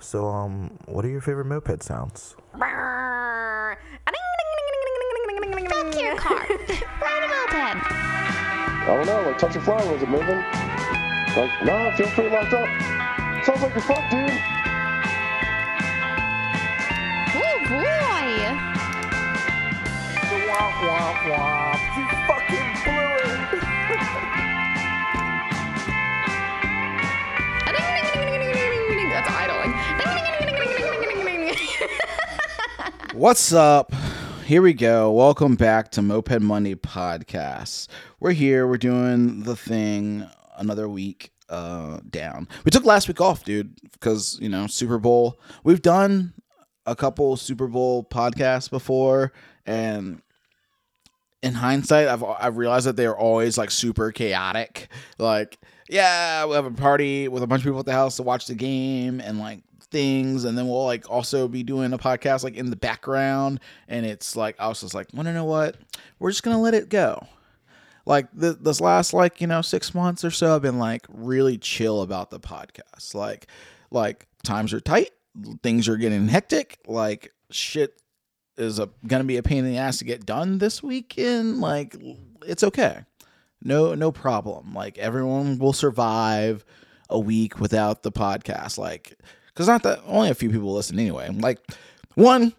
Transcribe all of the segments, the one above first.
So, um, what are your favorite moped sounds? Fuck your car. Ride a moped. I don't know, like touch a flower, was it moving? Like, no, it feels pretty locked up. Sounds like you're fucked, dude. Oh boy. Womp womp womp. What's up? Here we go. Welcome back to Moped Monday Podcast. We're here. We're doing the thing another week uh, down. We took last week off, dude, because you know Super Bowl. We've done a couple Super Bowl podcasts before, and in hindsight, I've I've realized that they are always like super chaotic. Like, yeah, we have a party with a bunch of people at the house to watch the game and like things, and then we'll like also be doing a podcast like in the background. And it's like I was just like, well, you know what? We're just gonna let it go. Like th- this last like you know six months or so, I've been like really chill about the podcast. Like, like times are tight, things are getting hectic. Like shit is a gonna be a pain in the ass to get done this weekend, like it's okay. No no problem. Like everyone will survive a week without the podcast. Like cuz not that only a few people listen anyway. Like one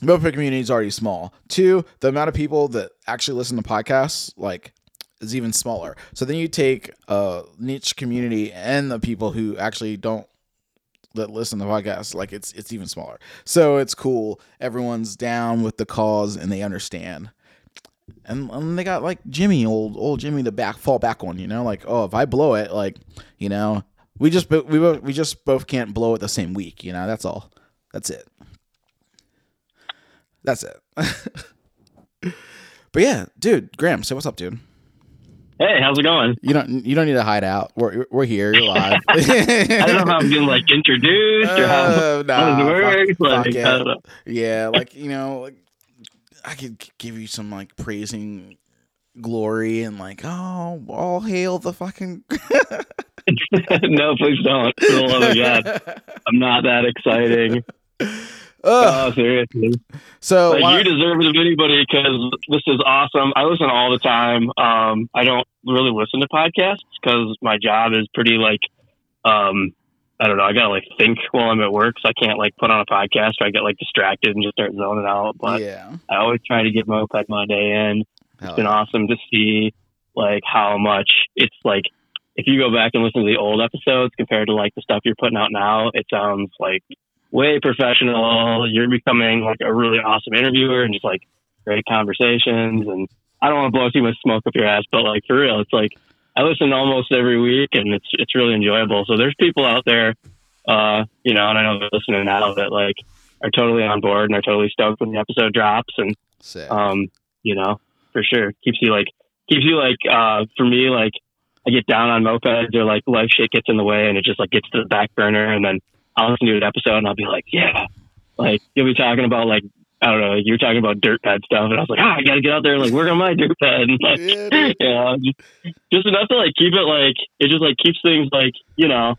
Moped community is already small. Two, the amount of people that actually listen to podcasts like is even smaller. So then you take a niche community and the people who actually don't that listen to podcasts like it's it's even smaller so it's cool everyone's down with the cause and they understand and, and they got like jimmy old old jimmy to back fall back on you know like oh if i blow it like you know we just we both we just both can't blow it the same week you know that's all that's it that's it but yeah dude graham say what's up dude Hey, how's it going? you don't you don't need to hide out we're, we're here you're live I don't know how I'm getting like introduced or how, Uh, nah, how does it work. fuck- like, fuck it. I don't know. yeah like you know like i could give you some like praising glory and like oh all hail the fucking no, please don't. For the love of God, I'm not that exciting. Ugh. Oh, seriously. so Like, you deserve it of anybody because this is awesome. I listen all the time. Um, I don't really listen to podcasts because my job is pretty like, um, I don't know. I gotta like think while I'm at work, so I can't like put on a podcast or I get like distracted and just start zoning out. But yeah I always try to get Moped Monday in. Hell It's been yeah. awesome to see like how much it's like if you go back and listen to the old episodes compared to like the stuff you're putting out now, it sounds like way professional. You're becoming like a really awesome interviewer and just like great conversations and I don't want to blow too much smoke up your ass, but like for real, it's like I listen almost every week and it's it's really enjoyable. So there's people out there uh, you know, and I know they're listening now that like are totally on board and are totally stoked when the episode drops and Sick. um, you know, for sure. Keeps you like, keeps you like, uh, for me, like, I get down on mopeds or like life shit gets in the way and it just like gets to the back burner. And then I'll listen to an episode and I'll be like, yeah, like you'll be talking about like, I don't know, you were talking about dirt pad stuff. And I was like, ah, I got to get out there and like work on my dirt pad. And like, Yeah, you know, just, just enough to like keep it like, it just like keeps things like, you know,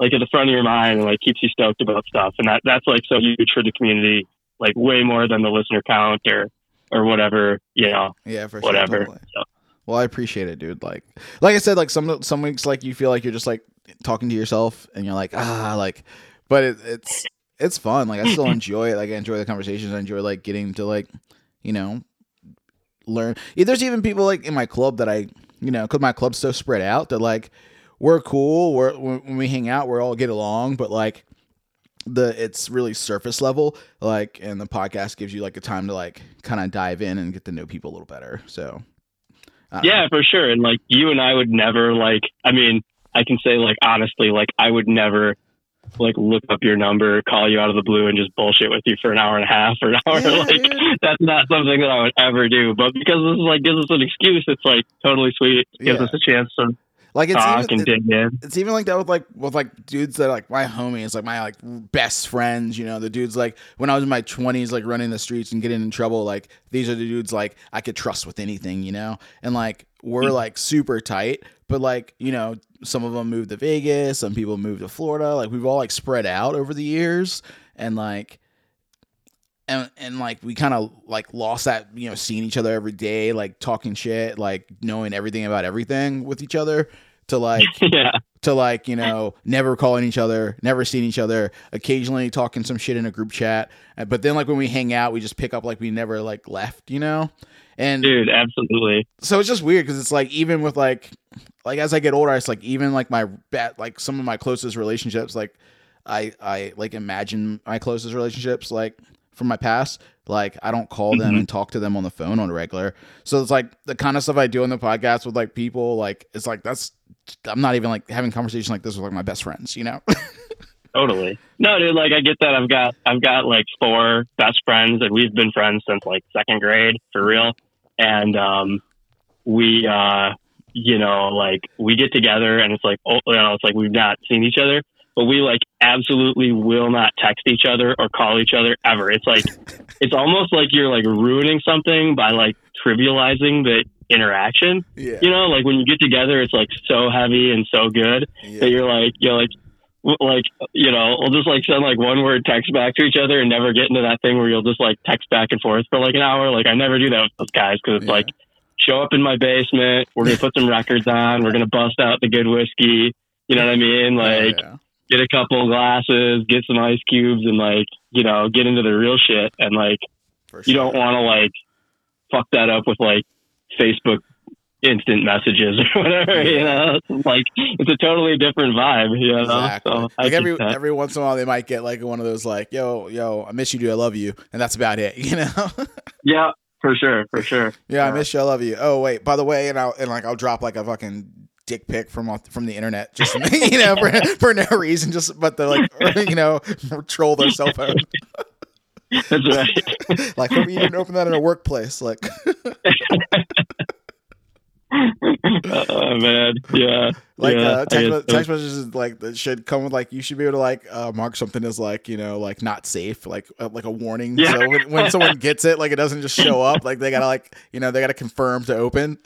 like at the front of your mind and like keeps you stoked about stuff. And that, that's like so huge for the community, like way more than the listener count or, or whatever, you know, yeah for whatever. sure totally. So, well i appreciate it dude. Like like i said like some some weeks like you feel like you're just like talking to yourself and you're like ah like but it, it's it's fun. Like i still enjoy it. Like i enjoy the conversations. I enjoy like getting to like you know learn. Yeah, there's even people like in my club that i you know because my club's so spread out that like we're cool. We're when when we hang out we're all get along. But like the it's really surface level like and the podcast gives you like a time to like kind of dive in and get to know people a little better. So Don't yeah, for sure. And like you and I would never like, I mean, I can say like honestly, like I would never like look up your number, call you out of the blue and just bullshit with you for an hour and a half or an hour. Yeah, like dude. that's not something that I would ever do. But because this is like gives us an excuse, it's like totally sweet. It gives Yeah. us a chance to Like it's talk even, in. it's even like that with like with like dudes that are like my homies, like my like best friends. You know, the dudes like when I was in my twenties, like running the streets and getting in trouble. Like these are the dudes like I could trust with anything. You know, and like we're like super tight. But like you know, some of them moved to Vegas, some people moved to Florida. Like we've all like spread out over the years, and like and and like we kind of like lost that you know seeing each other every day like talking shit like knowing everything about everything with each other to like yeah. to like you know never calling each other never seeing each other occasionally talking some shit in a group chat Uh, but then like when we hang out we just pick up like we never like left you know and Dude, absolutely. so it's just weird because it's like even with like like as I get older, it's like even like my bat like some of my closest relationships, like I I like imagine my closest relationships like from my past. Like I don't call them Mhm. and talk to them on the phone on a regular. So it's like the kind of stuff I do on the podcast with like people, like it's like that's I'm not even like having conversations like this with like my best friends, you know? Totally. No, dude, like I get that. I've got I've got like four best friends and we've been friends since like second grade for real. And um we uh you know, like we get together and it's like oh you know, it's like we've not seen each other, but we like absolutely will not text each other or call each other ever. It's like it's almost like you're like ruining something by like trivializing the interaction. yeah. You know, like when you get together it's like so heavy and so good that you're like you're like like you know we'll just like send like one word text back to each other and never get into that thing where you'll just like text back and forth for like an hour like i never do that with those guys because it's Yeah. like show up in my basement we're gonna put some records on we're gonna bust out the good whiskey you know what i mean oh, like yeah. Get a couple glasses get some ice cubes and like you know get into the real shit and like For you don't want to like fuck that up with like Facebook instant messages or whatever. You know, like it's a totally different vibe. You know, Exactly. so I like every that. every once in a while, they might get like one of those like, "Yo, yo, I miss you, dude. I love you," and that's about it. You know? yeah, for sure, for sure. yeah, I miss you. I love you. Oh wait, by the way, and I'll and like I'll drop like a fucking dick pic from from the internet, just you know, for, for no reason, just but to like you know troll their cell phone. That's right. Like, hope you didn't open that in a workplace. Like, oh man, yeah, like yeah. uh, text, text messages like that should come with like you should be able to like uh, mark something as like you know like not safe, like uh, like a warning. Yeah. So when, when someone gets it, like it doesn't just show up. Like they gotta like you know they gotta confirm to open.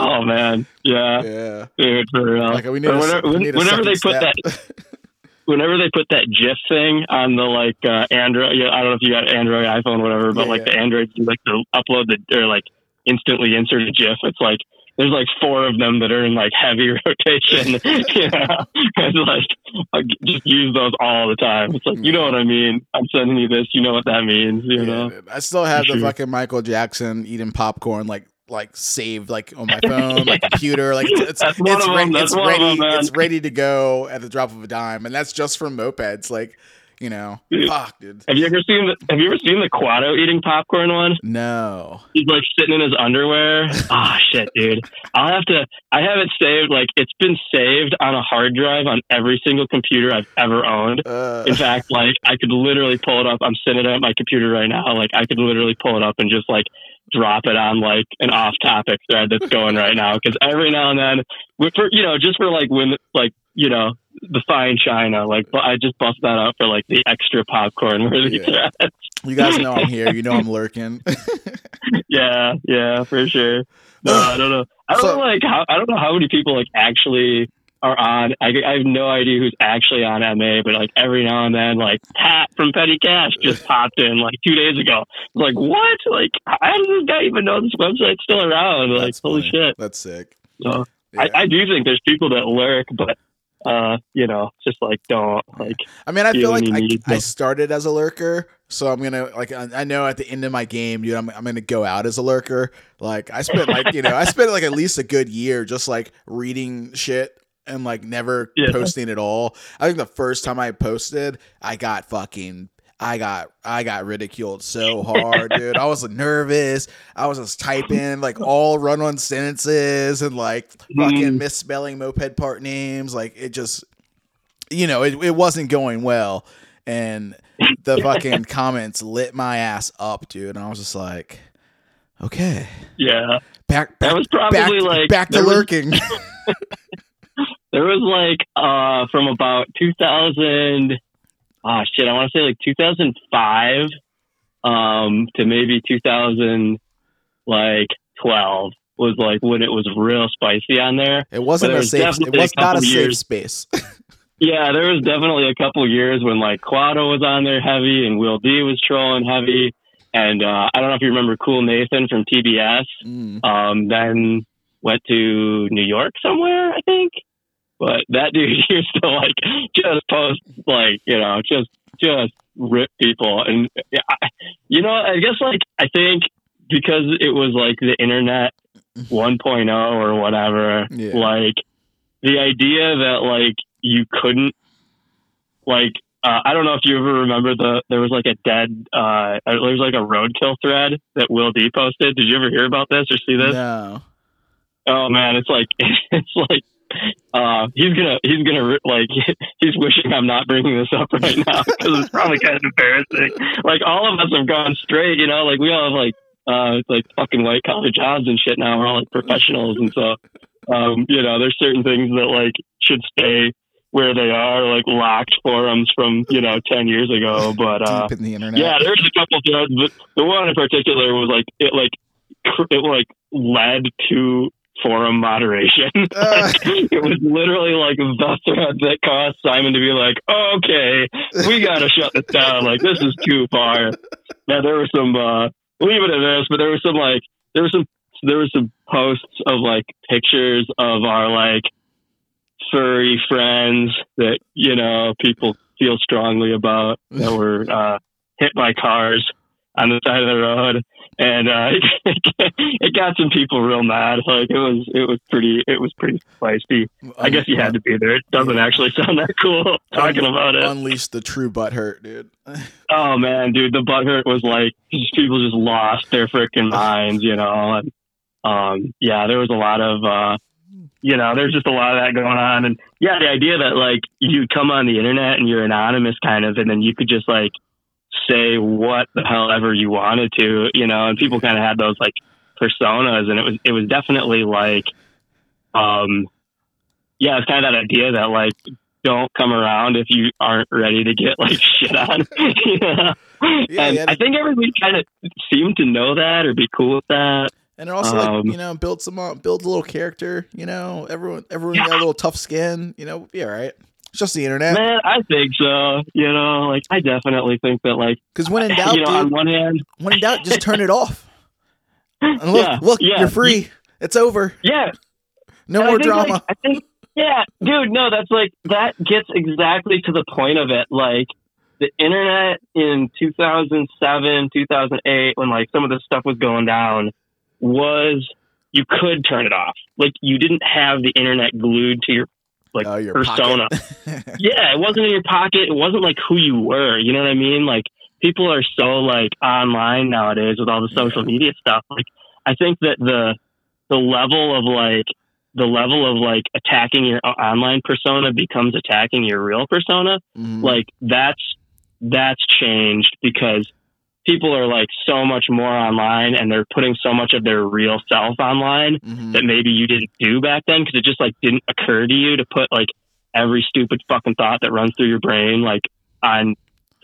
Oh man, yeah, yeah. dude, for real. Like we need a, whenever, we need whenever they put step. that whenever they put that GIF thing on the like uh, Android, yeah, I don't know if you got Android, iPhone, whatever, but Yeah, like yeah. the Android, you like to upload the or like instantly insert a GIF. It's like there's like four of them that are in like heavy rotation. you know, and like I just use those all the time. It's like you know what I mean. I'm sending you this. You know what that means. You Yeah, know. dude. I still have the Sure. fucking Michael Jackson eating popcorn like like saved like on my phone, my computer. Like it's it's, That's it's, of re- it's ready. them, it's ready to go at the drop of a dime, and that's just for mopeds. Like you know, Dude. fuck, dude. Have you ever seen the Have you ever seen the Quado eating popcorn one? No. He's like sitting in his underwear. Ah, shit, dude. I'll have to. I have it saved. Like it's been saved on a hard drive on every single computer I've ever owned. Uh, In fact, like I could literally pull it up. I'm sitting at my computer right now. Like I could literally pull it up and just like drop it on like an off-topic thread that's going right now. Because every now and then, for you know, just for like when like you know the fine china, like but I just bust that out for like the extra popcorn worthy Yeah. you guys know I'm here. You know I'm lurking. yeah, yeah, for sure. No, I don't know. I don't So- know, like how I don't know how many people like actually are on. I, I have no idea who's actually on MA, but like every now and then, like Pat from Petty Cash just popped in like two days ago. Like what? Like how does this guy even know this website's still around? Like That's holy funny. shit! That's sick. So, Yeah. I, I do think there's people that lurk, but uh, you know, just like don't like. I mean, I feel like I, I started as a lurker, so I'm gonna like I, I know at the end of my game, dude, I'm, I'm gonna go out as a lurker. Like I spent like you know I spent like at least a good year just like reading shit and like never Yeah. posting at all. I think the first time I posted, I got fucking. I got I got ridiculed so hard, dude. I was nervous. I was just typing like all run-on sentences and like fucking Mm. misspelling moped part names. Like it just you know, it, it wasn't going well. And the fucking comments lit my ass up, dude. And I was just like, okay. Yeah, Back, That was probably back, like back to there was- lurking. There was like uh from about 2000 ah shit I want to say like 2005 um to maybe 2000 like 12 was like when it was real spicy on there. it wasn't there a safe. It definitely a was not a couple safe space. Yeah, there was definitely a couple years when like Quado was on there heavy and Will D was trolling heavy. And uh, I don't know if you remember Cool Nathan from TBS. Mm. Um, then went to New York somewhere, I think. But that dude used to like just post like you know just just rip people, and yeah, I, you know I guess like I think because it was like the internet 1.0 or whatever, Yeah. like the idea that like you couldn't like uh, I don't know if you ever remember the there was like a dead uh there was like a roadkill thread that Will D posted. Did you ever hear about this or see this? No. Oh man, it's like it's like uh he's gonna he's gonna like he's wishing I'm not bringing this up right now because it's probably kind of embarrassing. Like all of us have gone straight, you know, like we all have like uh like fucking white collar jobs and shit now. We're all like professionals, and so um you know there's certain things that like should stay where they are, like locked forums from you know ten years ago. But uh Deep in the internet. yeah, there's a couple threads, but the one in particular was like it like cr- it like led to forum moderation. Uh. it was literally like the thread that caused Simon to be like, "Okay, we gotta shut this down. Like this is too far." Yeah, there were some uh, leave it at this, but there was some like there was some there was some posts of like pictures of our like furry friends that you know people feel strongly about that were uh, hit by cars on the side of the road, and uh, it got some people real mad. Like it was, it was pretty, it was pretty feisty. I guess you had to be there. It doesn't actually sound that cool talking about it. Unleash the true butt hurt, dude. Oh man, dude, the butthurt was like just people just lost their freaking minds, you know. And um, yeah, there was a lot of, uh, you know, there's just a lot of that going on. And yeah, the idea that like you come on the internet and you're anonymous, kind of, and then you could just like say what the hell ever you wanted to, you know. And people kind of had those like personas, and it was it was definitely like, um, yeah, it's kind of that idea that like don't come around if you aren't ready to get like shit on. you know? Yeah, and yeah, I think everybody kind of seemed to know that or be cool with that. And it also, like, Um, you know, build some, uh, build a little character. You know, everyone, everyone Yeah. got a little tough skin. You know, be all right. It's just the internet. Man, I think so. You know, like I definitely think that like Because when in doubt, you know, on one hand, when in doubt, just turn it off. And look, Yeah, look, yeah. you're free. It's over. yeah, No And more I think, drama. like, I think, yeah, dude, no, that's like that gets exactly to the point of it. Like the internet in 2007, 2008, when like some of this stuff was going down, was you could turn it off. Like you didn't have the internet glued to your like Oh, your persona. yeah, it wasn't in your pocket. It wasn't like who you were. You know what I mean? Like people are so like online nowadays with all the social media stuff. Like I think that the the level of like the level of like attacking your online persona becomes attacking your real persona. Mhm. Like that's that's changed because people are like so much more online and they're putting so much of their real self online Mhm. that maybe you didn't do back then because it just like didn't occur to you to put like every stupid fucking thought that runs through your brain like on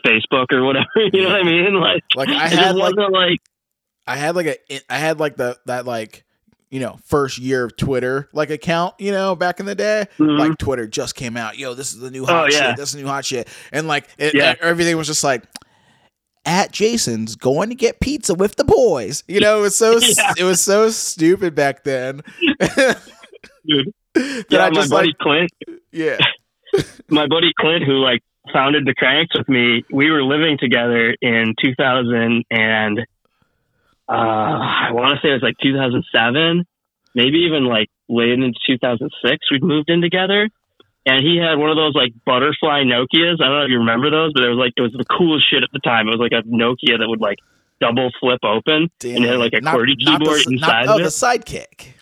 Facebook or whatever. You know what I mean? Like, Like I had like like I had like a I had like the that like you know first year of Twitter like account you know back in the day Mhm. like Twitter just came out yo this is the new hot Oh, yeah. shit this is the new hot shit and like it, Yeah. everything was just like at Jason's going to get pizza with the boys you know it was so Yeah. it was so stupid back then dude. that Yeah, I my buddy like Clint, yeah my buddy Clint, who like founded the Cranks with me, we were living together in 2000 and uh, I want to say it was like 2007, maybe even like late into 2006. We'd moved in together, and he had one of those like butterfly Nokia's. I don't know if you remember those, but it was like it was the coolest shit at the time. It was like a Nokia that would like double flip open, and it had like a Not- QWERTY not the keyboard s- not- inside oh of the sidekick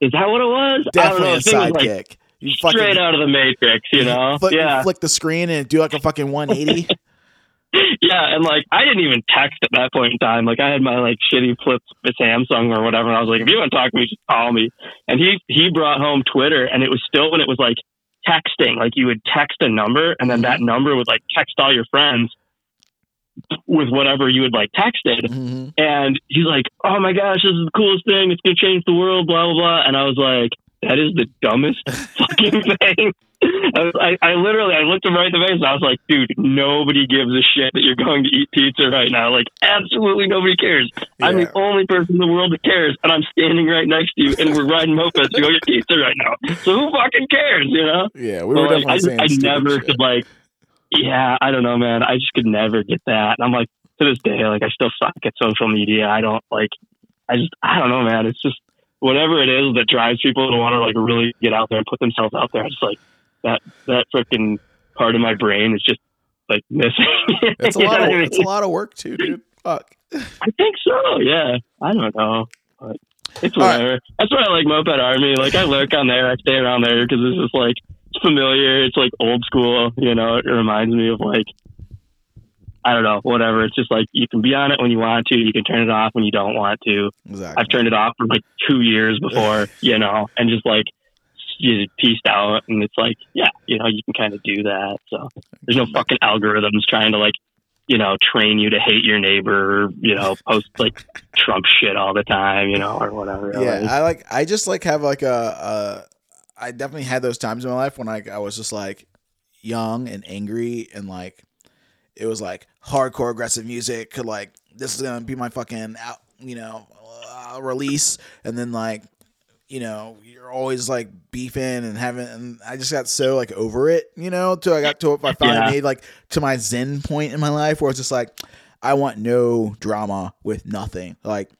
Is that what it was? definitely I a don't know. The thing was like sidekick you straight out of the Matrix, you know? flick, yeah. flick the screen and do like a fucking 180 yeah, and like I didn't even text at that point in time. Like I had my like shitty flip Samsung or whatever. And I was like, if you want to talk to me, just call me. And he he brought home Twitter, and it was still when it was like texting. Like you would text a number, and then that number would like text all your friends with whatever you had like texted. hmm And he's like, "Oh my gosh, this is the coolest thing! It's gonna change the world!" Blah blah blah. And I was like, "That is the dumbest fucking thing." I, was, I, I literally, I looked him right in the face, and I was like, "Dude, nobody gives a shit that you're going to eat pizza right now. Like, absolutely nobody cares. I'm the only person in the world that cares, and I'm standing right next to you, and we're riding mopeds to go get pizza right now. So who fucking cares, you know?" Yeah, we were like, definitely I, saying I never shit. could like, yeah, I don't know, man. I just could never get that. And I'm like, to this day, like I still suck at social media. I don't like, I just, I don't know, man. It's just whatever it is that drives people to want to like really get out there and put themselves out there. It's like that that freaking part of my brain is just like missing. It's a lot. Of, I mean? it's a lot of work too, dude. Fuck. I think so. Yeah, I don't know. But it's All right. whatever. That's why I like Moped Army. Like I lurk on there. I stay around there because it's just like it's familiar. It's like old school. You know, it reminds me of like I don't know, whatever. It's just like you can be on it when you want to. You can turn it off when you don't want to. Exactly. I've turned it off for like two years before. you know, and just like you pieced out, and it's like yeah, you know, you can kind of do that. So there's no fucking algorithms trying to like you know train you to hate your neighbor. You know, post like Trump shit all the time. You know, or whatever. yeah Like, i like i just like have like a, a i definitely had those times in my life when I, I was just like young and angry and like it was like hardcore aggressive music could like this is gonna be my fucking out you know uh, release and then like you know you're always like beefing and having and i just got so like over it you know till i got to i finally Yeah. made like to my zen point in my life where it's just like i want no drama with nothing like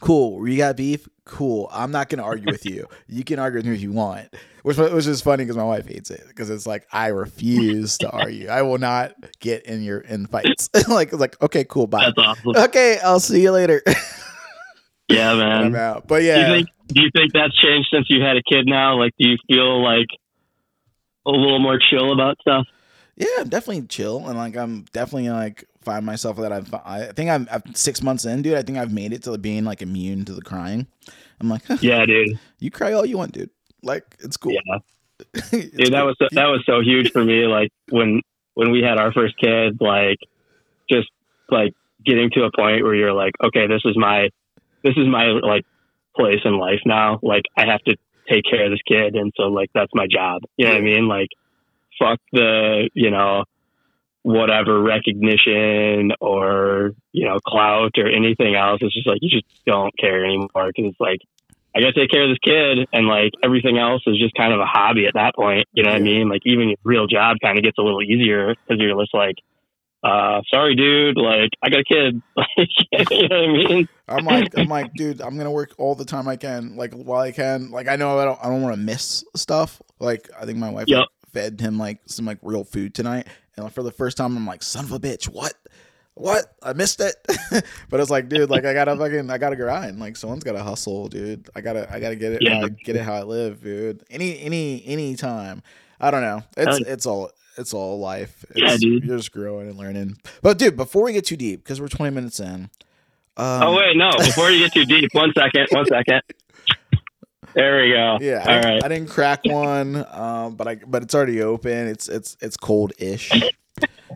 cool. You got beef? Cool. I'm not gonna argue with you. You can argue with me if you want. Which which is funny because my wife hates it because it's like I refuse to argue. I will not get in your in fights. like it's like okay, cool, bye. that's awesome. Okay, I'll see you later. Yeah, man. I'm out. But Do you yeah, think do you think that's changed since you had a kid now? Like, do you feel like a little more chill about stuff? yeah, I'm definitely chill and like I'm definitely like find myself that I've I think I'm, I'm six months in, dude. I think I've made it to being like immune to the crying. I'm like, Yeah, dude. you cry all you want, dude. Like it's cool. Yeah. It's Dude, that cool. was so, that was so huge for me. Like when when we had our first kid, like just like getting to a point where you're like, okay, this is my this is my like place in life now. Like I have to take care of this kid, and so like that's my job. You know what I mean? Like fuck the you know whatever recognition or you know clout or anything else. It's just like you just don't care anymore because it's like I got to take care of this kid, and like everything else is just kind of a hobby at that point. You know what I mean? Like even your real job kind of gets a little easier because you're just like, uh, sorry, dude, like I got a kid. Like, you know what I mean? I'm like, I'm like, dude, I'm gonna work all the time I can, like while I can. Like I know I don't, I don't want to miss stuff. Like I think my wife Yep. fed him like some like real food tonight, and for the first time, I'm like, son of a bitch, what? What? I missed it. but it's like, dude, like I gotta fucking, I gotta grind. Like someone's gotta hustle, dude. I gotta, I gotta get it, Yeah. get it how I live, dude. Any, any, any time. I don't know. It's, it's all. It's all life. Yeah, It's, dude. You're just growing and learning. But dude, before we get too deep, because we're 20 minutes in. Um, oh wait, no. Before you get too deep, one second, one second. There we go. Yeah, I, All didn't, right. I didn't crack one, um, but I but it's already open. It's it's it's cold-ish,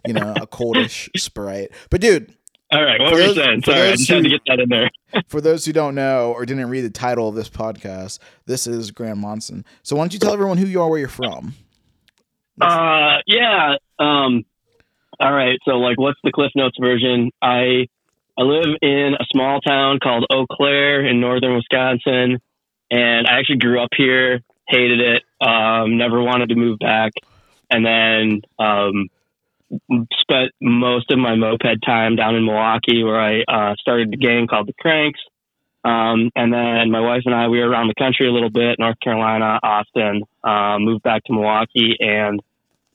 you know, a coldish sprite. But dude, All right. What For were you those- saying? Sorry, I had to who- get that in there. for those who don't know or didn't read the title of this podcast, this is Graham Monson. So why don't you tell everyone who you are, where you're from? Uh, yeah. Um, all right. So, like, what's the Cliff Notes version? I I live in a small town called Eau Claire in northern Wisconsin, and I actually grew up here. Hated it. Um, never wanted to move back, and then um, spent most of my moped time down in Milwaukee, where I uh, started a gang called the Cranks. Um, and then my wife and I, we were around the country a little bit, North Carolina, Austin, uh, moved back to Milwaukee and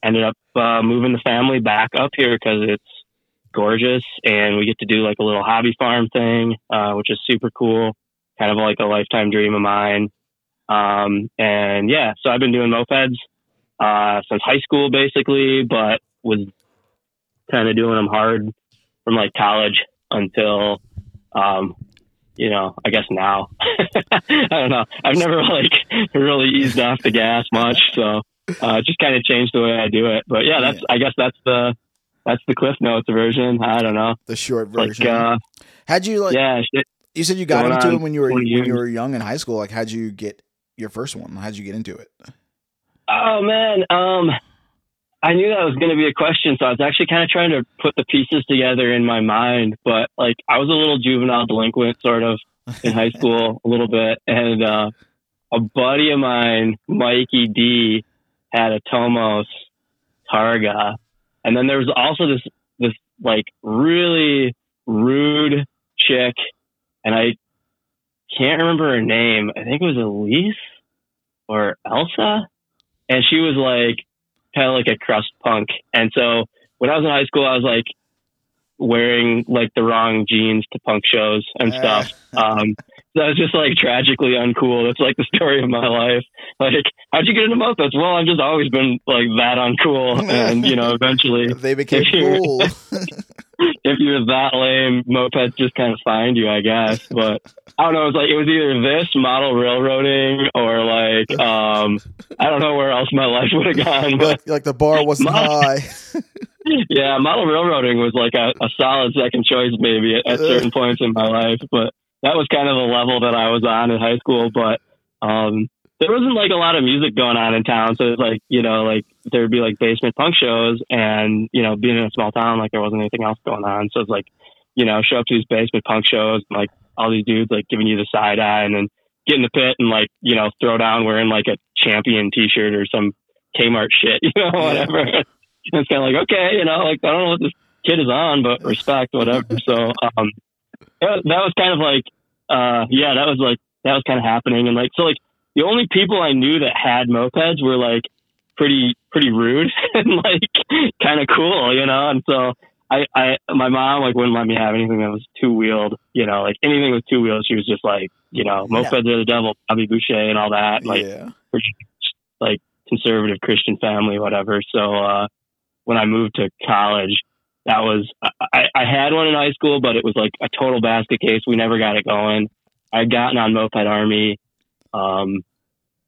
ended up uh, moving the family back up here because it's gorgeous and we get to do like a little hobby farm thing, uh, which is super cool. Kind of like a lifetime dream of mine. Um, and yeah, so I've been doing mopeds, uh, since high school basically, but was kind of doing them hard from like college until, um, you know, I guess now. I don't know. I've never like really eased off the gas much, so uh, just kind of changed the way I do it. But yeah, that's I guess that's the that's the Cliff Notes version. I don't know. The short Like, version. uh, how'd you like? yeah, shit. You said you got going into it when you were when you were young in high school. Like, how'd you get your first one? How'd you get into it? Oh man, um, I knew that was going to be a question, so I was actually kind of trying to put the pieces together in my mind. But like, I was a little juvenile delinquent, sort of, in high school, a little bit, and uh, a buddy of mine, Mikey D, had a Tomos Targa, and then there was also this this like really rude chick, and I can't remember her name. I think it was Elise or Elsa, and she was like kind of like a crust punk. And so when I was in high school, I was like wearing like the wrong jeans to punk shows and stuff. Um, that was just like tragically uncool. That's like the story of my life. Like, how'd you get into mopeds? Well, I've just always been like that uncool, and you know, eventually, they became cool. if you're that lame, mopeds just kind of find you, I guess. But I don't know. It was like it was either this model railroading or like um I don't know where else my life would have gone. But like, like the bar wasn't high. yeah, model railroading was like a, a solid second choice maybe at, at certain points in my life. But that was kind of the level that I was on in high school. But um there wasn't like a lot of music going on in town, so it's like you know, like there'd be like basement punk shows, and you know, being in a small town, like there wasn't anything else going on. So it's like, you know, show up to these basement punk shows, and, like all these dudes like giving you the side eye, and then get in the pit and like you know throw down wearing like a champion T-shirt or some Kmart shit, you know, whatever. And it's kind of like okay, you know, like I don't know what this kid is on, but respect, whatever. So um, that, that was kind of like, uh, yeah, that was like that was kind of happening, and like so like the only people I knew that had mopeds were like pretty pretty rude and like kind of cool, you know. And so I, I my mom like wouldn't let me have anything that was two wheeled, you know, like anything with two wheels. She was just like, you know, mopeds are the devil, Bobby Boucher and all that. Like yeah. like conservative Christian family, whatever. So uh, when I moved to college, that was I, I had one in high school, but it was like a total basket case. We never got it going. I'd gotten on Moped Army, um,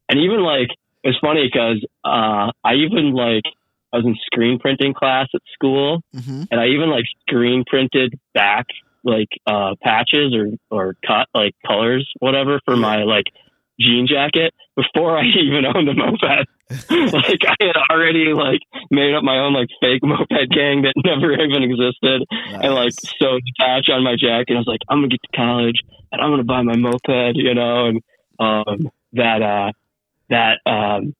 and even like it's funny because uh, I even like I was in screen printing class at school, hmm and I even like screen printed back like uh patches or or cut like colors whatever for my like jean jacket before I even owned a moped. like I had already like made up my own like fake moped gang that never even existed and like sewed the patch on my jacket. I was like, I'm gonna get to college and I'm gonna buy my moped, you know, and um that uh that um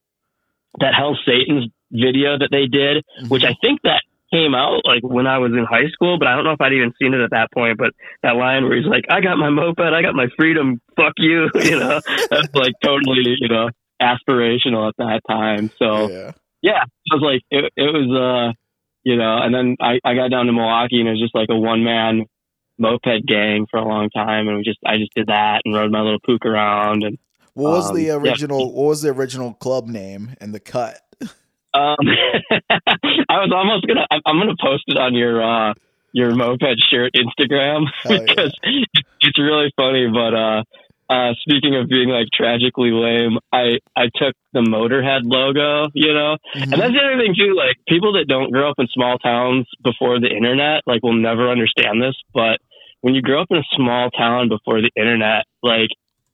that Hell Satan's video that they did which I think that came out like when I was in high school, but I don't know if I'd even seen it at that point. But that line where he's like, "I got my moped, I got my freedom, fuck you," you know, that's like totally, you know, aspirational at that time. So yeah. yeah, it was like it, it was, uh, you know, and then I I got down to Milwaukee and it was just like a one man moped gang for a long time, and we just I just did that and rode my little pook around and What was Um, the yeah. original? What was the original club name and the cut? Um, I was almost gonna. I'm, gonna post it on your uh, your moped shirt Instagram Hell yeah. because it's really funny. But uh, uh, speaking of being like tragically lame, I I took the Motorhead logo, you know, Mhm. and that's the other thing too. Like people that don't grow up in small towns before the internet, like will never understand this. But when you grow up in a small town before the internet, like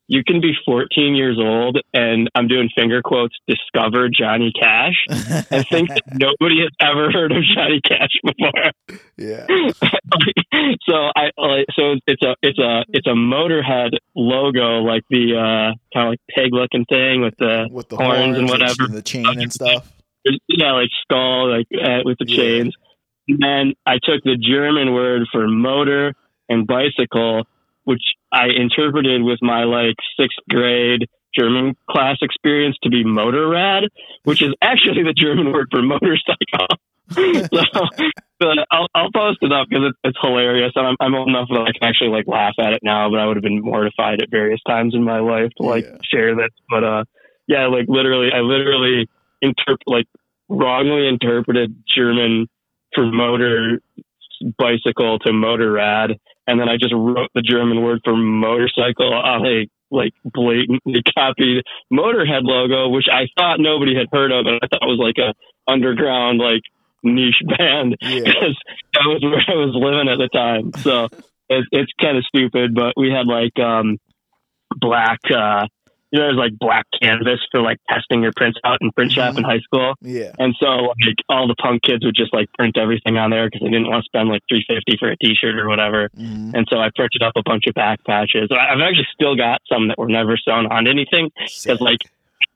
you can be 14 years old and I'm doing finger quotes, discover Johnny Cash and think that nobody has ever heard of Johnny Cash before. yeah. so I like so it's a it's a it's a Motorhead logo, like the uh, kind of like pig looking thing with the With the horns and horns whatever. the chain and stuff. yeah, like skull, like uh, with the Yeah. chains. And then I took the German word for motor and bicycle, which I interpreted with my like sixth grade German class experience to be motorrad, which is actually the German word for motorcycle. so but I'll, I'll post it up because it's, it's hilarious. And I'm, I'm old enough that I can actually like laugh at it now, but I would have been mortified at various times in my life to like Yeah. share this. But uh, yeah, like literally, I literally interpret like wrongly interpreted German for motor bicycle to motor rad, and then I just wrote the German word for motorcycle on a like blatantly copied Motorhead logo, which I thought nobody had heard of, and I thought was like a underground like niche band Yeah. because that was where I was living at the time. So it's it's kind of stupid, but we had like um black uh you know there's like black canvas for like testing your prints out in print shop in high school. Yeah. And so like all the punk kids would just like print everything on there because they didn't want to spend like 350 for a t-shirt or whatever. Mhm. And so I printed up a bunch of back patches. I've actually still got some that were never sewn on anything because like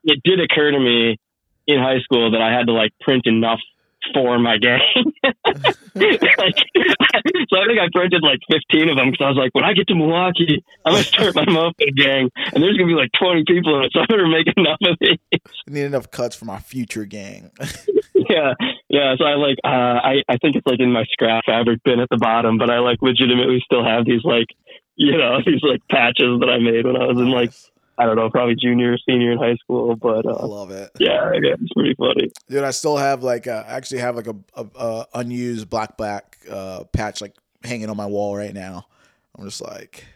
it did occur to me in high school that I had to like print enough for my gang. like, so I think I printed like 15 of them because I was like, when I get to Milwaukee, I'm gonna start my moped gang, and there's gonna be like 20 people in it, so I better make enough of these. I need enough cuts for my future gang. yeah, yeah. So I like, uh, I I think it's like in my scrap fabric bin at the bottom, but I like legitimately still have these like, you know, these like patches that I made when I was in like I don't know, probably junior or senior in high school. But I uh, love it. yeah, yeah, it's pretty funny. Dude, I still have like uh, I actually have like a, a, a unused black black uh, patch like hanging on my wall right now. I'm just like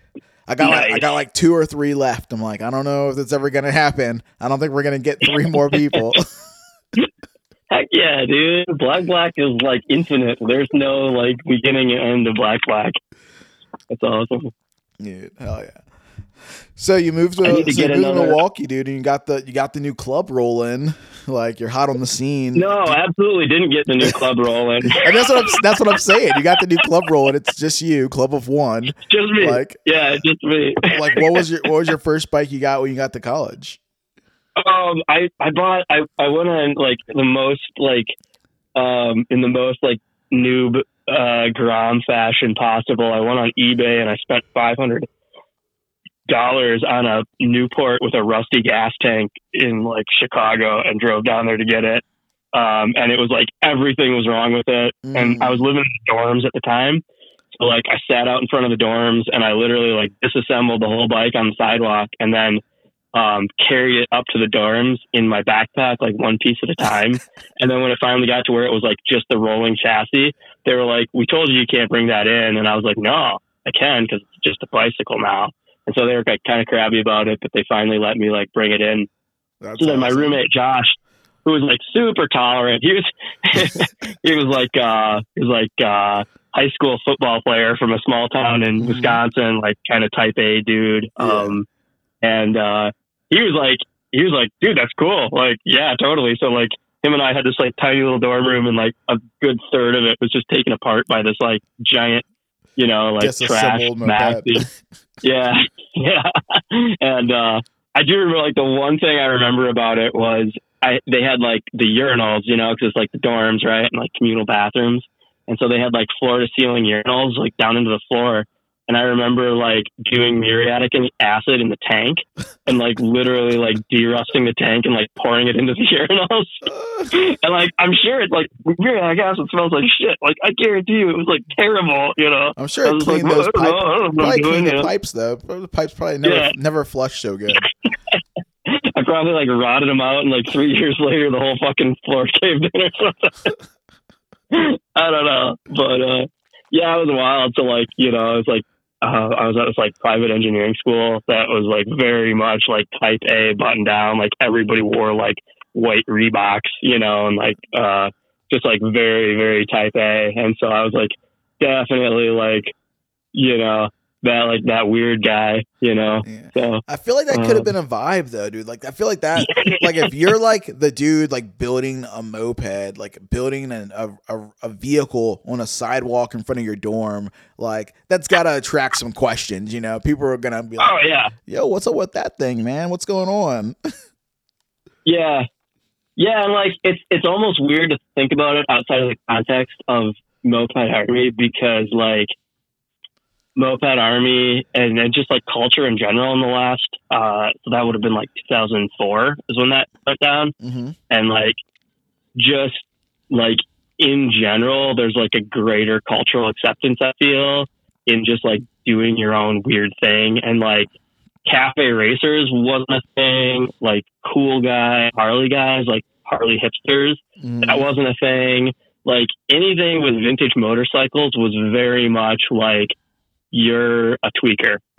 I got like, I got like two or three left. I'm like I don't know if it's ever gonna happen. I don't think we're gonna get three more people. Heck yeah, dude. Black Black is like infinite. There's no like beginning and end of Black Black. That's awesome. dude, hell yeah. So you moved to, to so you moved to Milwaukee, dude, and you got the you got the new club rolling. Like you're hot on the scene. No, absolutely didn't get the new club rolling. And that's what I'm that's what I'm saying. You got the new club rolling. It's just you, club of one. just me. Like yeah, just me. like what was your what was your first bike you got when you got to college? Um, I I bought I I went on like the most like um in the most like noob uh Grom fashion possible. I went on eBay and I spent five hundred dollars on a Newport with a rusty gas tank in like Chicago and drove down there to get it. Um, and it was like everything was wrong with it. And Mm. I was living in the dorms at the time. So like I sat out in front of the dorms and I literally like disassembled the whole bike on the sidewalk and then um, carried it up to the dorms in my backpack, like one piece at a time. and then when it finally got to where it was like just the rolling chassis, they were like, "We told you you can't bring that in," and I was like, "No, I can because it's just a bicycle now." And so they were like, kind of crabby about it, but they finally let me like bring it in. That's So then my roommate Josh, who was like super tolerant, he was he was like uh he was like uh high school football player from a small town in Mhm. Wisconsin, like kind of type A dude. Yeah. Um and uh he was like he was like, dude, that's cool. Like, yeah, totally. So like him and I had this like tiny little dorm room and like a good third of it was just taken apart by this like giant, you know, like trash nasty yeah, yeah. And uh I do remember like the one thing I remember about it was I they had like the urinals, you know, because it's like the dorms, right, and like communal bathrooms, and so they had like floor to ceiling urinals like down into the floor. And I remember like doing muriatic acid in the tank and like literally like derusting the tank and like pouring it into the urinals. and like I'm sure it's like muriatic acid smells like shit. Like I guarantee you it was like terrible, you know. I'm sure it was cleaned like, those pipes. don't know, I don't know what Probably cleaned the pipes though. The pipes probably never Yeah. never flushed so good. I probably like rotted them out, and like three years later, the whole fucking floor caved in or something. I don't know, but uh, yeah, it was wild. So like, you know, I was like, uh, I was at this like private engineering school that was like very much like type A button down. Like everybody wore like white Reeboks, you know, and like uh, just like very very type A. And so I was like definitely like, you know, that like that weird guy, you know. Yeah. So I feel like that could have Um, been a vibe though, dude. Like I feel like that like if you're like the dude like building a moped, like building an, a, a a vehicle on a sidewalk in front of your dorm, like that's got to attract some questions. You know, people are gonna be like, oh yeah. "Yo, what's up with that thing, man? What's going on?" Yeah. Yeah, and like it's it's almost weird to think about it outside of the context of Moped Army because like Moped Army and then just like culture in general in the last uh so that would have been like 2004 is when that went down. Hmm and like just like in general there's like a greater cultural acceptance I feel in just like doing your own weird thing. And like cafe racers wasn't a thing. Like cool guy Harley guys like Harley hipsters Mm-hmm. that wasn't a thing. Like anything with vintage motorcycles was very much like you're a tweaker.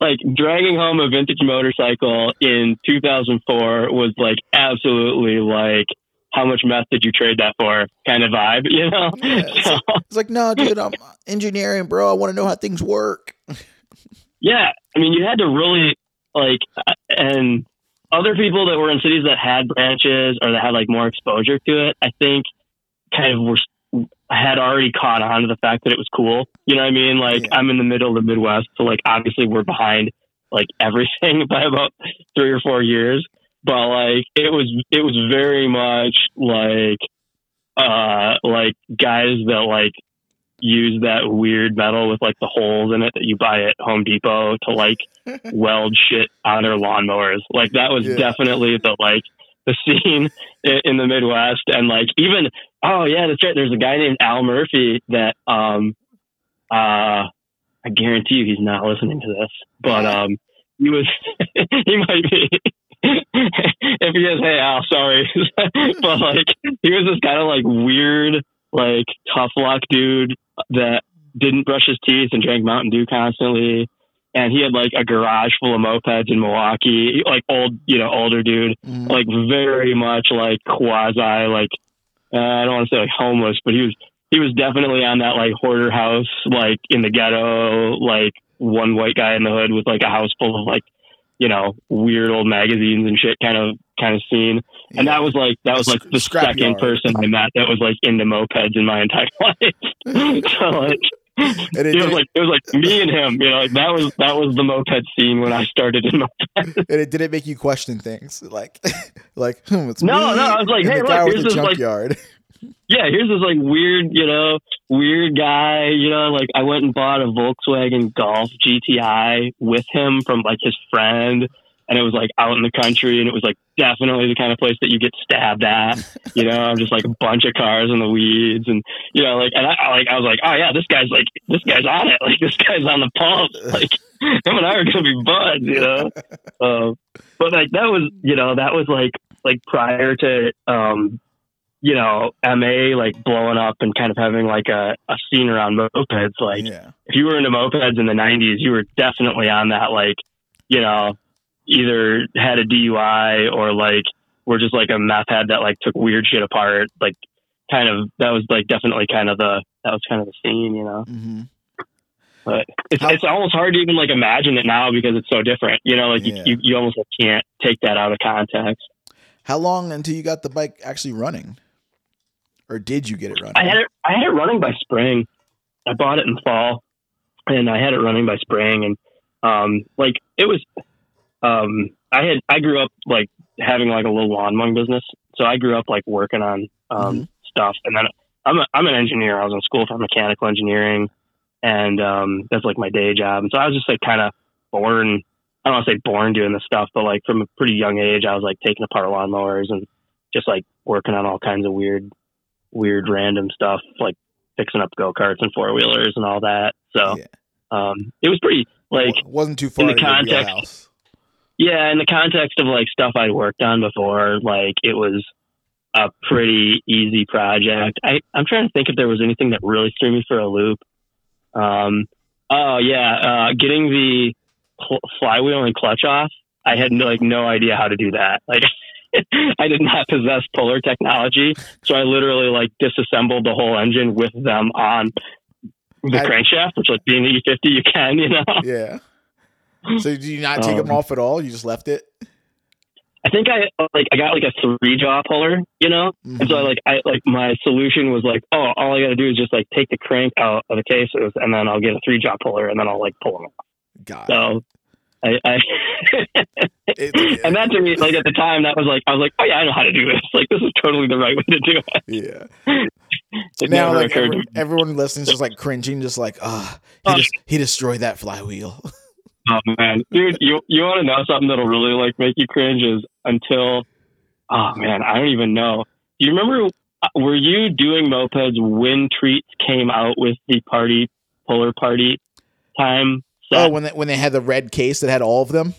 like dragging home a vintage motorcycle in 2004 was like absolutely like how much meth did you trade that for kind of vibe, you know? Yeah, it's, So, like, it's like, no, dude, I'm engineering, bro. I want to know how things work. yeah, I mean, you had to really like, uh, and other people that were in cities that had branches or that had like more exposure to it, I think, kind of were had already caught on to the fact that it was cool. You know what I mean? Like, Yeah. I'm in the middle of the Midwest, so like, obviously, we're behind like everything by about three or four years. But like, it was it was very much like, uh, like guys that like use that weird metal with like the holes in it that you buy at Home Depot to like weld shit on their lawnmowers. Like that was Yeah. definitely the like the scene in, the Midwest, and like even oh yeah, that's right. There's a guy named Al Murphy that um uh I guarantee you he's not listening to this, but um he was he might be. if he is, hey Al, sorry, but like he was this kind of like weird, like tough luck dude that didn't brush his teeth and drank Mountain Dew constantly. And he had like a garage full of mopeds in Milwaukee, like old, you know, older dude, Mhm. like very much like quasi, like uh, I don't want to say like homeless, but he was he was definitely on that like hoarder house, like in the ghetto, like one white guy in the hood with like a house full of like you know weird old magazines and shit kind of kind of scene. And Yeah. that was like that was like the Scrap second yard. person I met that was like into mopeds in my entire life. so like And it, it was like it was like me and him, you know, like that was that was the moped scene when I started in moped. and it didn't make you question things like, like, hmm, No, no, I was like, hey, look, here's this, like- junkyard. yeah, here's this like weird, you know, weird guy, you know, like I went and bought a Volkswagen Golf GTI with him from like his friend and it was like out in the country and it was like definitely the kind of place that you get stabbed at, you know, I'm just like a bunch of cars in the weeds and you know, like and I I, like I was like, Oh yeah, this guy's like this guy's on it, like this guy's on the pulse. Like him and I are gonna be buds, you know. Uh, but like that was you know, that was like like prior to um you know, MA like blowing up and kind of having like a, a scene around mopeds. Like yeah, if you were into mopeds in the '90s, you were definitely on that. Like, you know, either had a DUI or like were just like a meth head that like took weird shit apart. Like, kind of that was like definitely kind of the that was kind of the scene, you know. Mm-hmm. But it's How- it's almost hard to even like imagine it now because it's so different. You know, like Yeah. you, you you almost can't take that out of context. How long until you got the bike actually running, or did you get it running? I had it. I had it running by spring. I bought it in fall, and I had it running by spring, and um, like it was. Um, I had. I grew up like having like a little lawn mowing business, so I grew up like working on um, stuff, and then I'm a, I'm an engineer. I was in school for mechanical engineering, and um, that's like my day job. And so I was just like kind of born. I don't want to say born doing this stuff, but like from a pretty young age, I was like taking apart lawnmowers and just like working on all kinds of weird, weird random stuff, like fixing up go karts and four wheelers and all that. So Yeah. um, it was pretty like Wa- wasn't too far the in your context-. Yeah, in the context of like stuff I'd worked on before, like it was a pretty easy project. I, I'm trying to think if there was anything that really threw me for a loop. Um, oh yeah, uh, getting the cl- flywheel and clutch off. I had no, like no idea how to do that. Like I did not possess puller technology, so I literally like disassembled the whole engine with them on the I- crankshaft, which like being the E50, you can, you know. Yeah. So did you not take them Um, off at all? You just left it? I think I like I got like a three jaw puller, you know, and so I, like I like my solution was like, oh, all I got to do is just like take the crank out of the cases, and then I'll get a three jaw puller, and then I'll like pull them off. God. So, I, I It- and that to me, like at the time, that was like I was like, oh yeah, I know how to do this. Like this is totally the right way to do it. yeah. It now, like every, everyone listening is just like cringing, just like, ah, he, Oh. just, he destroyed that flywheel. Oh man, dude, you you want to know something that'll really like make you cringe is until, oh man, I don't even know. Do you remember? uh, Were you doing mopeds when Treats came out with the party puller party time? oh, when they, when they had the red case that had all of them.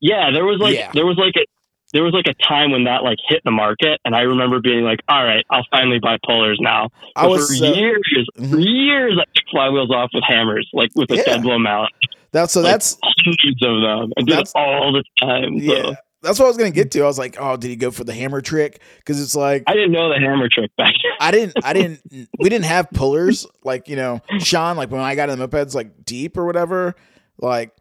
yeah, there was like Yeah. there was like a there was like a time when that like hit the market, and I remember being like, "All right, I'll finally buy pullers now." I was for so- years, Mhm. years, I took flywheels off with hammers, like with a Yeah. dead blow mount. That's so Like, that's hundreds of them, and did That's- it all the time. So. yeah. That's what I was gonna get to. I was like, oh, did he go for the hammer trick? Because it's like I didn't know the hammer trick back then. I didn't, I didn't, we didn't have pullers like you know Sean. Like when I got in the mopeds, like deep or whatever, like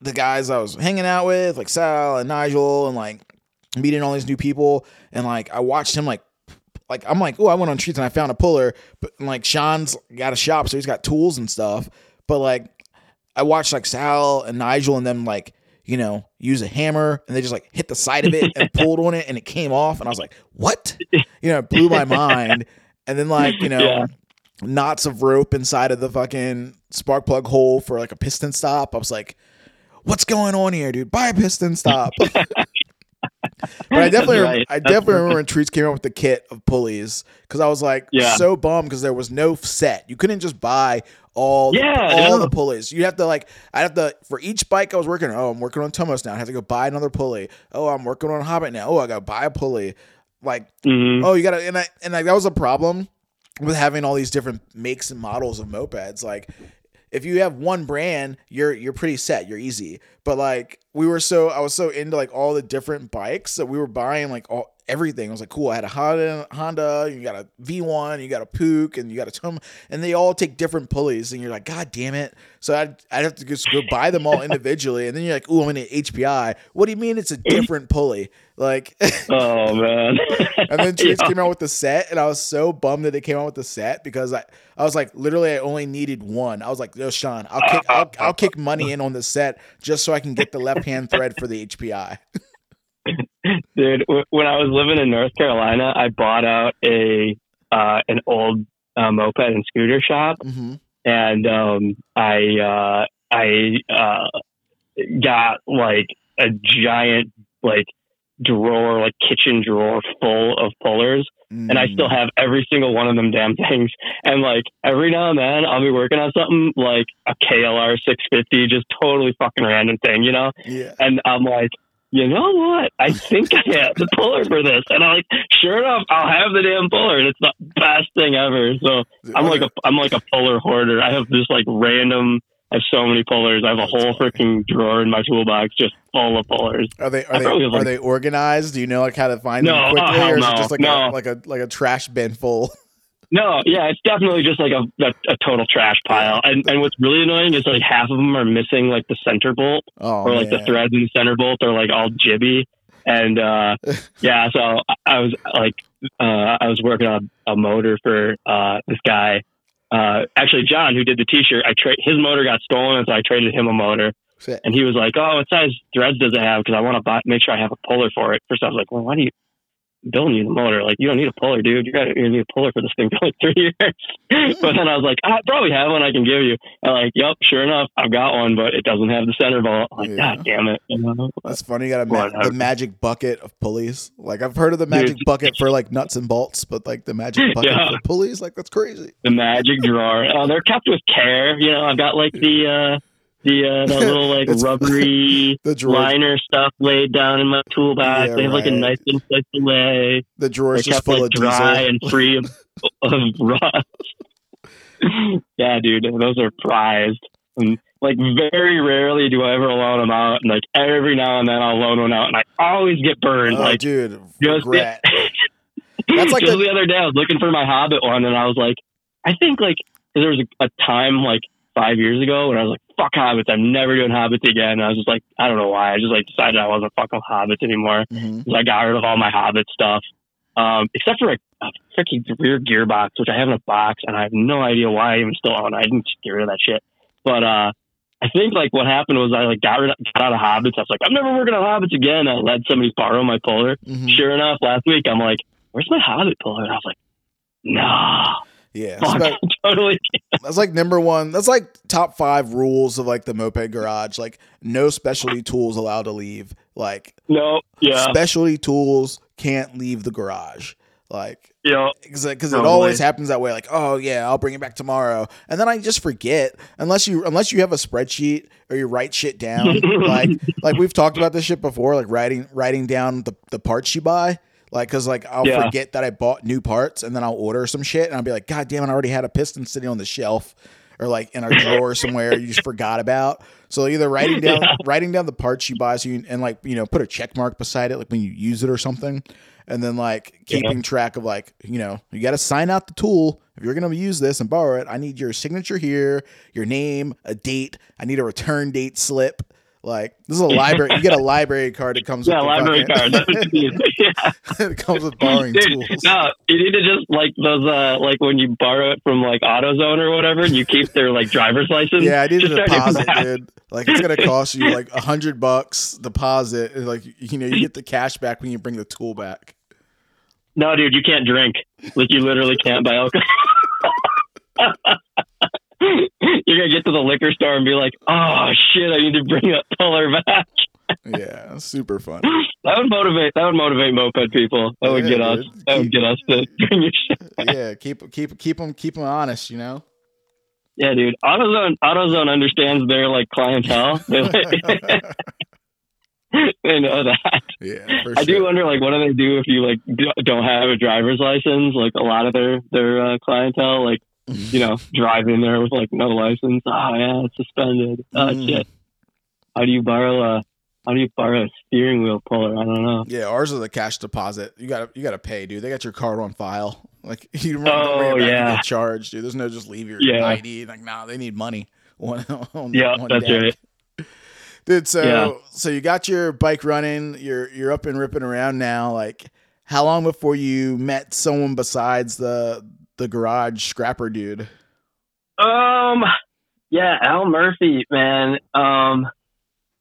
the guys I was hanging out with, like Sal and Nigel, and like meeting all these new people, and like I watched him like. Like I'm like, oh, I went on treats and I found a puller, but and, like Sean's got a shop, so he's got tools and stuff. But like, I watched like Sal and Nigel and them like, you know, use a hammer and they just like hit the side of it and pulled on it and it came off, and I was like, what? You know, it blew my mind. And then like, you know, Yeah. knots of rope inside of the fucking spark plug hole for like a piston stop. I was like, what's going on here, dude? Buy a piston stop. But I definitely, right. I definitely remember when Treats came out with the kit of pulleys because I was like Yeah. so bummed because there was no set. You couldn't just buy all the, Yeah, all yeah. the pulleys. You have to like I have to for each bike I was working on. Oh, I'm working on Tomos now. I have to go buy another pulley. Oh, I'm working on Hobbit now. Oh, I got to buy a pulley. Like Mhm. oh, you got to and I and like that was a problem with having all these different makes and models of mopeds. Like if you have one brand, you're you're pretty set. You're easy. But like we were so I was so into like all the different bikes that we were buying like all everything. I was like, cool. I had a Honda, Honda. You got a V1, you got a Puch, and you got a Tom, and they all take different pulleys. And you're like, God damn it! So I'd I'd have to just go buy them all individually. And then you're like, ooh, I'm in an HPI. What do you mean it's a different pulley? Like, Oh man. and then Treats Yeah. came out with the set, and I was so bummed that it came out with the set because I, I was like, literally, I only needed one. I was like, yo, Sean, I'll kick, I'll, I'll kick money in on the set just so I can get the left hand thread for the HPI. Dude, w- when I was living in North Carolina, I bought out a uh, an old uh, moped and scooter shop, hmm and um, I uh, I uh, got like a giant like drawer, like kitchen drawer full of pullers, and I Mm. still have every single one of them damn things. And like every now and then, I'll be working on something like a KLR 650, just totally fucking random thing, you know. yeah. And I'm like, you know what? I think I have the puller for this. And I'm like, sure enough, I'll have the damn puller. And it's the best thing ever. So I'm like a I'm like a puller hoarder. I have this like random. I have so many pullers. I have a whole freaking drawer in my toolbox just full of pullers. Are they are they probably are like- they organized? Do you know like how to find No, them quickly, hell or is it just like no. a like a like a trash bin full? No, yeah, it's definitely just like a, a, a total trash pile. And and what's really annoying is like half of them are missing like the center bolt Oh, or like the threads in the center bolt are like all jibby. And uh, yeah, so I- was like, uh, I was working on a motor for uh, this guy. Uh, actually, John, who did the T-shirt, I tra- his motor got stolen, so I traded him a motor. And he was like, "Oh, what size threads does it have? Because I want to buy, make sure I have a puller for it." First, I was like, "Well, why do you Bill need a motor? Like, you don't need a puller, dude. You got you need a puller for this thing for like three years." but then I was like, "I probably have one I can give you." And like, "Yep, sure enough, I've got one, but it doesn't have the center bolt." I'm like, Yeah. God damn it! You know? That's funny. You got a ma- the magic bucket of pulleys. Like I've heard of the magic Dude. bucket for like nuts and bolts, but like the magic bucket Yeah. for pulleys, like that's crazy. the magic drawer. Oh, they're kept with care. You know, I've got like the uh the uh that little like rubbery The drawer, liner stuff laid down in my toolbox. Yeah, they have like a right. nice little place to lay. the drawer They're is just kept full like of dry diesel. and free of, of rust. yeah, dude, those are prized. And like very rarely do I ever loan them out. And like every now and then I'll loan one out, and I always get burned. Oh, like dude, just the- That's like just the- the, other day, I was looking for my Hobbit one, and I was like, I think like there was a, a time like five years ago when I was like, fuck Hobbits, I'm never doing Hobbits again. And I was just like, I don't know why. I just like decided I wasn't fucking Hobbits anymore. Mhm. So I got rid of all my Hobbit stuff, um, except for a, a freaking rear gearbox, which I have in a box, and I have no idea why I even still own. I didn't get rid of that shit. But uh, I think like what happened was I like got rid of, got out of Hobbits. I was like, I'm never working on Hobbits again. I let somebody borrow my puller. Mhm. Sure enough, last week I'm like, "Where's my Hobbit puller?" And I was like, "No, Yeah, oh, that's, about- totally." that's like number one. That's like top five rules of like the moped garage. Like no specialty tools allowed to leave. Like No, yeah, specialty tools can't leave the garage. Like, know, because it always happens that way. Like, oh yeah, I'll bring it back tomorrow, and then I just forget unless you unless you have a spreadsheet or you write shit down. like like we've talked about this shit before. Like writing writing down the the parts you buy. Like, cause like I'll Yeah. forget that I bought new parts, and then I'll order some shit, and I'll be like, God damn it, I already had a piston sitting on the shelf, or like in a drawer somewhere you just forgot about. So either writing down writing down the parts you buy, so you and like you know put a check mark beside it, like when you use it or something, and then like keeping track of like you know you got to sign out the tool if you're gonna use this and borrow it. I need your signature here, your name, a date. I need a return date slip. Like this is a library. You get a library card that comes yeah, with library card. That's what you need. yeah. it comes with borrowing Dude, tools. no, you need to just like those, uh, like when you borrow it from like AutoZone or whatever, and you keep their like driver's license. Yeah, I need a Just start doing deposit, dude. Like it's gonna cost you like a hundred bucks deposit. and, Like you know, you get the cash back when you bring the tool back. No, dude, you can't drink. Like you literally can't buy alcohol. You're gonna get to the liquor store and be like, "Oh shit, I need to bring that puller back." Yeah, super fun. That would motivate. That would motivate moped people. That would Yeah, get us. dude. That would get us to bring your shit. Yeah, keep keep keep them keep them honest. You know. Yeah, dude. AutoZone. AutoZone understands their like clientele. They, like, they know that. Yeah, I do wonder, like, what do they do if you like do- don't have a driver's license? Like, a lot of their their uh, clientele, like, you know, drive in there with like no license. Oh yeah, it's suspended. Oh Mm. shit. How do you borrow a How do you borrow a steering wheel puller? I don't know. Yeah, ours is a cash deposit. You gotta you gotta pay, dude. They got your card on file. Like you don't Oh, back and yeah. get charged, dude. There's no just leave your Yeah. ID. Like, nah, they need money. One, on, Yeah, on that's right. Dude, so Yeah. so you got your bike running. You're you're up and ripping around now. Like, how long before you met someone besides the the garage scrapper dude? Um, yeah, Al Murphy, man. Um,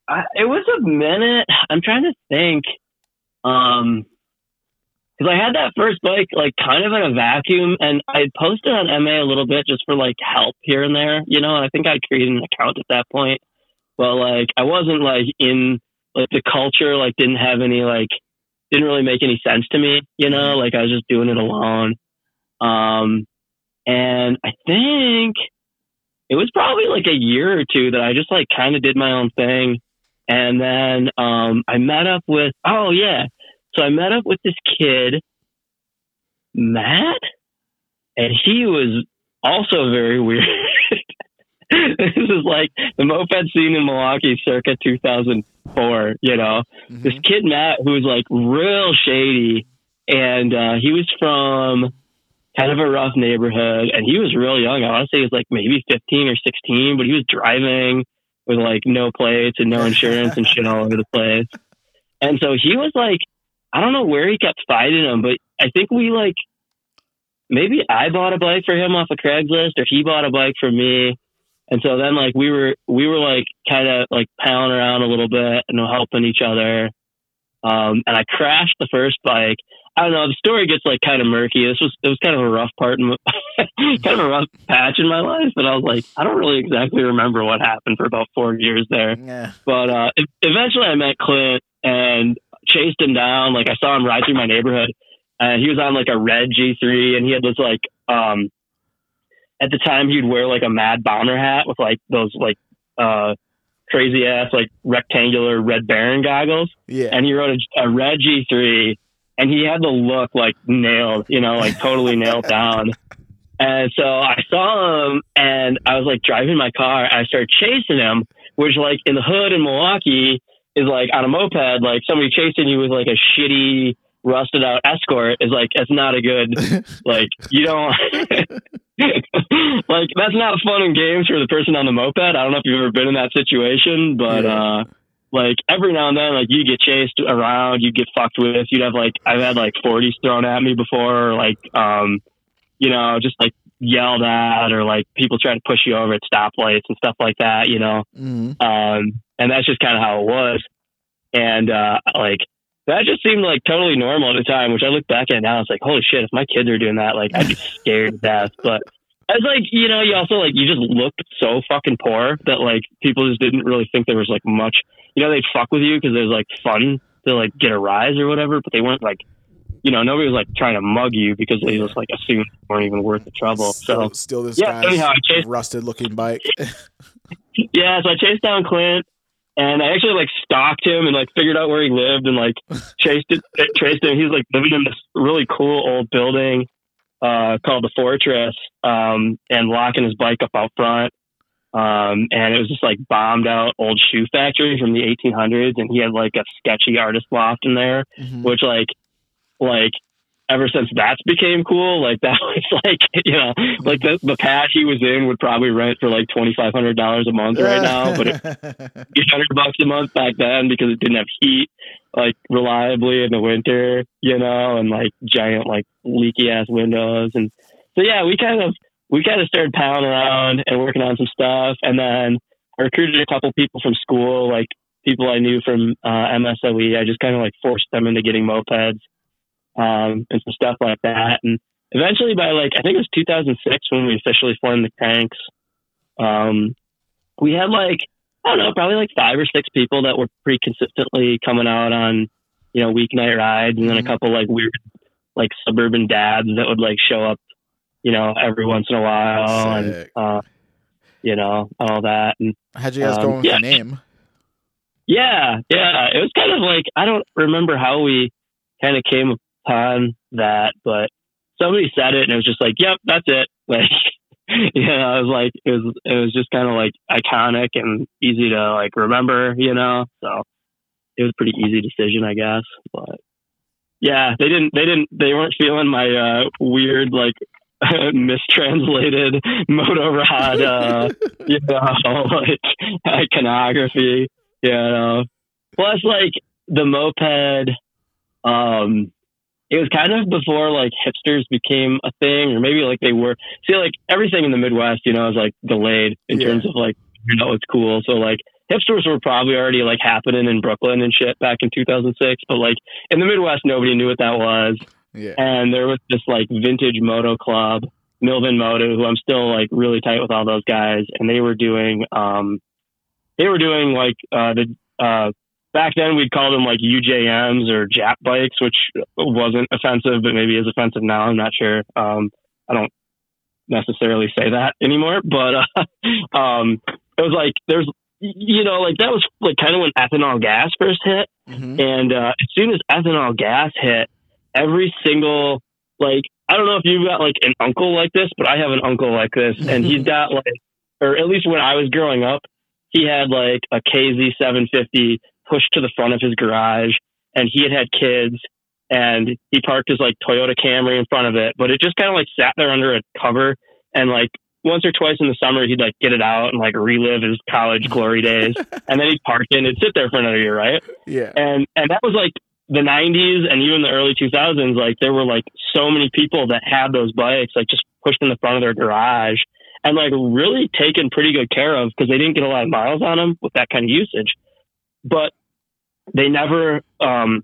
I, it was a minute. I'm trying to think. Um, because I had that first bike like kind of in a vacuum, and I posted on MA a little bit just for like help here and there, you know. And I think I created an account at that point, but like I wasn't like in like the culture, like didn't have any like didn't really make any sense to me, you know. Like I was just doing it alone. Um, and I think it was probably like a year or two that I just like kind of did my own thing. And then um, I met up with, oh, yeah. So I met up with this kid, Matt, and he was also very weird. this is like the moped scene in Milwaukee circa 2004, you know? This Mhm. kid, Matt, who was like real shady, and uh, he was from kind of a rough neighborhood, and he was real young. I want to say he was like maybe 15 or 16, but he was driving with like no plates and no insurance and shit all over the place. And so he was like, I don't know where he kept fighting him, but I think we like maybe I bought a bike for him off of Craigslist, or he bought a bike for me. And so then like we were we were like kind of like palling around a little bit and helping each other. Um, and I crashed the first bike. I don't know. The story gets like kind of murky. This was it was kind of a rough part, in my, kind of a rough patch in my life. But I was like, I don't really exactly remember what happened for about four years there. Yeah. But uh, eventually, I met Clint and chased him down. Like I saw him ride through my neighborhood, and he was on like a red G3, and he had this like um, at the time he'd wear like a Mad Bomber hat with like those like uh crazy ass like rectangular Red Baron goggles, Yeah. and he rode a, a red G3, and he had the look like nailed, you know, like totally nailed down. And so I saw him, and I was like driving my car, and I started chasing him, which like in the hood in Milwaukee is like on a moped, like somebody chasing you with like a shitty rusted out escort is like it's not a good like you don't like that's not fun and games for the person on the moped. I don't know if you've ever been in that situation, but Yeah. uh like every now and then like you get chased around, you get fucked with. You'd have like I've had like forties thrown at me before, or like um you know, just like yelled at or like people try to push you over at stoplights and stuff like that, you know. Mhm. Um, and that's just kind of how it was. And uh, like that just seemed like totally normal at the time, which I look back at now. It's like, holy shit, if my kids are doing that, like I'd be scared to death. But it's like, you know, you also like you just looked so fucking poor that like people just didn't really think there was like much. You know, they'd fuck with you because it was like fun to like get a rise or whatever, but they weren't like you know, nobody was like trying to mug you because they just like assumed you weren't even worth the trouble. Still, So still this Yeah, anyhow, I chased- rusted looking bike. yeah, so I chased down Clint and I actually like stalked him and like figured out where he lived and like chased it, traced him. He's like living in this really cool old building uh, called the Fortress um, and locking his bike up out front. Um, and it was just like bombed out old shoe factory from the 1800s, and he had like a sketchy artist loft in there, Mhm. which like, like ever since that's became cool, like that was like you know like the the pad he was in would probably rent for like twenty five hundred dollars a month right now, but it, eight hundred bucks a month back then because it didn't have heat like reliably in the winter, you know, and like giant like leaky ass windows. And so yeah, we kind of we kind of started palling around and working on some stuff. And then I recruited a couple people from school, like people I knew from uh, MSOE. I just kind of like forced them into getting mopeds um, and some stuff like that. And eventually, by like I think it was 2006 when we officially formed the Cranks, um, we had like I don't know, probably like five or six people that were pretty consistently coming out on, you know, weeknight rides, and then Mhm. a couple like weird, like suburban dads that would like show up, you know, every once in a while, and uh, you know, all that. And How'd you guys Um, go with yeah. the name? yeah, yeah, it was kind of like I don't remember how we kind of came upon that, but somebody said it, and it was just like, "Yep, that's it." Like, you know, it was like it was it was just kind of like iconic and easy to like remember, you know. So it was a pretty easy decision, I guess. But yeah, they didn't they didn't they weren't feeling my uh, weird like mistranslated moto rod, uh, you know, like iconography, you know. Plus, like the moped, um, it was kind of before like hipsters became a thing, or maybe like they were. See, like everything in the Midwest, you know, is like delayed in Yeah. terms of like you know it's cool. So like hipsters were probably already like happening in Brooklyn and shit back in 2006, but like in the Midwest, nobody knew what that was Yeah. and there was this like vintage moto club, Milvin Moto, who I'm still like really tight with all those guys, and they were doing um they were doing like uh the uh back then we'd call them like UJMs or Jap bikes, which wasn't offensive, but maybe is offensive now. I'm not sure. Um I don't necessarily say that anymore, but uh, um it was like there's you know like that was like kind of when ethanol gas first hit Mhm. and uh, as soon as ethanol gas hit, every single like I don't know if you've got like an uncle like this, but I have an uncle like this, and he's got like, or at least when I was growing up, he had like a KZ 750 pushed to the front of his garage, and he had had kids, and he parked his like Toyota Camry in front of it, but it just kind of like sat there under a cover, and like once or twice in the summer he'd like get it out and like relive his college glory days, and then he'd park it and it'd sit there for another year, right? Yeah. and and that was like the 90s and even the early 2000s like there were like so many people that had those bikes like just pushed in the front of their garage and like really taken pretty good care of because they didn't get a lot of miles on them with that kind of usage but they never um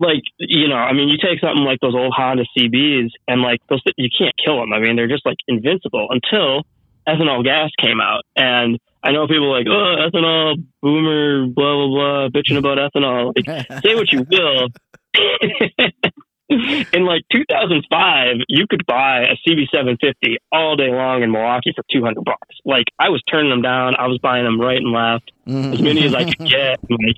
like you know i mean you take something like those old honda cbs and like those you can't kill them i mean they're just like invincible until ethanol gas came out and i know people are like oh ethanol boomer blah blah blah bitching about ethanol like say what you will. in like 2005, you could buy a CB750 all day long in Milwaukee for 200 bucks. Like I was turning them down. I was buying them right and left, as many as I could get. Like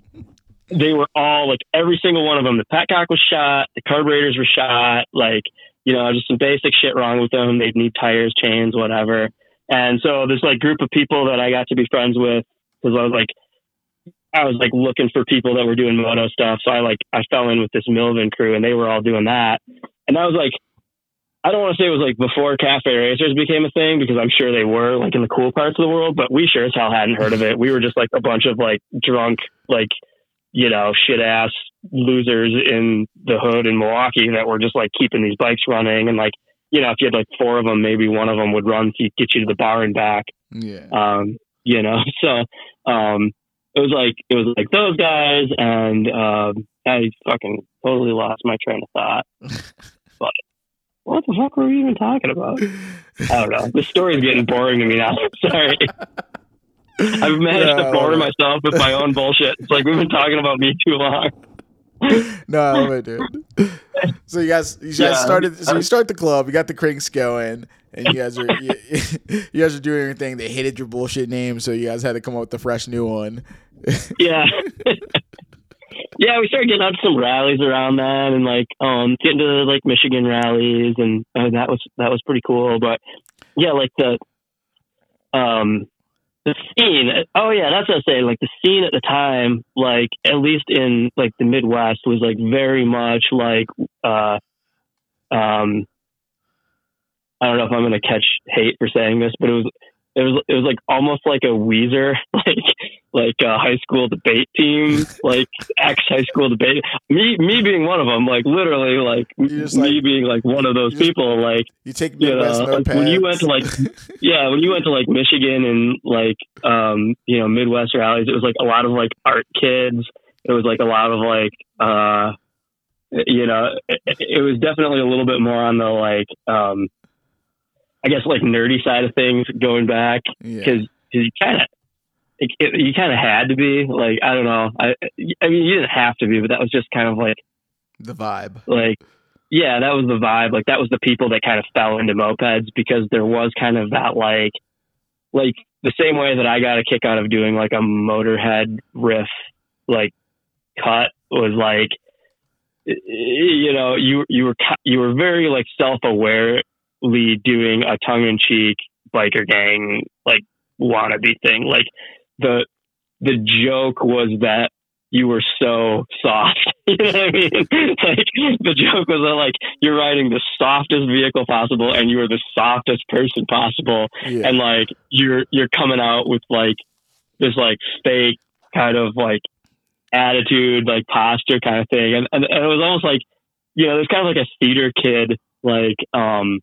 they were all like every single one of them. The petcock was shot. The carburetors were shot. Like you know, just some basic shit wrong with them. They'd need tires, chains, whatever. And so this like group of people that I got to be friends with because I was like I was like looking for people that were doing moto stuff. So I like I fell in with this Milvin crew and they were all doing that. And I was like I don't want to say it was like before cafe racers became a thing because I'm sure they were like in the cool parts of the world, but we sure as hell hadn't heard of it. We were just like a bunch of like drunk, like, you know, shit ass losers in the hood in Milwaukee that were just like keeping these bikes running. And like, you know, if you had like four of them, maybe one of them would run to get you to the bar and back yeah. um, you know, so um, it was like it was like those guys, and um, I fucking totally lost my train of thought. But what the fuck were we even talking about? I don't know. The story's getting boring to me now. Sorry. I've managed Yeah, to bore myself with my own bullshit. It's like we've been talking about me too long. no, I love it, dude. So you guys, you guys Yeah. started. So you start the club. You got the cranks going, and you guys are you, you guys are doing everything. They hated your bullshit name, so you guys had to come up with a fresh new one. yeah. yeah, we started getting out to some rallies around that and like um getting to like Michigan rallies and uh, that was that was pretty cool. But yeah, like the um the scene oh yeah, that's what I saying. Like the scene at the time, like at least in like the Midwest was like very much like uh um I don't know if I'm gonna catch hate for saying this, but it was it was it was like almost like a Weezer, like like a high school debate team, like ex high school debate. Me me being one of them, like literally, like me like- being like one of those just- people, like You take you Midwest know, like when you went to like yeah, when you went to like Michigan and like um you know Midwest rallies, it was like a lot of like art kids. It was like a lot of like uh you know it, it was definitely a little bit more on the like um I guess like nerdy side of things going back yeah. because you kind of it, it, you kind of had to be like I don't know. I I mean you didn't have to be but that was just kind of like the vibe. like yeah that was the vibe. Like that was the people that kind of fell into mopeds because there was kind of that like like the same way that I got a kick out of doing like a motorhead riff like cut was like you know you you were you were very like self-awarely doing a tongue-in-cheek biker gang like wannabe thing. Like the the joke was that you were so soft. You know what i mean? Like the joke was that like you're riding the softest vehicle possible and you are the softest person possible. Yeah. and like you're you're coming out with like this like fake kind of like attitude like posture kind of thing. And, and, and it was almost like you know there's kind of like a theater kid like um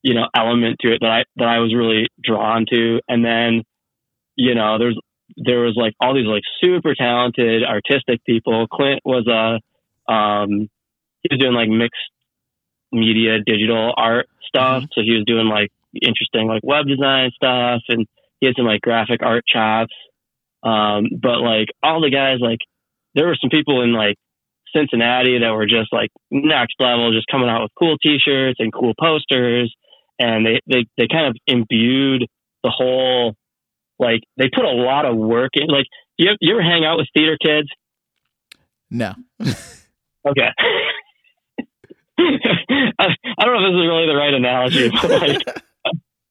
you know element to it that i that i was really drawn to. And then you know there's there was like all these like super talented artistic people. Clint was a um he was doing like mixed media digital art stuff. So he was doing like interesting like web design stuff and he had some like graphic art chops. Um but like all the guys like there were some people in like cincinnati that were just like next level just coming out with cool t-shirts and cool posters. And they they, they kind of imbued the whole like they put a lot of work in like you, you ever hang out with theater kids no. Okay. I, I don't know if this is really the right analogy, but like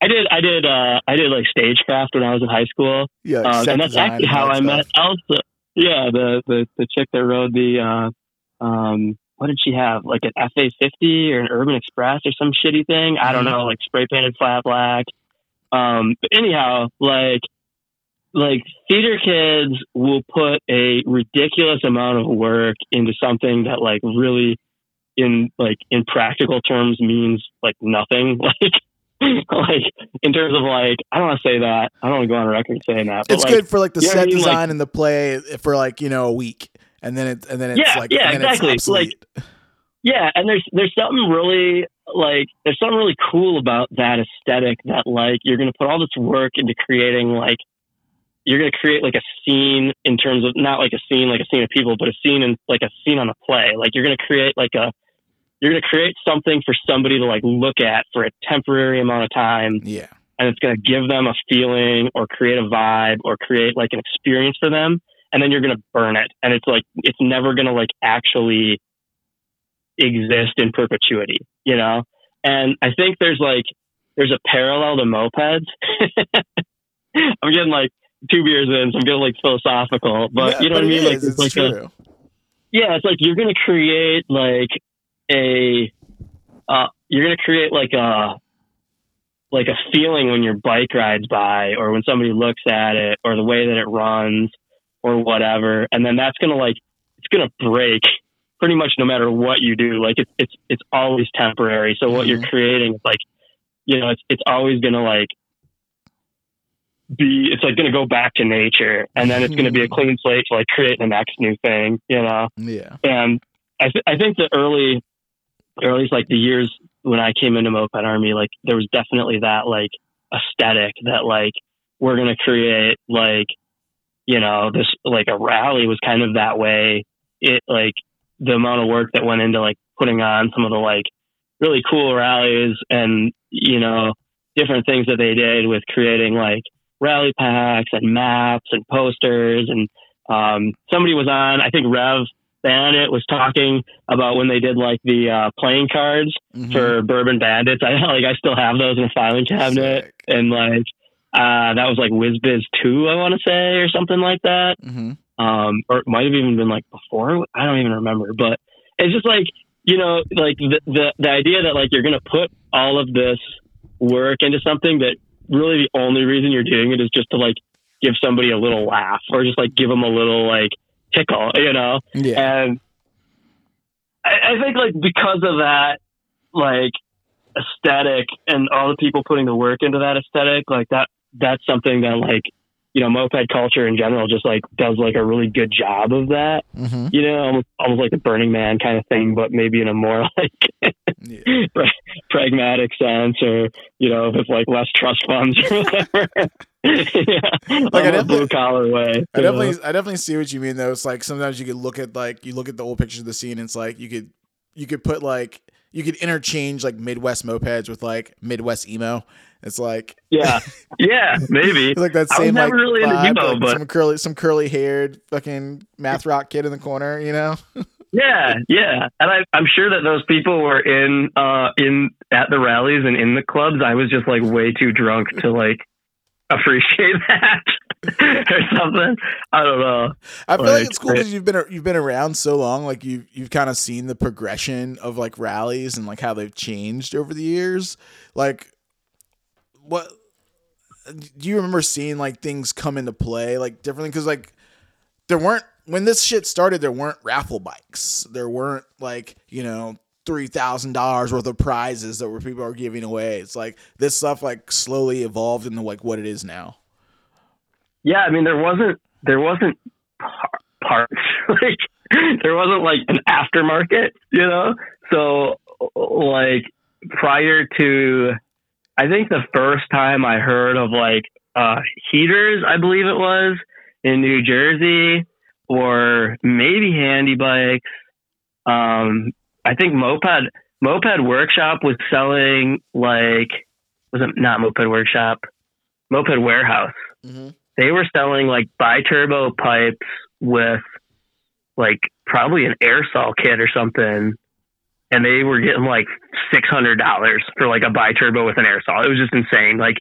I did, I did, uh, I did like stagecraft when I was in high school, Yeah. um, and that's actually how I that met. Elsa. Yeah, the the the chick that rode the, uh, um, what did she have? Like an FA fifty or an Urban Express or some shitty thing? I don't Mm-hmm. know, like spray painted flat black. Um, but anyhow, like like theater kids will put a ridiculous amount of work into something that like really in like in practical terms means like nothing like like in terms of like i don't want to say that i don't want to go on record saying that but It's like good for like the what I set mean? Like- design and the play for like you know a week, and then it and then it's Yeah, like yeah, exactly. Obsolete. yeah and there's there's something really like there's something really cool about that aesthetic that like you're going to put all this work into creating like you're going to create like a scene in terms of not like a scene like a scene of people but a scene in like a scene on a play. Like you're going to create like a you're going to create something for somebody to like look at for a temporary amount of time. Yeah. and it's going to give them a feeling or create a vibe or create like an experience for them. And then you're going to burn it. And it's like it's never going to like actually exist in perpetuity you know? And i think there's like there's a parallel to mopeds. I'm getting like two beers in so i'm getting like philosophical but Yeah, you know what i mean? like is. it's It's like a, yeah, it's like you're gonna create like a uh, you're gonna create like a like a feeling when your bike rides by or when somebody looks at it or the way that it runs or whatever and then that's gonna like it's gonna break pretty much no matter what you do. Like it's it's it's always temporary. So what you're creating is like you know it's it's always gonna like be it's like gonna go back to nature and then it's gonna be a clean slate to like create the next new thing you know Yeah. and I, th- I think the early, or at least like the years when I came into Moped Army, like there was definitely that like aesthetic that like we're gonna create like you know this like a rally was kind of that way. It like the amount of work that went into like putting on some of the like really cool rallies and you know different things that they did with creating like rally packs and maps and posters and um, somebody was on I think Rev Bandit was talking about when they did like the uh, playing cards Mhm. for Bourbon Bandits. I like I still have those in a filing cabinet Sick. and like uh, that was like WizBiz two I want to say or something like that Mhm. um, or it might have even been like before. I don't even remember, but it's just like you know, like the the, the idea that like you're gonna put all of this work into something that really the only reason you're doing it is just to like give somebody a little laugh or just like give them a little like tickle, you know. Yeah. And I, I think like because of that, like aesthetic and all the people putting the work into that aesthetic, like that that's something that like you know moped culture in general just like does like a really good job of that. Mhm. You know, almost, almost like the Burning Man kind of thing, but maybe in a more like Yeah. pragmatic sense, or you know, with like less trust funds or whatever. yeah, Like, I a definitely- blue collar way. I you know? definitely, I definitely see what you mean though. It's like sometimes you could look at like you look at the old pictures of the scene. And it's like you could, you could put like you could interchange like Midwest mopeds with like Midwest emo. It's like yeah, yeah, maybe. it's like that same like, really vibe, emo, like, but- some curly, some curly haired fucking math rock kid in the corner. You know? Yeah, yeah, and I, I'm sure that those people were in uh in at the rallies and in the clubs. I was just like way too drunk to like appreciate that or something. I don't know. I feel like Like, it's cool because you've been you've been around so long. Like you you've kind of seen the progression of like rallies and like how they've changed over the years. Like what do you remember seeing like things come into play like differently? Because like there weren't when this shit started, there weren't raffle bikes. There weren't like you know three thousand dollars worth of prizes that were people are giving away. It's like this stuff like slowly evolved into like what it is now. Yeah, I mean there wasn't there wasn't par- parts like there wasn't like an aftermarket, you know. So like prior to, I think the first time I heard of like uh, heaters, I believe it was in New Jersey, or maybe handy bikes. Um, I think moped moped workshop was selling like was it not moped workshop, moped warehouse Mm-hmm. they were selling like bi-turbo pipes with like probably an Airsal kit or something and they were getting like $600 for like a bi-turbo with an Airsal it was just insane. Like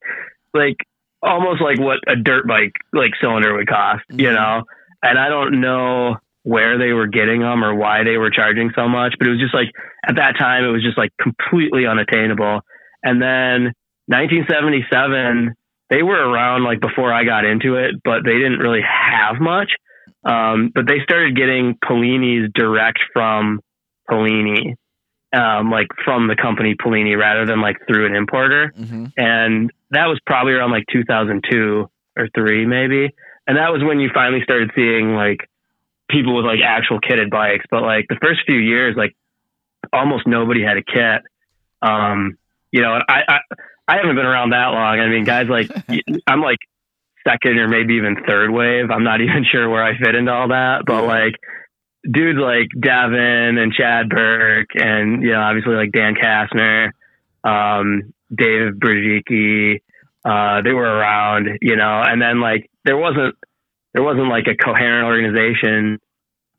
like almost like what a dirt bike like cylinder would cost you Mhm. know? And i don't know where they were getting them or why they were charging so much but it was just like at that time it was just like completely unattainable. And then 1977 they were around like before I got into it, but they didn't really have much. Um, but they started getting Polini's direct from Polini, um, like from the company Polini rather than like through an importer. Mm-hmm. And that was probably around like 2002 or three, maybe. And that was when you finally started seeing like people with like actual kitted bikes. But like the first few years, like almost nobody had a kit. Um, you know, and I, I, I haven't been around that long. I mean, guys like I'm like second or maybe even third wave. I'm not even sure where I fit into all that, but like dudes like Devin and Chad Burke and you know obviously like Dan Kastner, um, Dave Brzezicki, uh, they were around, you know, and then like there wasn't there wasn't like a coherent organization.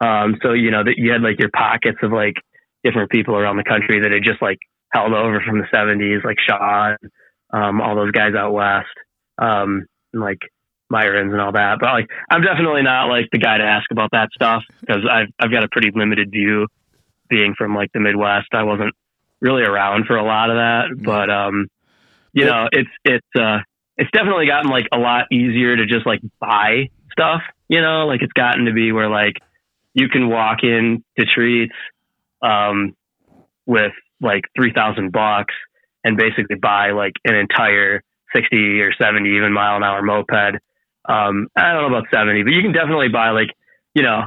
Um, so you know that you had like your pockets of like different people around the country that had just like held over from the 70s, like Shaw, um, all those guys out west, um, and like Myrons and all that. But like, I'm definitely not like the guy to ask about that stuff because I've I've got a pretty limited view, being from like the Midwest. I wasn't really around for a lot of that, but um, you know, it's it's uh, it's definitely gotten like a lot easier to just like buy stuff. You know, like it's gotten to be where like you can walk in to treats um, with like three thousand bucks and basically buy like an entire sixty or seventy even mile an hour moped. Um, I don't know about seventy, but you can definitely buy like you know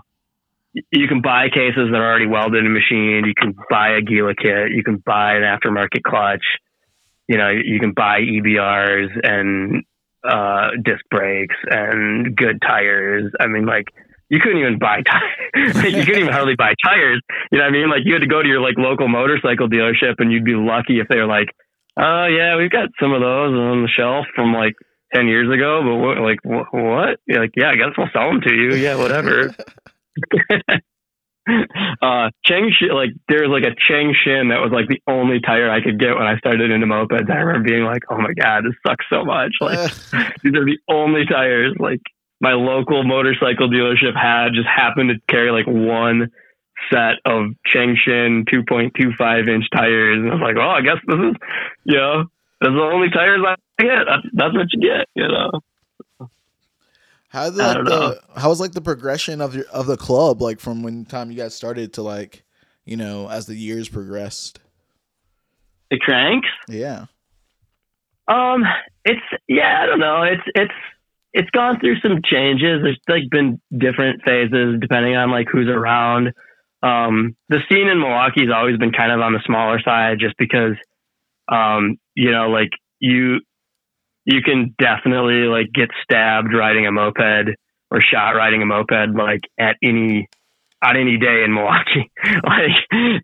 you can buy cases that are already welded and machined. You can buy a Gila kit. You can buy an aftermarket clutch. You know, you can buy EBRs and uh, disc brakes and good tires. I mean, like you couldn't even buy tires. you couldn't even hardly buy tires. You know what I mean? Like you had to go to your like local motorcycle dealership and you'd be lucky if they were like, oh yeah, we've got some of those on the shelf from like 10 years ago, but what, like, wh- what? You're like, yeah, I guess we'll sell them to you. Yeah, whatever. uh, Cheng like, there was like a Cheng Shin that was like the only tire I could get when I started into mopeds. I remember being like, oh my God, this sucks so much. Like, these are the only tires like my local motorcycle dealership had just happened to carry like one set of Cheng Shin 2.25 inch tires. And I was like, oh, I guess this is, you know, that's the only tires I get. That's, what you get, you know. How did I like don't the how was like the progression of your of the club like from when time you guys started to like you know as the years progressed? The cranks. Yeah. Um, it's yeah, I don't know. It's it's it's gone through some changes. There's like been different phases depending on like who's around. Um, the scene in Milwaukee has always been kind of on the smaller side, just because, um, you know, like you you can definitely like get stabbed riding a moped or shot riding a moped like at any on any day in Milwaukee. like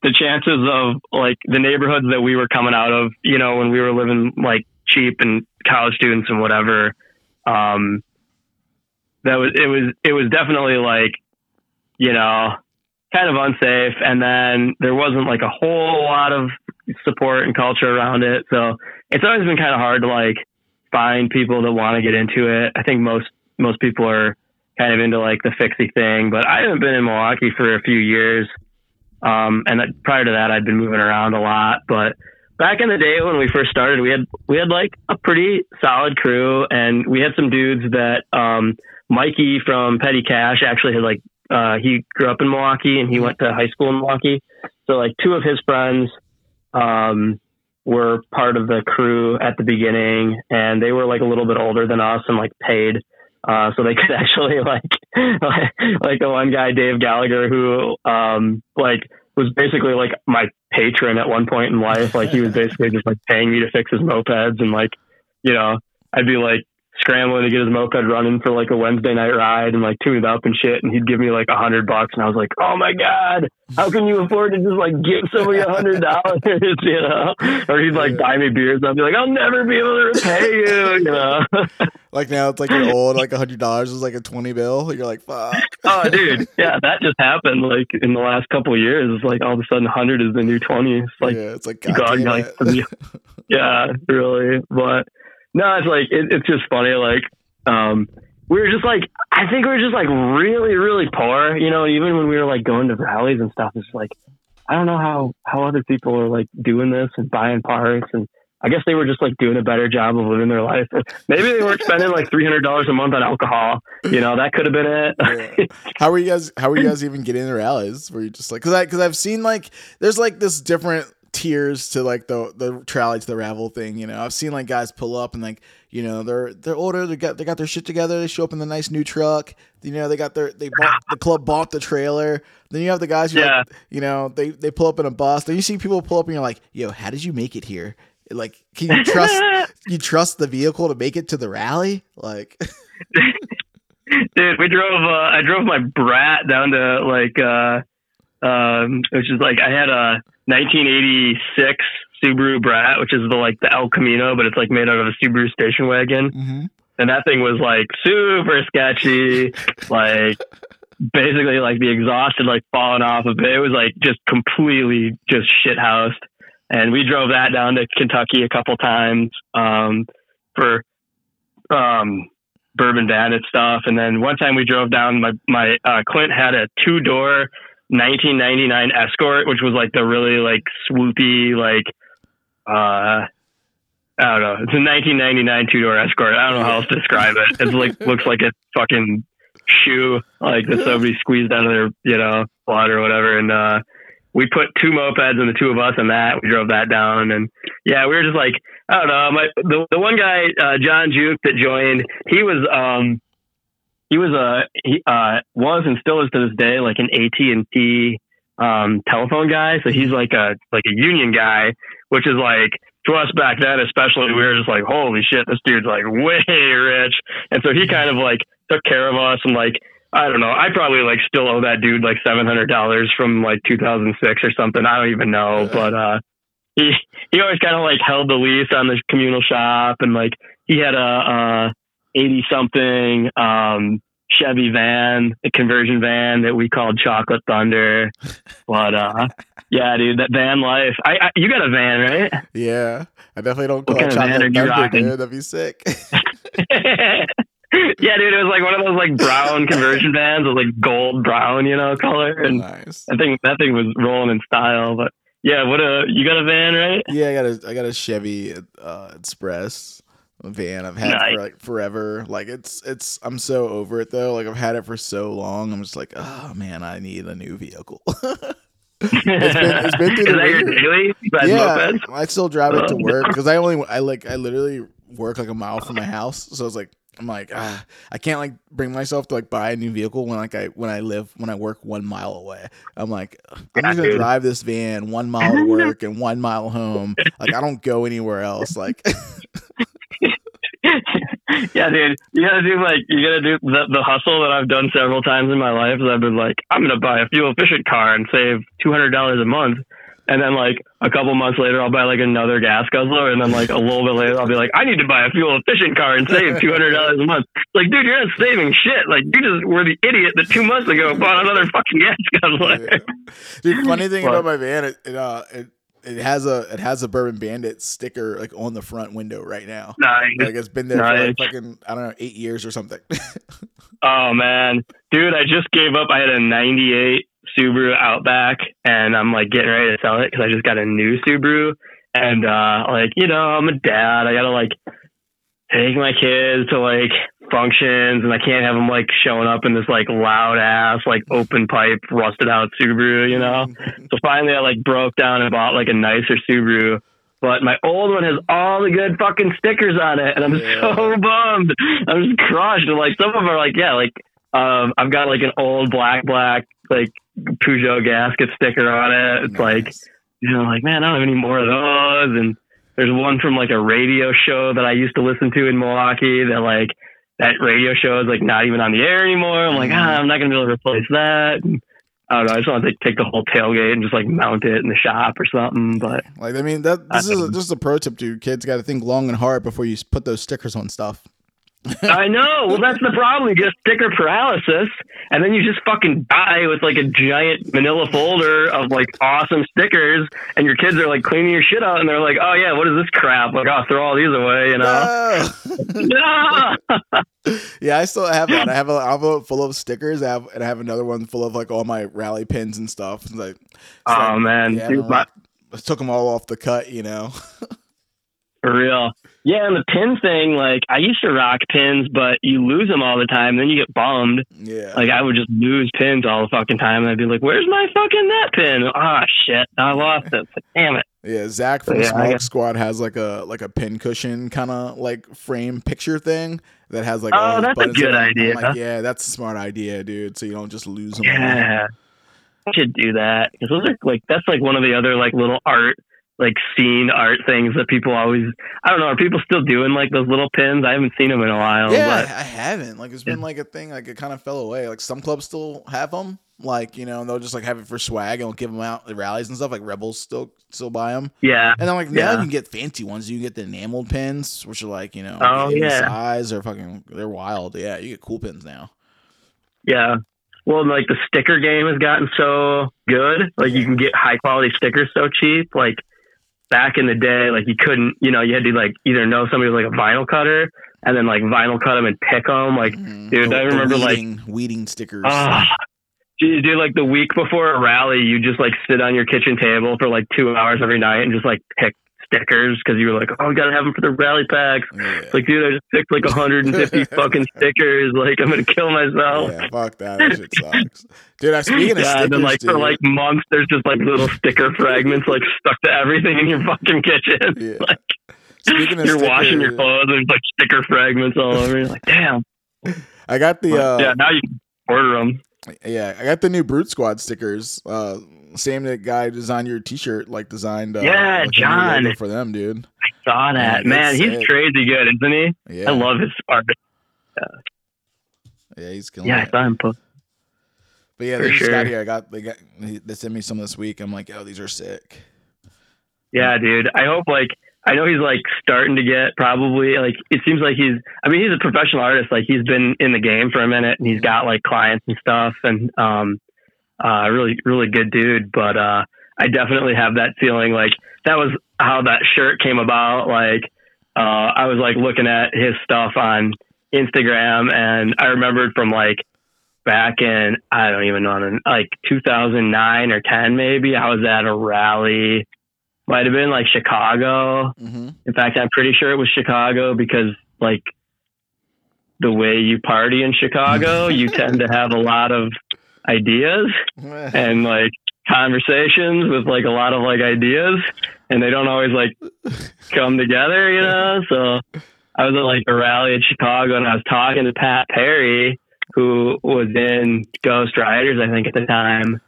the chances of like the neighborhoods that we were coming out of, you know, when we were living like cheap and college students and whatever, um, that was it was it was definitely like, you know, kind of unsafe. And then there wasn't like a whole lot of support and culture around it. So it's always been kind of hard to like find people that want to get into it. I think most most people are kind of into like the fixie thing, but I haven't been in Milwaukee for a few years. Um, and that, prior to that, I'd been moving around a lot. But back in the day when we first started, we had we had like a pretty solid crew, and we had some dudes that um, Mikey from Petty Cash actually had like uh, he grew up in Milwaukee and he went to high school in Milwaukee. So like two of his friends um, were part of the crew at the beginning, and they were like a little bit older than us and like paid. Uh, so they could actually like, like the one guy, Dave Gallagher, who, um, like was basically like my patron at one point in life. Like he was basically just like paying me to fix his mopeds and like, you know, I'd be like scrambling to get his moped running for like a Wednesday night ride and like tune it up and shit. And he'd give me like a hundred bucks. And I was like, Oh my God, how can you afford to just like give somebody a hundred dollars? You know, or he'd like buy me beers. And I'd be like, I'll never be able to repay you, you know? Like now it's like an old like a hundred dollars is like a twenty bill. You're like fuck. oh, dude. Yeah. That just happened like in the last couple of years. It's like all of a sudden hundred is the new 20. It's like, yeah, it's like God go out and damn like, it. yeah, really. But no, it's like it, it's just funny. Like, um, we were just like, I think we were just like really, really poor. You know, even when we were like going to rallies and stuff, it's like, I don't know how how other people are like doing this and buying parts and. I guess they were just like doing a better job of living their life. Maybe they weren't spending like three hundred dollars a month on alcohol. You know, that could have been it. Yeah. How are you guys? How are you guys even getting into rallies? Were you just like because I because I've seen like there's like this different tiers to like the the trally to the ravel thing. You know, I've seen like guys pull up and like you know they're they're older. They got they got their shit together. They show up in the nice new truck. You know, they got their they bought the club bought the trailer. Then you have the guys who Yeah. like, you know they they pull up in a bus. Then you see people pull up and you're like, yo, how did you make it here? Like, can you trust you trust the vehicle to make it to the rally? Like, Dude, we drove. Uh, I drove my brat down to like, uh, um, which is like I had a 1986 Subaru Brat, which is the like the El Camino, but it's like made out of a Subaru station wagon, mhm. and that thing was like super sketchy, like basically like the exhaust had like fallen off of it. It was like just completely just shit housed. And we drove that down to Kentucky a couple times um, for um, bourbon bandit stuff. And then one time we drove down, my, my uh, Clint had a two door 1999 Escort, which was like the really like swoopy, like, uh, I don't know. It's a 1999 two door Escort. I don't know how else to describe it. It's like, looks like a fucking shoe, like that somebody squeezed out of their, you know, blood or whatever. And, uh, we put two mopeds and the two of us in that. We drove that down, and yeah, we were just like, I don't know. My the, the one guy, uh, John Juke, that joined, he was um he was a he uh was and still is to this day like an AT and T um telephone guy. So he's like a like a union guy, which is like to us back then, especially we were just like, holy shit, this dude's like way rich. And so he kind of like took care of us and like I don't know. I probably like still owe that dude like seven hundred dollars from like 2006 or something. I don't even know, but uh, he he always kind of like held the lease on the communal shop, and like he had a, a 80 something um, Chevy van, a conversion van that we called Chocolate Thunder. But uh, yeah, dude, that van life. I, I you got a van, right? Yeah, I definitely don't call What it kind of van chocolate thunder, rocking? dude. That'd be sick. yeah, dude, it was like one of those like brown conversion vans with like gold brown, you know, color, and nice. I think that thing was rolling in style. But yeah, what a you got a van, right? Yeah, I got a I got a Chevy uh, Express van. I've had Nice. for like forever. Like it's it's I'm so over it though. Like I've had it for so long. I'm just like, oh man, I need a new vehicle. it's been it's been through the daily? Yeah? I still drive it to Oh, work because I only I like I literally work like a mile from my house. So it's like I'm like ah, I can't like bring myself to like buy a new vehicle when like I when I live when I work one mile away. I'm like I'm Yeah, just gonna dude. drive this van one mile to work and one mile home. Like I don't go anywhere else. Like yeah, dude. You gotta do like you gotta do the, the hustle that I've done several times in my life. Is I've been like, I'm gonna buy a fuel efficient car and save two hundred dollars a month. And then like a couple months later, I'll buy like another gas guzzler, and then like a little bit later, I'll be like, I need to buy a fuel efficient car and save two hundred dollars a month. Like, dude, you're not saving shit. Like, you just were the idiot that two months ago bought another fucking gas guzzler. yeah. dude, funny thing What? about my van, it, it uh it it has a it has a Bourbon Bandit sticker like on the front window right now. Nice. Like it's been there for like fucking I don't know eight years or something. Oh man, dude, I just gave up. I had a '98 Subaru Outback, and I'm like getting ready to sell it because I just got a new Subaru. And uh, like you know, I'm a dad. I gotta like take my kids to like functions, and I can't have them like showing up in this like loud ass like open pipe rusted out Subaru, you know. So finally, I like broke down and bought like a nicer Subaru. But my old one has all the good fucking stickers on it, and I'm Yeah. so bummed. I'm just crushed. And like some of them are like, yeah, like um, I've got like an old black black like Peugeot gasket sticker on it. It's like you know, like man, I don't have any more of those. And there's one from like a radio show that I used to listen to in Milwaukee that like that radio show is like not even on the air anymore. I'm like, ah, I'm not gonna be able to replace that. And, I don't know. I just want to like, take the whole tailgate and just like mount it in the shop or something. But Like I mean that this is a, this is a pro tip, dude. Kids got to think long and hard before you put those stickers on stuff. I know. Well, that's the problem. You get sticker paralysis, and then you just fucking die with like a giant manila folder of like awesome stickers, and your kids are like cleaning your shit out, and they're like, "Oh yeah, what is this crap? Like, I'll throw all these away," you know? No. Yeah, I still have that. I have an envelope full of stickers. I have and I have another one full of like all my rally pins and stuff. It's like, it's oh like- man, yeah, Dude, like- I took them all off the cut, you know. for real. Yeah, and the pin thing, like I used to rock pins, but you lose them all the time. Then you get bummed. Yeah. Like I would just lose pins all the fucking time, and I'd be like, "Where's my fucking that pin? Ah, shit, I lost it. Damn it." Yeah, Zach from Yeah, Smoke guess- Squad has like a like a pin cushion kind of like frame picture thing that has like. Oh, all that's a good idea. like, yeah, that's a smart idea, dude. So you don't just lose them. all. Yeah, I should do that because those are like that's like one of the other like little art like scene art things that people always. I don't know. Are people still doing like those little pins? I haven't seen them in a while. Yeah, I haven't. Like it's been like a thing. Like it kind of fell away. Like some clubs still have them. Like you know, and they'll just like have it for swag and they'll give them out at rallies and stuff. Like Rebels still still buy them. yeah, And then like now Yeah. you can get fancy ones. You can get the enameled pins, which are like you know Oh, yeah. size or fucking they're wild. Yeah, you get cool pins now. yeah. Well, like the sticker game has gotten so good. Like you can get high quality stickers so cheap. Like back in the day, like you couldn't. You know, you had to like either know somebody was like a vinyl cutter and then like vinyl cut them and pick them. Like Mhm. dude, I remember, like- weeding, weeding stickers. Ah, you do like the week before a rally, you just like sit on your kitchen table for like two hours every night and just like pick stickers because you were like, oh, we gotta have them for the rally packs. yeah. Like, dude, I just picked like 150 fucking stickers. Like, I'm gonna kill myself. yeah, fuck that. That shit sucks, dude. I speaking of Yeah, stickers, and then like dude, for like months, there's just like little sticker fragments like stuck to everything in your fucking kitchen. Yeah. Like speaking of you're washing your stickers, clothes, there's like sticker fragments all over. You're like, damn. I got the uh, yeah, now you can order them. Yeah, I got the new Brute Squad stickers. Uh, same that guy designed your T-shirt, like designed. Uh, Yeah, like a new John. for them, dude. I saw that, Yeah, man. He's sick. crazy good, isn't he? Yeah, I love his art. Yeah, he's killing it. Yeah, I it. saw him post. But yeah, For they just sure. got here. I got they got they sent me some this week. I'm like, oh, these are sick. Yeah, dude. I hope like I know he's like starting to get probably like it seems like he's I mean he's a professional artist like he's been in the game for a minute and he's got like clients and stuff and um uh really really good dude but uh I definitely have that feeling like that was how that shirt came about like uh I was like looking at his stuff on Instagram and I remembered from like back in I don't even know like 2009 or 10 maybe I was at a rally might have been like Chicago. Mm-hmm. In fact, I'm pretty sure it was Chicago because like the way you party in Chicago, you tend to have a lot of ideas and like conversations with like a lot of like ideas and they don't always like come together, you know? So I was at like a rally in Chicago and I was talking to Pat Perry, who was in Ghost Riders, I think at the time.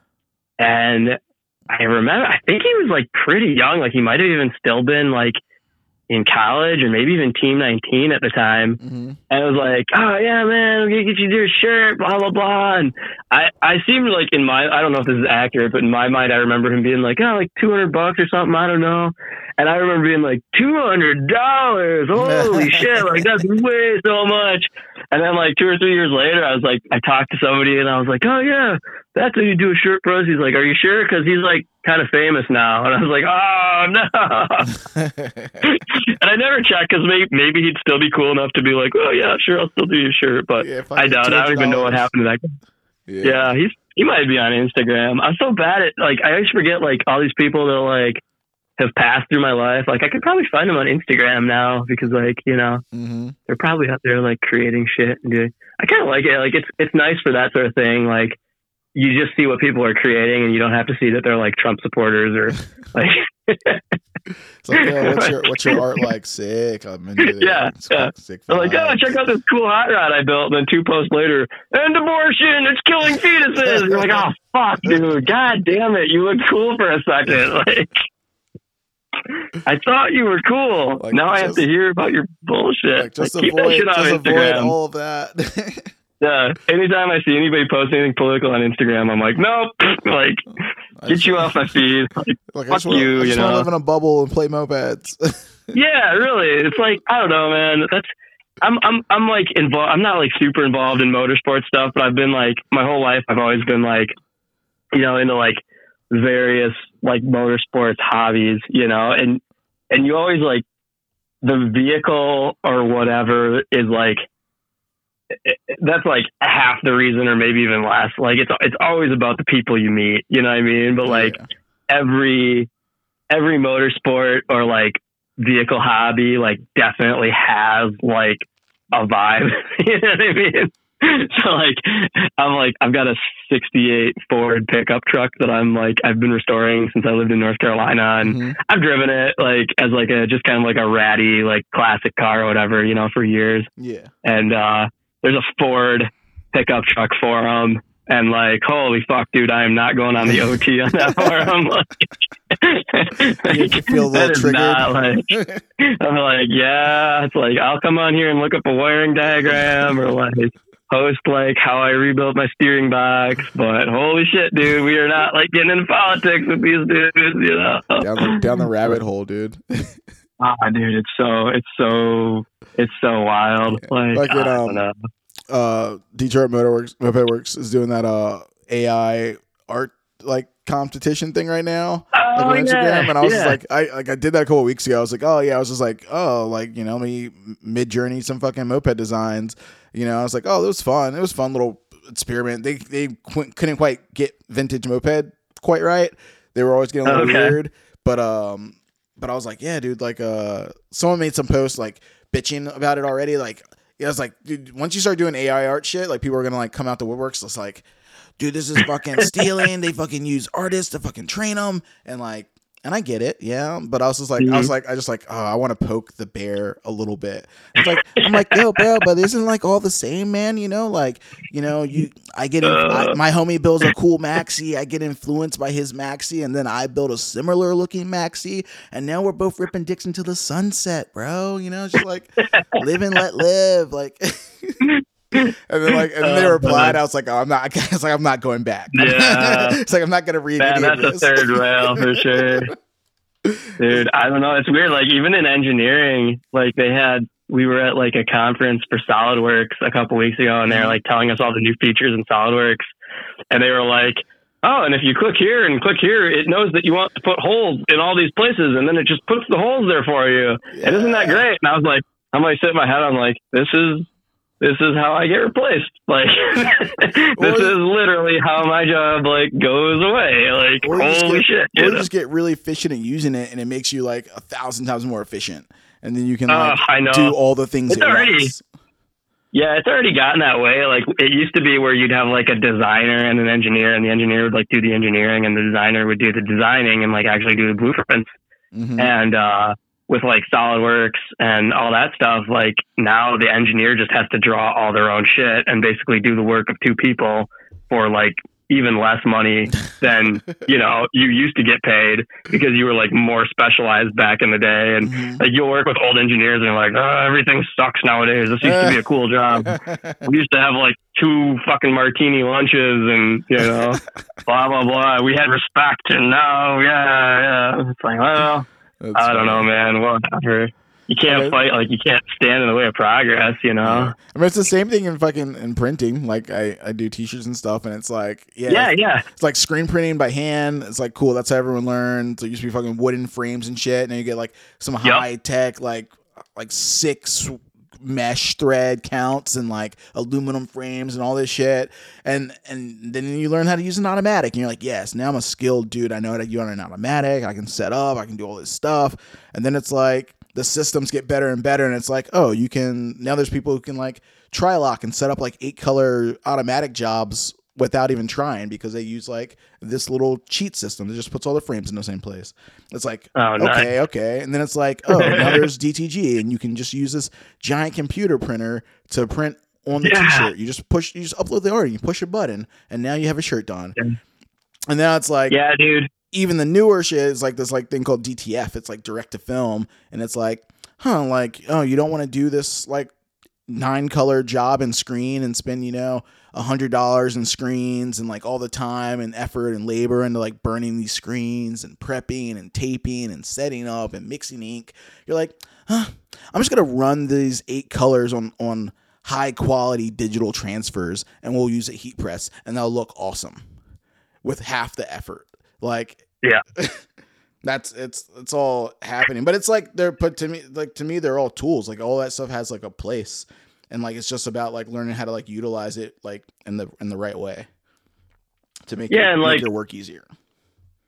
And I remember, I think he was like pretty young. Like he might have even still been like in college or maybe even team 19 at the time. hmm And it was like, oh yeah, man, I'm gonna get you your shirt, blah blah blah. And I, I seemed like in my, I don't know if this is accurate, but in my mind, I remember him being like, oh, like 200 bucks or something. I don't know. And I remember being like, 200 dollars, holy shit, like that's way so much. And then like two or three years later, I was like, I talked to somebody and I was like, oh yeah, that's how you do a shirt pros. He's like, are you sure? Because he's like kind of famous now. And I was like, oh no. and I never checked because maybe, maybe he'd still be cool enough to be like, oh yeah, sure, I'll still do your shirt. But Yeah, I doubt. it. I don't even know what happened to that. guy. Yeah, he's he might be on Instagram. I'm so bad at like I always forget like all these people that like have passed through my life. Like I could probably find them on Instagram now because like you know hmm they're probably out there like creating shit and doing. I kind of like it. Like it's it's nice for that sort of thing. Like you just see what people are creating and you don't have to see that they're like Trump supporters or like It's like, what's your what's your art like? Sick. I'm into it. Yeah, It's yeah. Sick. They're like, oh, check out this cool hot rod I built. And then two posts later, and abortion, it's killing fetuses. You're like, oh, fuck, dude. God damn it. You look cool for a second. Like, I thought you were cool. Like, now I have to hear about your bullshit. Like, just Like, keep that avoid, just avoid all of that. Yeah. Anytime I see anybody post anything political on Instagram, I'm like, nope. Like, get just- you off my feed. Like, Like, fuck wanna, you, I just you know? live in a bubble and play mopeds. yeah, really. It's like I don't know, man. That's I'm I'm I'm like involved. I'm not like super involved in motorsport stuff, but I've been like my whole life. I've always been like, you know, into like various like motorsports hobbies, you know, and and you always like the vehicle or whatever is like that's like half the reason or maybe even less like it's it's always about the people you meet you know what i mean but like Yeah. every every motorsport or like vehicle hobby like definitely has like a vibe you know what i mean so like i'm like i've got a 68 ford pickup truck that i'm like i've been restoring since i lived in north carolina and Mhm. i've driven it like as like a just kind of like a ratty like classic car or whatever you know for years yeah. and uh there's a ford pickup truck for them and like holy fuck dude i am not going on the ot on that for them like, You feel a little triggered. not like i'm like yeah it's like i'll come on here and look up a wiring diagram or like post like how i rebuilt my steering box but holy shit dude we are not like getting into politics with these dudes you know down, the, down the rabbit hole, dude. ah dude it's so it's so it's so wild like, Like it, I don't um, know. Uh Detroit Motor Works Moped Works is doing that uh AI art like competition thing right now. Like Oh, on Instagram. yeah, And I was yeah. just like I like I did that a couple weeks ago. I was like, oh yeah, I was just like, oh, like, you know, me Midjourney some fucking moped designs. You know, I was like, oh, it was fun. It was fun little experiment. They they qu- couldn't quite get vintage moped quite right. They were always getting a little Okay. weird. But um but I was like, yeah, dude, like uh someone made some posts like bitching about it already. Like yeah, I was like, dude, once you start doing AI art shit, like people are gonna like come out the woodworks. It's like, dude, this is fucking stealing. they fucking use artists to fucking train them, and like, and I get it, yeah. But I was just like, I was mm-hmm. like, I just like, oh, I want to poke the bear a little bit. It's like, I'm like, yo, bro, but isn't like all the same, man? You know, like, you know, you, I get, in, I, uh. my homie builds a cool maxi. I get influenced by his maxi, and then I build a similar looking maxi, and now we're both ripping dicks into the sunset, bro. You know, just like live and let live, like. and then like and then they Oh, replied, man. I was like, oh, I'm not. It's like I'm not going back. Yeah. it's like I'm not gonna read Man, that's a third rail for sure. Dude, I don't know. It's weird. Like even in engineering, like they had we were at like a conference for SolidWorks a couple weeks ago and they were like telling us all the new features in SolidWorks and they were like, Oh, and if you click here and click here, it knows that you want to put holes in all these places and then it just puts the holes there for you. And isn't that great? And I was like, I'm like sitting in my head, I'm like, this is this is how I get replaced. Like this is literally how my job like goes away. Like Or you just holy get- shit. Or you just get really efficient at using it, and it makes you like a thousand times more efficient, and then you can Uh, like know. do all the things It's already- once. Yeah, it's already gotten that way. Like it used to be where you'd have like a designer and an engineer, and the engineer would like do the engineering, and the designer would do the designing and like actually do the blueprints. Mhm. And uh, with like SolidWorks and all that stuff, like now the engineer just has to draw all their own shit and basically do the work of two people for like even less money than you know you used to get paid because you were like more specialized back in the day. And Mhm. like you'll work with old engineers and you're like oh, everything sucks nowadays. This used to be a cool job. We used to have like two fucking martini lunches and you know blah blah blah. We had respect and now yeah yeah. It's like well That's I don't know man whatever you can't Okay. fight like you can't stand in the way of progress you know Yeah. I mean, it's the same thing in fucking in printing. Like I, I do t-shirts and stuff, and it's like, yeah, yeah yeah it's like screen printing by hand. It's like cool. That's how everyone learned. So it used to be fucking wooden frames and shit. And then you get like some high tech, like like six mesh thread counts and like aluminum frames and all this shit. And and then you learn how to use an automatic. And you're like, yes, now I'm a skilled dude. I know how to use an automatic. I can set up. I can do all this stuff. And then it's like the systems get better and better. And it's like, oh, you can now. There's people who can like try lock and set up like eight color automatic jobs without even trying because they use like this little cheat system that just puts all the frames in the same place. It's like Oh, nice. okay, okay, and then it's like oh now there's DTG and you can just use this giant computer printer to print on the Yeah. t-shirt. You just push, you just upload the order, you push a button, and now you have a shirt done. Yeah. And now it's like yeah dude even the newer shit is like this like thing called DTF. It's like direct to film, and it's like, huh, like oh, you don't want to do this like nine color job and screen and spend you know hundred dollars in screens and like all the time and effort and labor into like burning these screens and prepping and taping and setting up and mixing ink. You're like, huh, I'm just gonna run these eight colors on on high quality digital transfers and we'll use a heat press and they'll look awesome with half the effort. Like Yeah. that's it's it's all happening. But it's like they're put to me like to me they're all tools. Like all that stuff has like a place. And like it's just about like learning how to like utilize it like in the in the right way to make, Yeah, your, and, make like- your work easier.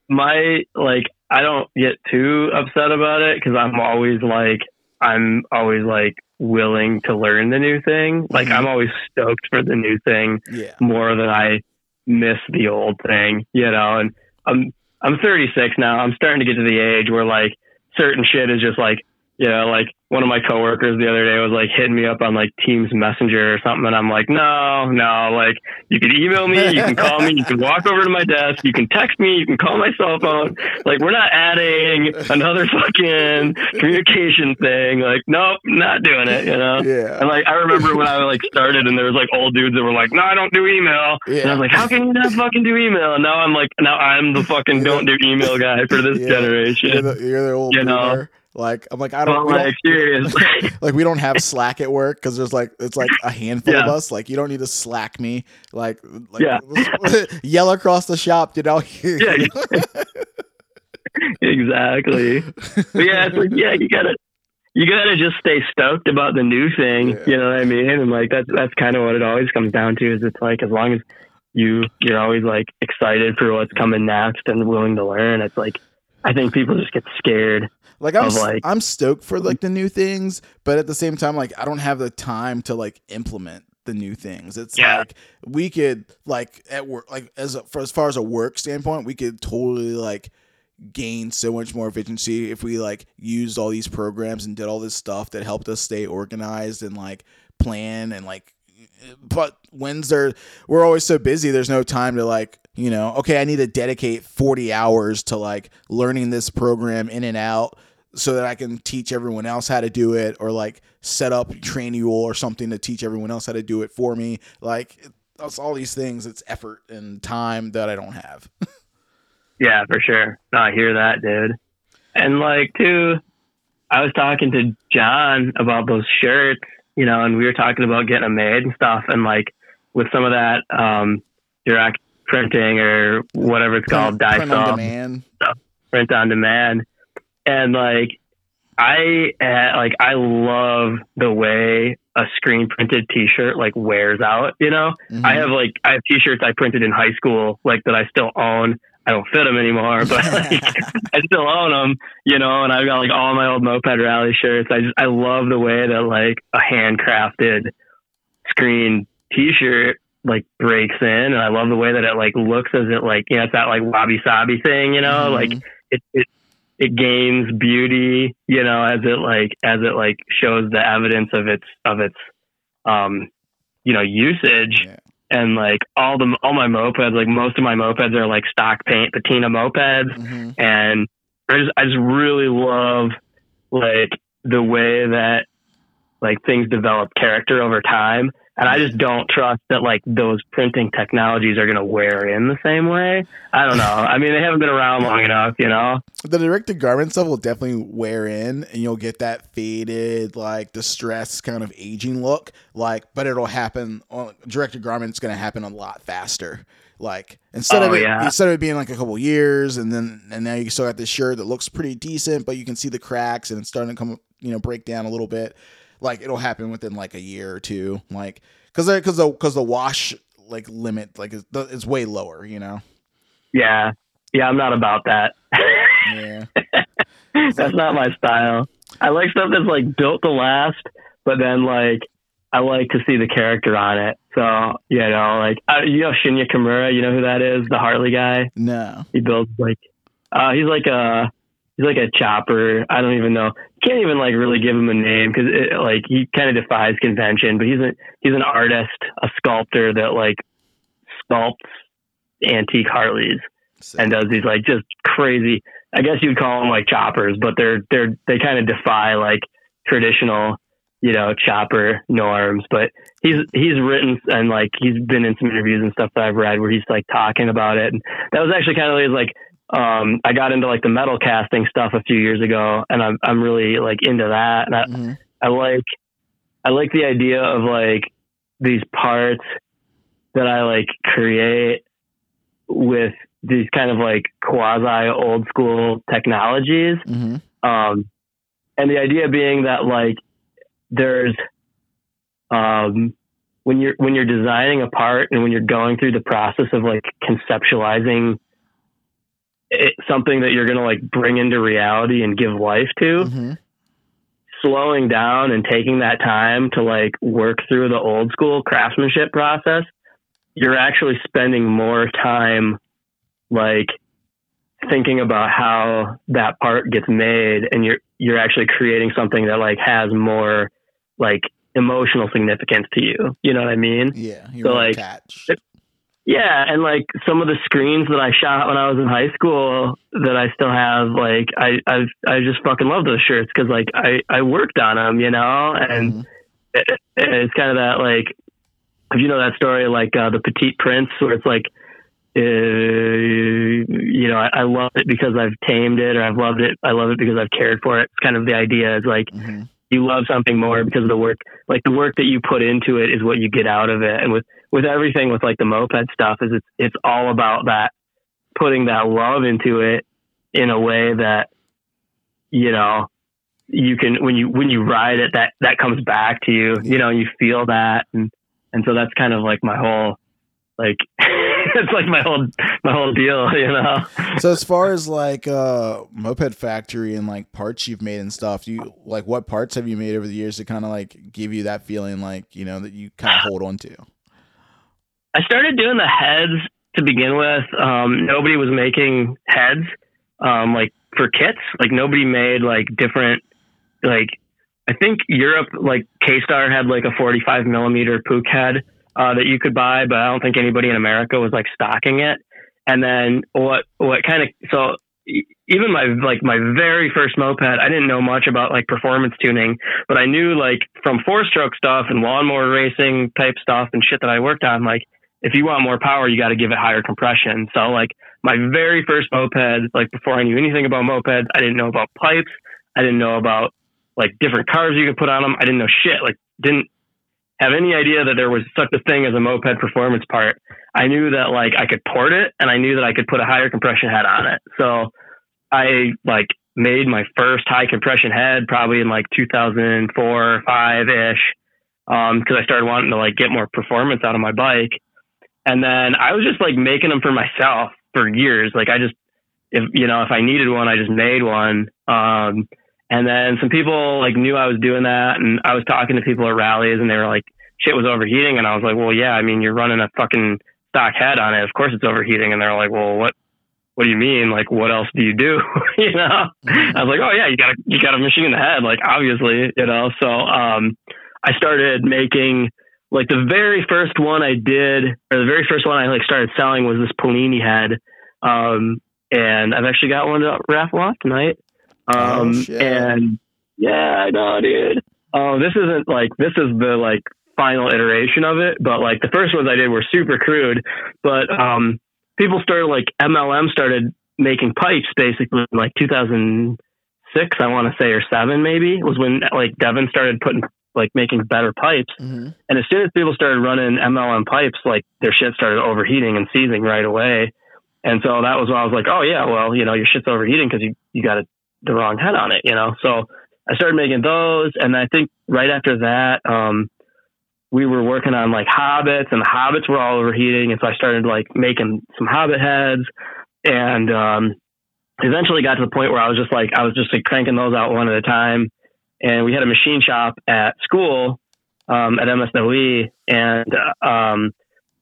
my like I don't get too upset about it because I'm always like I'm always like willing to learn the new thing. Like Mhm. I'm always stoked for the new thing Yeah. more than I miss the old thing, you know. And I'm I'm 36 now. I'm starting to get to the age where like certain shit is just like you know like one of my coworkers the other day was like hitting me up on like Teams Messenger or something, and I'm like, no, no, like you can email me, you can call me, you can walk over to my desk, you can text me, you can call my cell phone. Like we're not adding another fucking communication thing. Like nope, not doing it. You know. Yeah. And like I remember when I like started, and there was like old dudes that were like, "No, I don't do email." Yeah. And I was like, "How can you not fucking do email?" And now I'm like, now I'm the fucking don't do email guy for this Yeah. generation. You're the, you're the old You know? boomer. Like I'm like I don't, we don't like we don't have Slack at work because there's like it's like a handful of us. Like you don't need to Slack me. Like, like Yeah. yell across the shop, you know. Yeah. exactly. But yeah, it's like yeah, you gotta you gotta just stay stoked about the new thing. Yeah. You know what I mean? And like that's that's kind of what it always comes down to. Is it's like as long as you you're always like excited for what's coming next and willing to learn. It's like I think people just get scared. Like I'm like- I'm stoked for like the new things, but at the same time, like I don't have the time to like implement the new things. It's Yeah. like we could like at work, like as a, for as far as a work standpoint, we could totally like gain so much more efficiency if we like used all these programs and did all this stuff that helped us stay organized and like plan and like but when's there we're always so busy there's no time to like you know okay i need to dedicate 40 hours to like learning this program in and out so that I can teach everyone else how to do it or like set up Trainual or something to teach everyone else how to do it for me. Like it's all these things. It's effort and time that I don't have. Yeah, for sure. No, I hear that, dude. And like, too, I was talking to John about those shirts, you know, and we were talking about getting them made and stuff. And like, with some of that um, direct printing or whatever it's called, dye print on demand. print on demand. And like, I uh, like I love the way a screen printed T-shirt like wears out. You know, Mhm. I have like I have T-shirts I printed in high school, like that I still own. I don't fit them anymore, but like, I still own them, you know. And I've got like all my old moped rally shirts. I just I love the way that like a handcrafted screen T-shirt like breaks in, and I love the way that it like looks as it like you know it's that like wabi sabi thing, you know, Mhm. like it it it gains beauty, you know, as it like as it like shows the evidence of its of its um you know usage Yeah. and like all the all my mopeds like most of my mopeds are like stock paint patina mopeds Mhm. and I just I just really love like the way that like things develop character over time and I just don't trust that like those printing technologies are going to wear in the same way. I don't know. I mean, they haven't been around long enough, you know. The directed garment stuff will definitely wear in, and you'll get that faded, like distressed kind of aging look. Like, but it'll happen. On, garment garment's going to happen a lot faster. Like instead of Oh, it, yeah. instead of it being like a couple years, and then and now you still got this shirt that looks pretty decent, but you can see the cracks and it's starting to come, you know, break down a little bit. Like it'll happen within like a year or two, like because because the because the wash like limit like is, is way lower, you know. Yeah. Yeah, I'm not about that. Yeah. that's not my style. I like stuff that's like built to last, but then like I like to see the character on it. So you know, like uh, you know Shinya Kimura, you know who that is, the Harley guy. No. He builds like uh, he's like a he's like a chopper. I don't even know. Can't even like really give him a name because like he kind of defies convention. But he's a he's an artist, a sculptor that like sculpts antique Harleys Sick. and does these like just crazy. I guess you'd call them like choppers, but they're they're they kind of defy like traditional, you know, chopper norms. But he's he's written and like he's been in some interviews and stuff that I've read where he's like talking about it, and that was actually kind of his like. Um, I got into like the metal casting stuff a few years ago, and I'm I'm really like into that, and I, Mhm. I like I like the idea of like these parts that I like create with these kind of like quasi old school technologies. Mhm. Um, and the idea being that like there's um, when you're when you're designing a part and when you're going through the process of like conceptualizing it, something that you're going to like bring into reality and give life to Mhm. slowing down and taking that time to like work through the old school craftsmanship process, you're actually spending more time like thinking about how that part gets made and you're you're actually creating something that like has more like emotional significance to you. You know what I mean? Yeah. So, like, attached. Yeah, and like some of the screens that I shot when I was in high school that I still have, like I I I just fucking love those shirts because like I I worked on them, you know, and Mhm. it, it's kind of that like if you know that story like uh, the Petite Prince where it's like. Uh, you know, I, I love it because I've tamed it, or I've loved it. I love it because I've cared for it. It's kind of the idea is like Mhm. you love something more because of the work like the work that you put into it is what you get out of it and with with everything with like the moped stuff is it's it's all about that putting that love into it in a way that you know you can when you when you ride it that that comes back to you you know you feel that. And and so that's kind of like my whole like it's like my whole my whole deal you know? So as far as like uh moped factory and like parts you've made and stuff, you like what parts have you made over the years to kind of like give you that feeling like, you know, that you kind of hold on to? I started doing the heads to begin with. Um, nobody was making heads um, like for kits. Like nobody made like different like I think Europe like K Star had like a 45 millimeter Puch head uh, that you could buy, but I don't think anybody in America was like stocking it. And then what what kind of so even my like my very first moped, I didn't know much about like performance tuning, but I knew like from four stroke stuff and lawnmower racing type stuff and shit that I worked on, like if you want more power, you got to give it higher compression. So like my very first moped, like before I knew anything about mopeds, I didn't know about pipes. I didn't know about like different carbs you could put on them. I didn't know shit. Like didn't have any idea that there was such a thing as a moped performance part. I knew that like I could port it and I knew that I could put a higher compression head on it. So I like made my first high compression head probably in like 2004, five ish. Um, cause I started wanting to like get more performance out of my bike. And then I was just like making them for myself for years. Like I just, if, you know, if I needed one, I just made one. Um, and then some people like knew I was doing that and I was talking to people at rallies and they were like, shit was overheating. And I was like, well, yeah, I mean, you're running a fucking stock head on it. Of course it's overheating. And they're like, well, what, what do you mean? Like, what else do you do? you know, I was like, oh yeah, you got to you got a machine in the head, like obviously, you know. So um, I started making like the very first one I did, or the very first one I like started selling was this Polini head, um, and I've actually got one to raffle off tonight. Um, Oh, and yeah, I know, dude. Oh, this isn't like this is the like final iteration of it, but like the first ones I did were super crude, but um people started like MLM started making pipes basically in like 2006, I want to say, or seven maybe was when like Devin started putting like making better pipes. Mhm. And as soon as people started running MLM pipes, like their shit started overheating and seizing right away. And so that was when I was like, oh yeah, well, you know, your shit's overheating because you, you got a, the wrong head on it, you know? So I started making those. And I think right after that, um, we were working on like hobbits and the hobbits were all overheating. And so I started like making some hobbit heads and, um, eventually got to the point where I was just like, I was just like cranking those out one at a time. And we had a machine shop at school, um, at MSOE and, uh, um,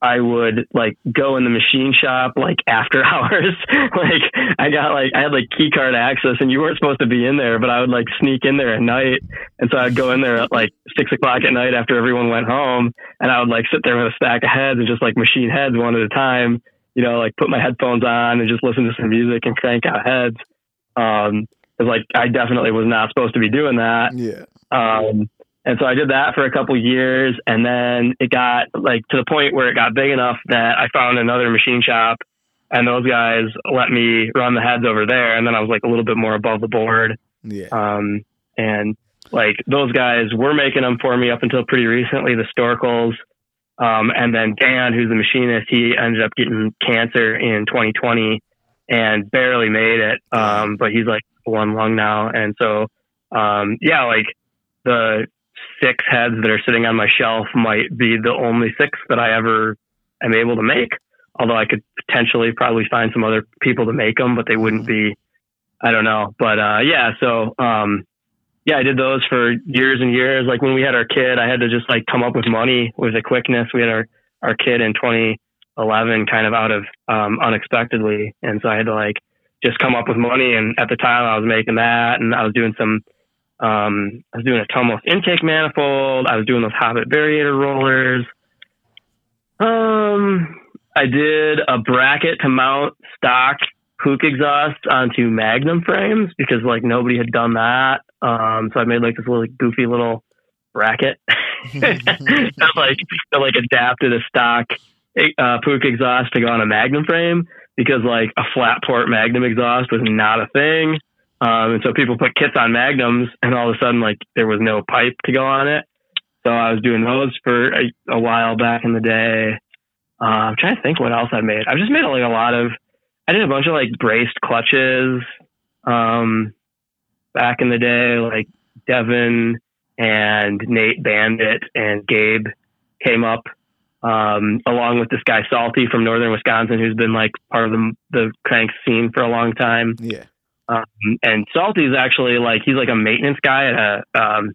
I would like go in the machine shop like after hours. like I got like I had like key card access and you weren't supposed to be in there, but I would like sneak in there at night. And so I'd go in there at like six o'clock at night after everyone went home and I would like sit there with a stack of heads and just like machine heads one at a time, you know, like put my headphones on and just listen to some music and crank out heads. Um, 'cause, like I definitely was not supposed to be doing that. Yeah. Um, and so I did that for a couple years, and then it got like to the point where it got big enough that I found another machine shop, and those guys let me run the heads over there, and then I was like a little bit more above the board. Yeah. Um, and like those guys were making them for me up until pretty recently, the Storkles. Um, and then Dan, who's the machinist, he ended up getting cancer in 2020 and barely made it. Um, but he's like one lung now. And so, um, yeah, like the six heads that are sitting on my shelf might be the only six that I ever am able to make. Although I could potentially probably find some other people to make them, but they wouldn't be, I don't know. But, uh, yeah, so, um, yeah, I did those for years and years. Like when we had our kid, I had to just like come up with money with a quickness. We had our, our kid in 2011 kind of out of, um, unexpectedly. And so I had to like just come up with money. And at the time I was making that and I was doing some, um, I was doing a Tomos intake manifold. I was doing those Hobbit variator rollers. Um, I did a bracket to mount stock Puch exhaust onto Magnum frames because like nobody had done that. Um, so I made like this little goofy little bracket that like that like adapted a stock uh, Puch exhaust to go on a Magnum frame because like a flat port Magnum exhaust was not a thing. Um, and so people put kits on Magnums, and all of a sudden, like there was no pipe to go on it. So I was doing those for a, a while back in the day. Uh, I'm trying to think what else I made. I've just made like a lot of. I did a bunch of like braced clutches um, back in the day. Like Devin and Nate Bandit and Gabe came up um, along with this guy Salty from northern Wisconsin, who's been like part of the the crank scene for a long time. Yeah. Um, and Salty's actually like he's like a maintenance guy at a um,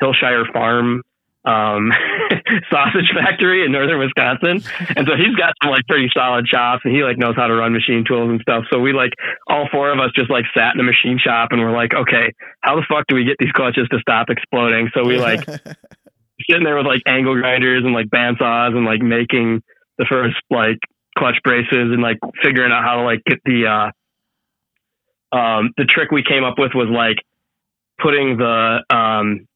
Hillshire Farm um, sausage factory in northern Wisconsin, and so he's got some like pretty solid chops, and he like knows how to run machine tools and stuff. So we like all four of us just like sat in a machine shop, and we're like, okay, how the fuck do we get these clutches to stop exploding? So we like sitting there with like angle grinders and like bandsaws and like making the first like clutch braces and like figuring out how to like get the uh um, the trick we came up with was like putting the um,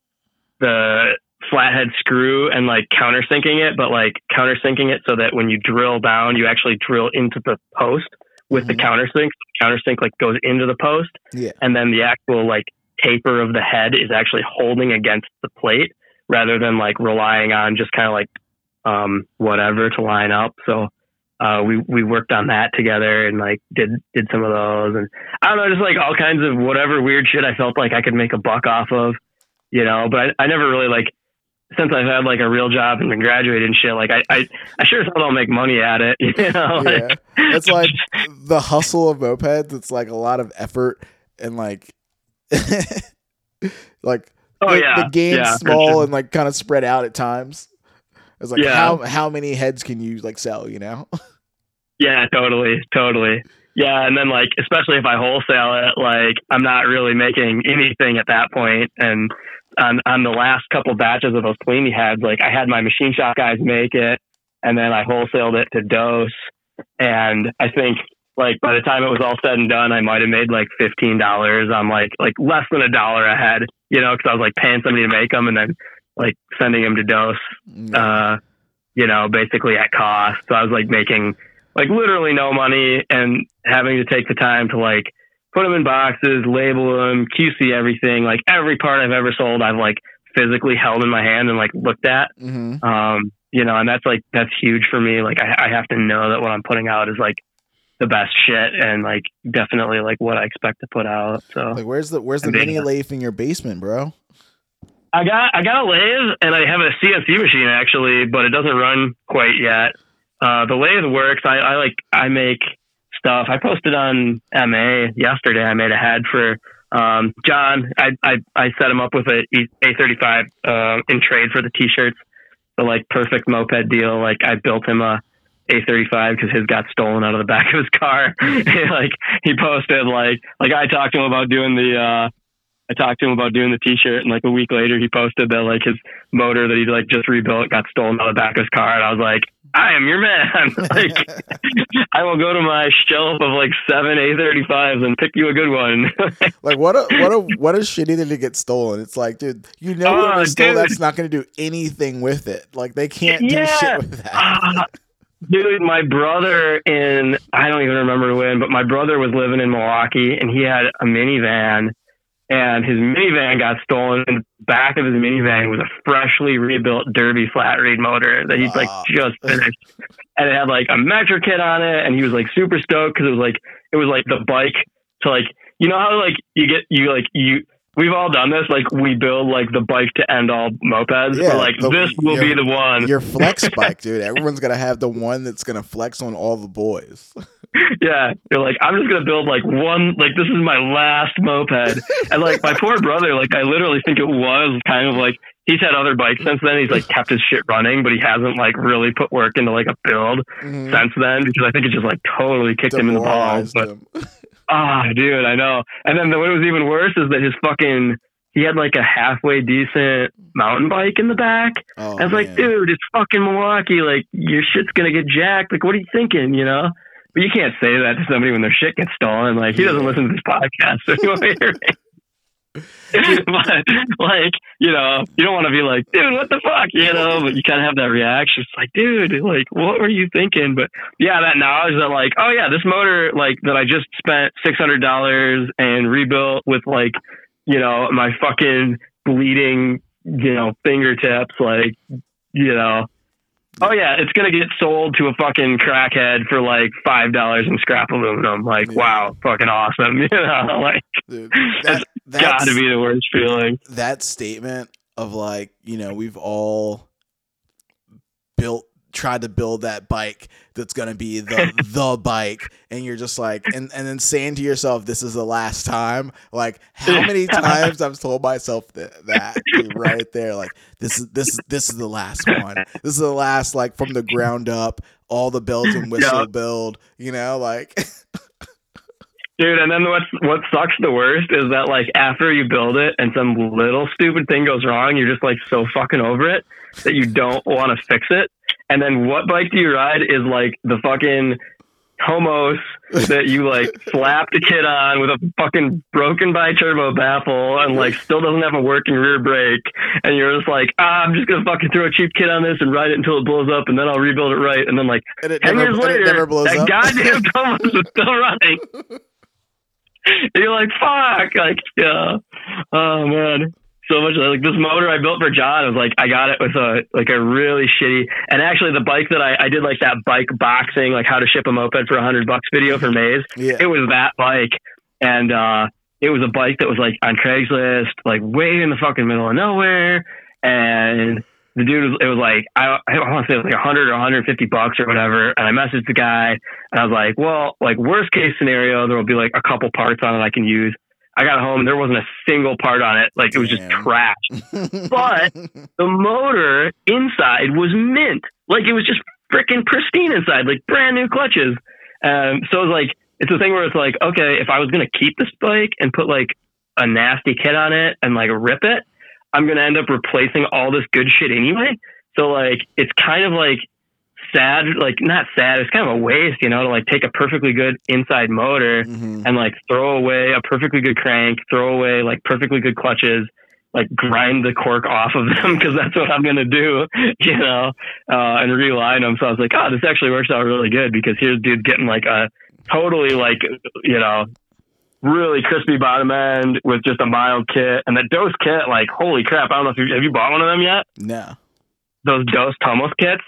the flathead screw and like countersinking it, but like countersinking it so that when you drill down, you actually drill into the post with the Mhm. countersink. Countersink like goes into the post, Yeah. and then the actual like taper of the head is actually holding against the plate rather than like relying on just kind of like um, whatever to line up. So uh, we we worked on that together and like did did some of those and I don't know just like all kinds of whatever weird shit I felt like I could make a buck off of, you know. But I, I never really like since I've had like a real job and been graduated and shit. Like I I, I sure as hell don't make money at it, you know. Yeah. Like, It's like the hustle of mopeds. It's like a lot of effort and like, like oh the, yeah, the game's yeah, small sure. and like kind of spread out at times. It's like Yeah. how how many heads can you like sell? You know? Yeah, totally, totally. Yeah, and then like especially if I wholesale it, like I'm not really making anything at that point. And on on the last couple batches of those Polini heads, like I had my machine shop guys make it, and then I wholesaled it to Dose, and I think like by the time it was all said and done, I might have made like fifteen dollars on like like less than a dollar a head, you know, because I was like paying somebody to make them and then like sending them to Dose uh, you know, basically at cost. So I was like making like literally no money and having to take the time to like put them in boxes, label them, QC everything. Like every part I've ever sold, I've like physically held in my hand and like looked at. hmm Um, you know, and that's like that's huge for me. Like I, I have to know that what I'm putting out is like the best shit and like definitely like what I expect to put out. So Like where's the where's the mini lathe in your basement, bro? I got I got a lathe and I have a CNC machine actually, but it doesn't run quite yet. Uh, the lathe works. I, I like I make stuff. I posted on MA yesterday. I made a head for um, John. I, I I set him up with a A thirty five uh, in trade for the t shirts. The like perfect moped deal. Like I built him a A thirty five because his got stolen out of the back of his car. like he posted like like I talked to him about doing the. Uh, I talked to him about doing the t-shirt and like a week later he posted that like his motor that he like just rebuilt got stolen out of the back of his car and I was like, I am your man. like I will go to my shelf of like seven A35s and pick you a good one. Like what a what a what a shitty thing to get stolen. It's like, dude, you know Oh, stolen, dude. that's not going to do anything with it. Like they can't do shit with that. Ah, Dude, my brother in I don't even remember when, but my brother was living in Milwaukee and he had a minivan and his minivan got stolen and the back of his minivan was a freshly rebuilt Derbi flat reed motor that he'd like Wow. just finished. and it had like a Metra kit on it and he was like super stoked because it was like it was like the bike to like you know how like you get you like you we've all done this like we build like the bike to end all mopeds Yeah, like the- this will your- be the one Your flex bike, dude. Everyone's gonna have the one that's gonna flex on all the boys. yeah, you're like, I'm just gonna build like one, like this is my last moped, and like my poor brother, like I literally think it was kind of like he's had other bikes since then. He's like kept his shit running, but he hasn't like really put work into like a build Mhm. since then because I think it just like totally kicked him in the balls. Demoralized But ah, dude, I know. And then the, what was even worse is that his fucking he had like a halfway decent mountain bike in the back. Oh, I was like, dude, it's fucking Milwaukee. Like, your shit's gonna get jacked. Like, what are you thinking? You know? But you can't say that to somebody when their shit gets stolen. Like, he doesn't listen to this podcast, so you won't hear me. but like, you know, you don't want to be like, dude, what the fuck, you know? But you kind of have that reaction. It's like, dude, like, what were you thinking? But yeah, that knowledge that like, oh yeah, this motor like that I just spent six hundred dollars and rebuilt with like, you know, my fucking bleeding, you know, fingertips, like, you know. Oh yeah, it's gonna get sold to a fucking crackhead for like five dollars in scrap aluminum. Like, Yeah. wow, fucking awesome. You know, like Dude, that's that, got to be the worst feeling. that statement of like you know we've all built tried to build that bike that's going to be the the bike and you're just like and and then saying to yourself this is the last time like how many times I've told myself that that right there like this is this is this is the last one this is the last like from the ground up all the bells and whistle Yeah. build you know like Dude, and then what's what sucks the worst is that like after you build it and some little stupid thing goes wrong, you're just like so fucking over it that you don't want to fix it. And then what bike do you ride is like the fucking Tomos that you like slapped a kid on with a fucking broken by turbo baffle and like still doesn't have a working rear brake and you're just like ah, I'm just gonna fucking throw a cheap kit on this and ride it until it blows up and then I'll rebuild it right and then like And it ten never, years later that up. goddamn Tomos is still running. You're like fuck. Like yeah. Oh man. So much like this motor I built for John I was like I got it with a like a really shitty and actually the bike that I, I did like that bike boxing like how to ship a moped for a hundred bucks video for Maze yeah. it was that bike. And uh it was a bike that was like on Craigslist like way in the fucking middle of nowhere. And the dude was it was like I I want to say it was like 100 or 150 bucks or whatever and I messaged the guy and I was like well like worst case scenario there will be like a couple parts on it I can use I got home and there wasn't a single part on it like it was just Damn. trash But- the motor inside was mint. Like it was just freaking pristine inside, like brand new clutches. Um, so it's like it's a thing where it's like, okay, if I was gonna keep this bike and put like a nasty kit on it and like rip it, I'm gonna end up replacing all this good shit anyway. So like it's kind of like sad, like not sad, it's kind of a waste, you know, to like take a perfectly good inside motor Mhm. and like throw away a perfectly good crank, throw away like perfectly good clutches, like grind the cork off of them because that's what I'm gonna do, you know, uh, and reline them. So I was like, oh, this actually works out really good because here's dude getting like a totally like you know really crispy bottom end with just a mild kit and that dose kit like holy crap i don't know if you have you bought one of them yet No. those dose tomos kits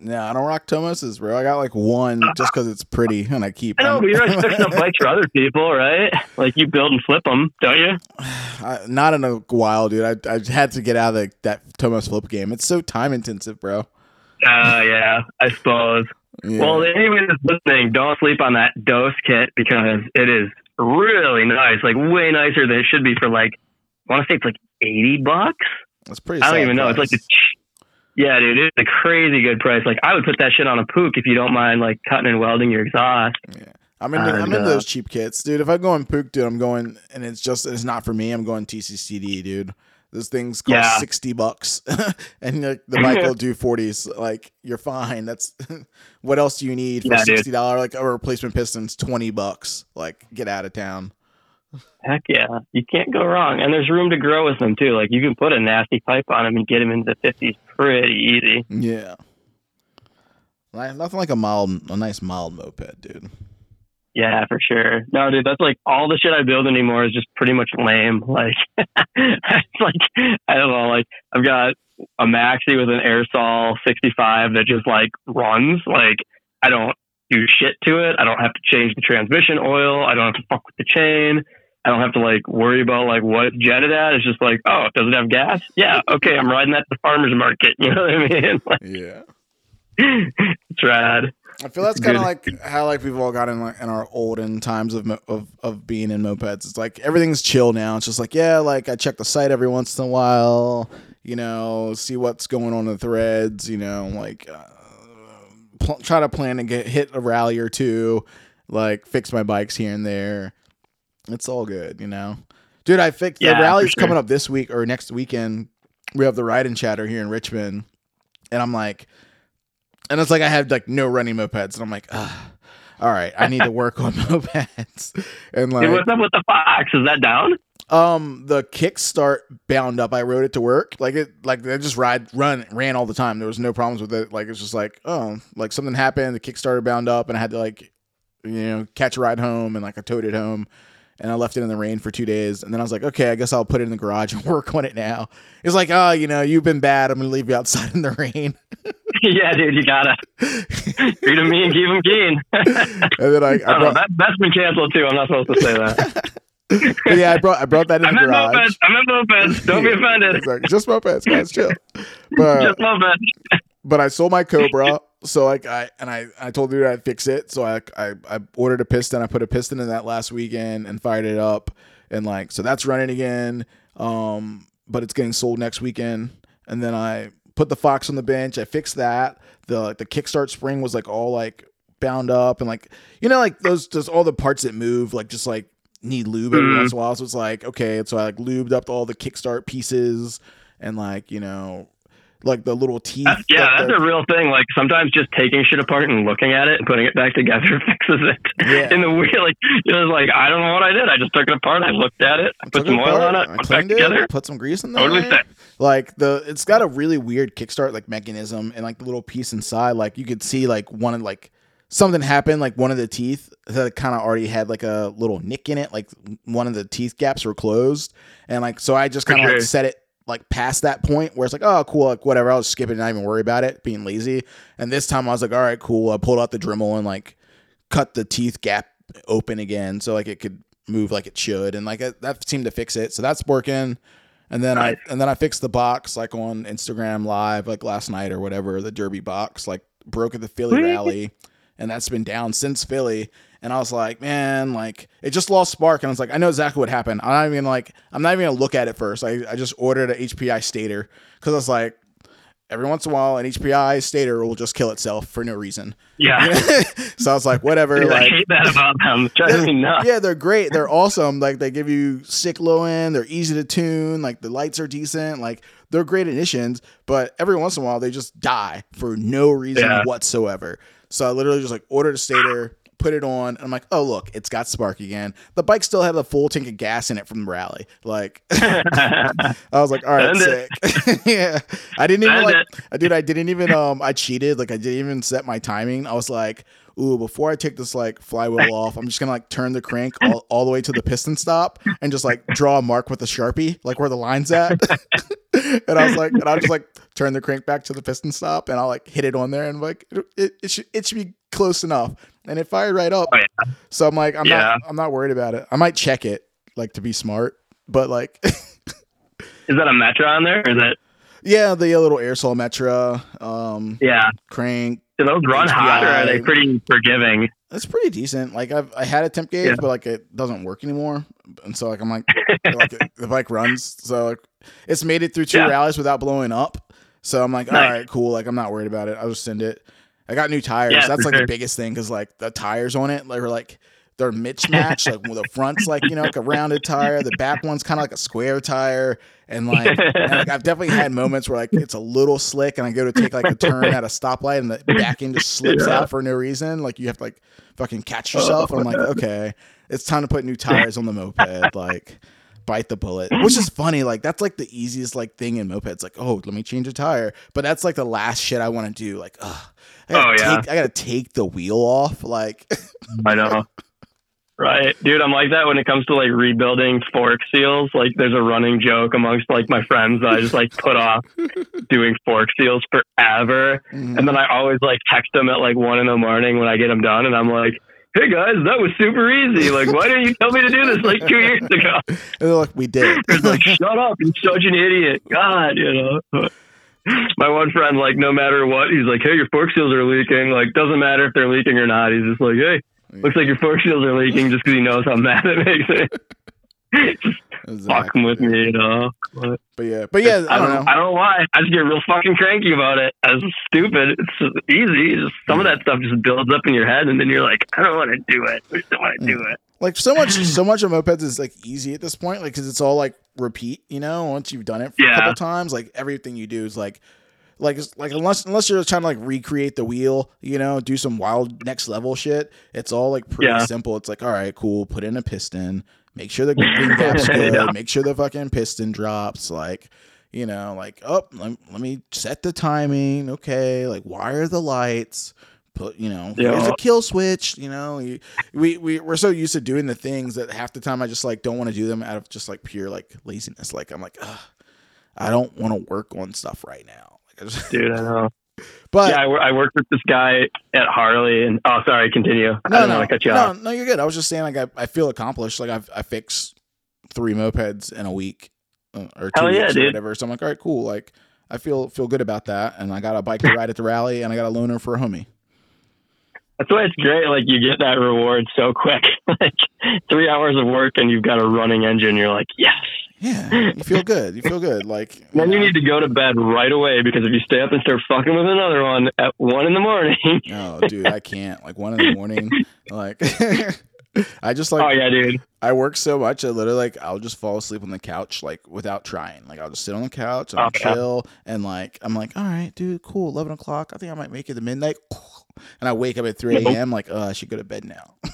No, I don't rock Tomoses, bro. I got like one just because it's pretty and I keep i know but you're always fixing up bikes for other people right like you build and flip them don't you I, not in a while, dude. I, I had to get out of the, that Tomos flip game. It's so time intensive, bro. uh yeah i suppose Yeah. Well, anyone that's listening, don't sleep on that dose kit because it is really nice, like way nicer than it should be for like, I want to say it's like 80 bucks. That's pretty. I don't even know. It's like price. the, yeah, dude, it's a crazy good price. Like I would put that shit on a Puch if you don't mind like cutting and welding your exhaust. Yeah. I'm into, I'm uh, those cheap kits, dude. If I go on Puch, dude, I'm going, and it's just it's not for me. I'm going TCCD, dude. Those things cost Yeah. sixty bucks, and like, the bike will do forties. Like you're fine. That's what else do you need for Yeah, sixty dollar like a replacement piston's twenty bucks. Like get out of town. Heck yeah, you can't go wrong. And there's room to grow with them too. Like you can put a nasty pipe on them and get them into the 50s pretty easy. Yeah, nothing like a mild, a nice mild moped, dude. Yeah, for sure. No, dude, that's like all the shit I build anymore is just pretty much lame. Like, it's like I don't know. Like, I've got a maxi with an Airsal 65 that just like runs. Like, I don't do shit to it. I don't have to change the transmission oil. I don't have to fuck with the chain. I don't have to like worry about like what it's jetted at. It's just like, oh, does it have gas? Yeah, okay, I'm riding that to the farmer's market. You know what I mean? Like, Yeah. it's rad. I feel that's kind of like how like we've all got in like in our olden times of of of being in mopeds. It's like everything's chill now. It's just like yeah, like I check the site every once in a while. You know, see what's going on in the threads. You know, like uh, pl- try to plan and get hit a rally or two. Like fix my bikes here and there. It's all good, you know. Dude, I fixed Yeah, the rally's sure. coming up this week or next weekend. We have the ride and chatter here in Richmond, and I'm like, and it's like I have like no running mopeds, and I'm like, all right, I need to work on mopeds, and like, what's up with the Fox? Is that down? um, the kickstart bound up. I rode it to work, like it, like I just ride, run, ran all the time. There was no problems with it. Like it's just like, oh, like something happened, the kickstarter bound up, and I had to like, you know, catch a ride home, and like I towed it home. And I left it in the rain for two days, and then I was like, "Okay, I guess I'll put it in the garage and work on it now." It's like, "Oh, you know, you've been bad. I'm gonna leave you outside in the rain." yeah, dude, you gotta treat them mean, keep them keen. And then I, I don't know, that, that's been canceled too. I'm not supposed to say that. Yeah, I brought I brought that in I the garage. mopeds. I meant mopeds. Don't be offended. Exactly. Just mopeds, guys, chill. But Just mopeds. but I sold my Cobra, so like I and I I told you I'd fix it. So I, I I ordered a piston. I put a piston in that last weekend and fired it up, and like so that's running again. Um, but it's getting sold next weekend. And then I put the Fox on the bench. I fixed that. The the kickstart spring was like all like bound up and like you know like those just all the parts that move like just like need lube every once in a while. So it's like okay, so I like lubed up all the kickstart pieces and like you know like the little teeth. Yeah, that's the- a real thing. Like sometimes just taking shit apart and looking at it and putting it back together fixes it. Yeah. In the weird, like it was like I don't know what I did. I just took it apart. I looked at it. I put some oil apart, on it. I Put it back together. put some grease in there. Totally set. Like the, it's got a really weird kickstart like mechanism, and like the little piece inside, like you could see like one of like something happened, like one of the teeth that kind of already had like a little nick in it, like one of the teeth gaps were closed, and like so I just kind of like set it like past that point where it's like oh cool like whatever I'll just skip it and not even worry about it being lazy, and this time I was like all right cool I pulled out the Dremel and like cut the teeth gap open again so like it could move like it should. And like it, that seemed to fix it. So that's working. And then Nice. I and then I fixed the box like on Instagram live like last night or whatever the Derbi box like broke at the Philly rally. And that's been down since Philly and I was like man like it just lost spark and I was like I know exactly what happened I'm not even like I'm not even gonna look at it first I, I just ordered an HPI stator because I was like every once in a while an HPI stator will just kill itself for no reason Yeah. so I was like whatever Dude, I hate that about them. Drives me nuts. yeah, they're great. They're awesome. Like they give you sick low end. They're easy to tune. Like the lights are decent. Like they're great additions. But every once in a while, they just die for no reason Yeah. whatsoever. So I literally just like ordered a stator, put it on, and I'm like, oh look, it's got spark again. The bike still had a full tank of gas in it from the rally. Like I was like, all right, sick. yeah, I didn't even like. I dude, I didn't even um, I cheated. Like I didn't even set my timing. I was like, ooh, before I take this like flywheel off, I'm just gonna like turn the crank all, all the way to the piston stop and just like draw a mark with a sharpie, like where the line's at. and I was like, and I'll just like turn the crank back to the piston stop, and I'll like hit it on there, and like it, it, it should it should be close enough, and it fired right up. Oh, yeah. So I'm like, I'm Yeah. not I'm not worried about it. I might check it like to be smart, but like. Is that a Metra on there? Or is that Yeah, the little Airsal Metra um, yeah? crank. Do those run hot or are they pretty forgiving? It's pretty decent. Like I've I had a temp gauge, Yeah. but like it doesn't work anymore, and so like I'm like, like the bike runs, so like it's made it through two rallies without blowing up. So I'm like, all Nice. right, cool. Like I'm not worried about it. I'll just send it. I got new tires. Yeah, That's like the biggest thing because like the tires on it, like are like they're mismatched. like the front's like you know like a rounded tire, the back one's kind of like a square tire, and like, and, like I've definitely had moments where like it's a little slick, and I go to take like a turn at a stoplight, and the back end just slips Yeah. out for no reason. Like you have to like fucking catch yourself, and I'm like, oh, okay, it's time to put new tires on the moped. Like bite the bullet, which is funny. Like that's like the easiest like thing in mopeds. Like oh, let me change a tire, but that's like the last shit I want to do. Like ugh. I gotta Oh, yeah. take, I gotta take the wheel off. Like I know. Right, dude. I'm like that when it comes to like rebuilding fork seals. Like, there's a running joke amongst like my friends that I just like put off doing fork seals forever, mhm. and then I always like text them at like one in the morning when I get them done, and I'm like, "Hey guys, that was super easy. Like, why didn't you tell me to do this like two years ago?" And they're like, we did. It's like, shut up, you're such an idiot. God, you know. My one friend, like, no matter what, he's like, hey, your fork seals are leaking. Like, doesn't matter if they're leaking or not. He's just like, hey, looks like your fork seals are leaking just because he knows how mad it makes it. just fucking with me, you know. But But yeah, but yeah, I don't know. I don't know why. I just get real fucking cranky about it. It's stupid. It's easy. It's just, some of that stuff just builds up in your head, and then you're like, I don't want to do it. I don't want to do it. Like so much so much of mopeds is like easy at this point like because it's all like repeat you know once you've done it for a couple times like everything you do is like like it's like unless unless you're trying to like recreate the wheel you know do some wild next level shit it's all like pretty Yeah. simple it's like all right cool put in a piston make sure the gap's good Yeah. make sure the fucking piston drops like you know like oh let, let me set the timing okay like wire the lights you know Yeah. a kill switch you know you, we, we we're so used to doing the things that half the time I just like don't want to do them out of just like pure like laziness. Like I'm like, I don't want to work on stuff right now. Like, I just, Dude, I know. but yeah, I, I worked with this guy at Harley, and oh, sorry, continue. I no, didn't no, want to cut you no, off. no, you're good. I was just saying like I, I feel accomplished. Like I've I fix three mopeds in a week uh, or two Hell yeah, weeks or whatever. So I'm like, all right, cool. Like I feel feel good about that, and I got a bike to ride at the rally, and I got a loaner for a homie. That's why it's great. Like you get that reward so quick. like three hours of work, and you've got a running engine. You're like, yes. Yeah, you feel good. You feel good. Like Then you need to go to bed right away because if you stay up and start fucking with another one at one in the morning, oh, dude, I can't. Like one in the morning, like I just like oh yeah, dude. I work so much. I literally like I'll just fall asleep on the couch like without trying. Like I'll just sit on the couch and I'll Oh, yeah. chill and like I'm like, all right, dude, cool. Eleven o'clock. I think I might make it to midnight. And I wake up at three a.m. Like, oh, I should go to bed now.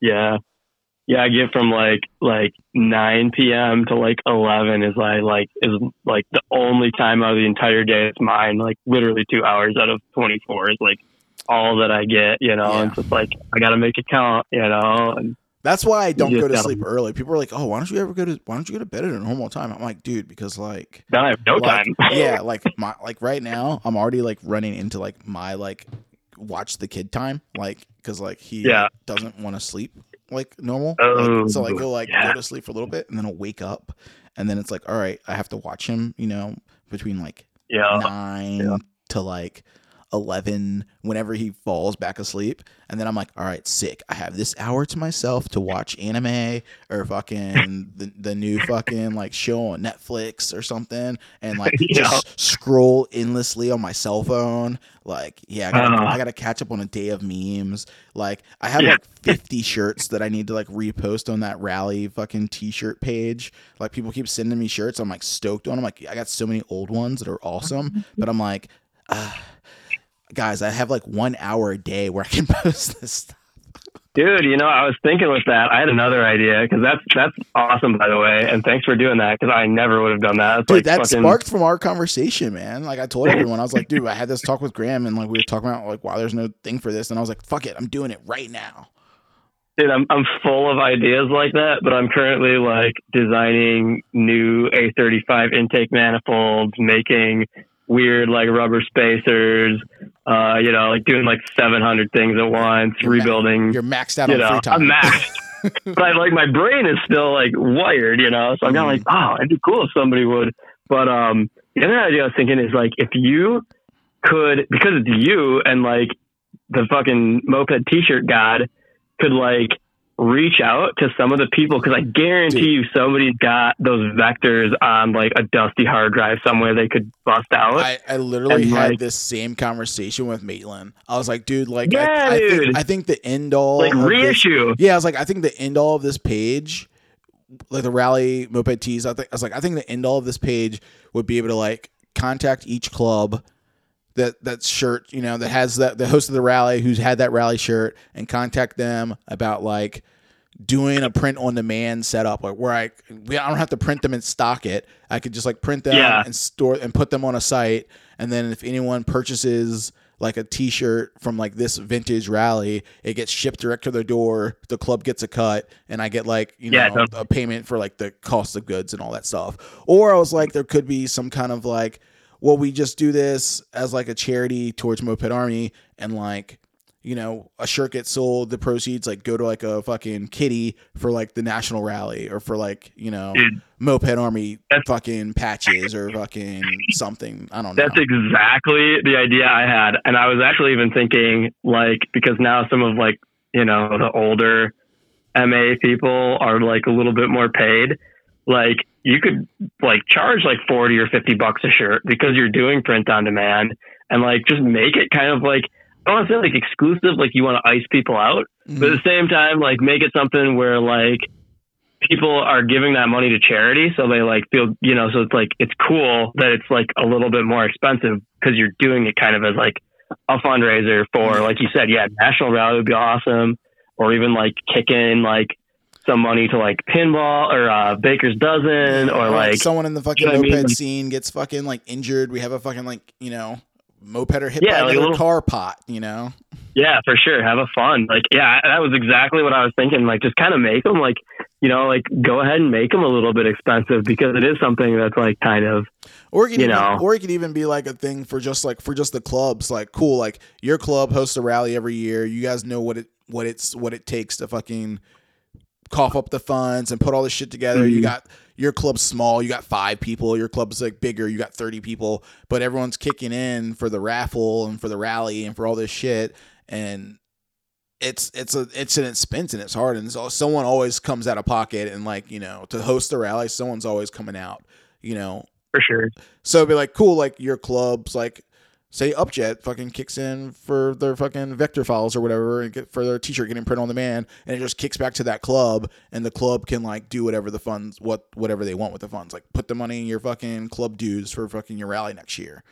Yeah. Yeah, I get from like like nine PM to like eleven is I like is like the only time out of the entire day it's mine. Like literally two hours out of twenty four is like all that I get, you know, Yeah. and it's just like I gotta make it count, you know. And That's why I don't go to sleep early. People are like, oh, why don't you ever go to why don't you go to bed at a normal time? I'm like, dude, because like then I have no like, time. yeah, like my like right now, I'm already like running into like my like watch the kid time, like because like he Yeah. doesn't want to sleep like normal. Oh, like, so like he'll like yeah. go to sleep for a little bit and then he'll wake up, and then it's like, all right, I have to watch him, you know, between like yeah. nine yeah. to like 11 whenever he falls back asleep. And then i'm like all right sick. I have this hour to myself to watch anime or fucking the, the new fucking like show on netflix or something and like Yeah. just scroll endlessly on my cell phone. Like yeah i gotta, Uh-huh. I gotta catch up on a day of memes. Like i have Yeah. like 50 shirts that i need to like repost on that rally fucking t-shirt page. Like people keep sending me shirts. I'm like stoked on i'm like i got so many old ones that are awesome but i'm like uh, guys i have like one hour a day where i can post this stuff. Dude, you know, I was thinking with that, I had another idea because that's that's awesome, by the way, and thanks for doing that because I never would have done that. It's dude like that fucking- sparked from our conversation man. Like i told everyone i was like dude i had this talk with graham and like we were talking about like wow there's no thing for this and i was like fuck it i'm doing it right now. Dude, I'm I'm full of ideas like that, but I'm currently like designing new A35 intake manifolds, making weird like rubber spacers, uh, you know, like doing like 700 things at once, You're ma- rebuilding. you're maxed out you on know, free time I'm maxed, but I like my brain is still like wired, you know. So I'm kind of like, Mm-hmm. oh, it'd be cool if somebody would. But um, the other idea I was thinking is like if you could, because it's you and like the fucking moped T-shirt god could like reach out to some of the people because I guarantee Dude. you somebody's got those vectors on like a dusty hard drive somewhere they could bust out. I, I literally And, had like- this same conversation with Maitland. I was like, dude, like, Yeah, I, I, think. I think the end all like of this- reissue. Yeah, I was like, I think the end all of this page, like the rally moped tees, I think I was like, I think the end all of this page would be able to like contact each club that that shirt, you know, that has that the host of the rally who's had that rally shirt and contact them about like doing a print on demand setup like where I we, I don't have to print them and stock it. I could just like print them Yeah. and store and put them on a site and then if anyone purchases like a t-shirt from like this vintage rally, it gets shipped direct to their door, the club gets a cut and I get like, you Yeah, know, no. a payment for like the cost of goods and all that stuff. Or I was like there could be some kind of like well we just do this as like a charity towards Moped Army and like you know, a shirt gets sold, the proceeds like go to like a fucking kitty for like the national rally or for like, you know, Dude. moped army fucking patches or fucking something. I don't know. That's exactly the idea I had. And I was actually even thinking, like, because now some of, like, you know, the older MA people are, like, a little bit more paid. Like, you could, like, charge, like, 40 or 50 bucks a shirt because you're doing print on demand and, like, just make it kind of like, I don't want to say, like, exclusive, like, you want to ice people out. Mhm. But at the same time, like, make it something where, like, people are giving that money to charity so they like feel you know so it's like it's cool that it's like a little bit more expensive because you're doing it kind of as like a fundraiser for like you said yeah national rally would be awesome or even like kick in like some money to like pinball or uh baker's dozen or like someone in the fucking you know what I moped mean? Scene gets fucking like injured. We have a fucking like, you know, mopeder hit Yeah, by like a little- car pot, you know? yeah for sure have a fun like yeah that was exactly what i was thinking like just kind of make them like you know like go ahead and make them a little bit expensive because it is something that's like kind of Or it could You even, know. or it could even be like a thing for just like for just the clubs. Like, cool, like your club hosts a rally every year. You guys know what it what it's what it takes to fucking cough up the funds and put all this shit together. You Mhm. got your club's small, you got five people. Your club's like bigger, you got thirty people. But everyone's kicking in for the raffle and for the rally and for all this shit. And it's it's a it's an expense and it's hard and so someone always comes out of pocket and like you know to host the rally someone's always coming out you know for sure so it'd be like cool, like your club's like say Upjet fucking kicks in for their fucking vector files or whatever and get for their t-shirt getting printed on demand and it just kicks back to that club and the club can like do whatever the funds what whatever they want with the funds like put the money in your fucking club dues for fucking your rally next year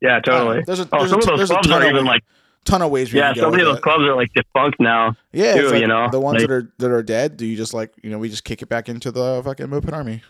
Yeah, totally. There's a- oh, there's some a- of those there's a clubs ton are of- even like ton of ways yeah, some of those clubs are like defunct now. yeah too, like you know, the ones like- that are that are dead do you just like you know we just kick it back into the fucking moped army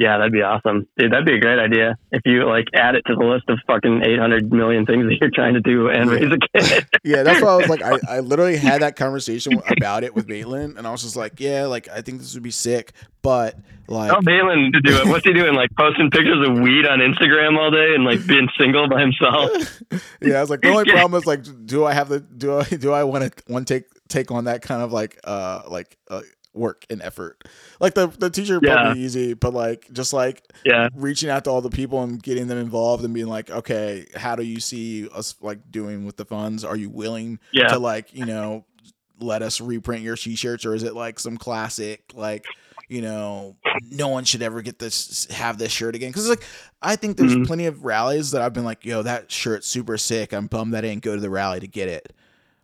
Yeah, that'd be awesome, dude. That'd be a great idea if you like add it to the list of fucking eight hundred million things that you're trying to do and raise a kid. Yeah, that's why I was like, I, I literally had that conversation about it with Maitland, and I was just like, yeah, like I think this would be sick, but like, Tell Balin to do it. What's he doing? Like posting pictures of weed on Instagram all day and like being single by himself. yeah, I was like, the only problem is like, do I have the do I do I want to one take take on that kind of like uh like uh, work and effort? Like the the teacher Yeah. probably easy, but like just like Yeah, reaching out to all the people and getting them involved and being like, okay, how do you see us like doing with the funds? Are you willing Yeah. to like, you know, let us reprint your t-shirts or is it like some classic like, you know, no one should ever get this have this shirt again cuz like I think there's Mhm. plenty of rallies that I've been like, yo, that shirt's super sick. I'm bummed that I didn't go to the rally to get it.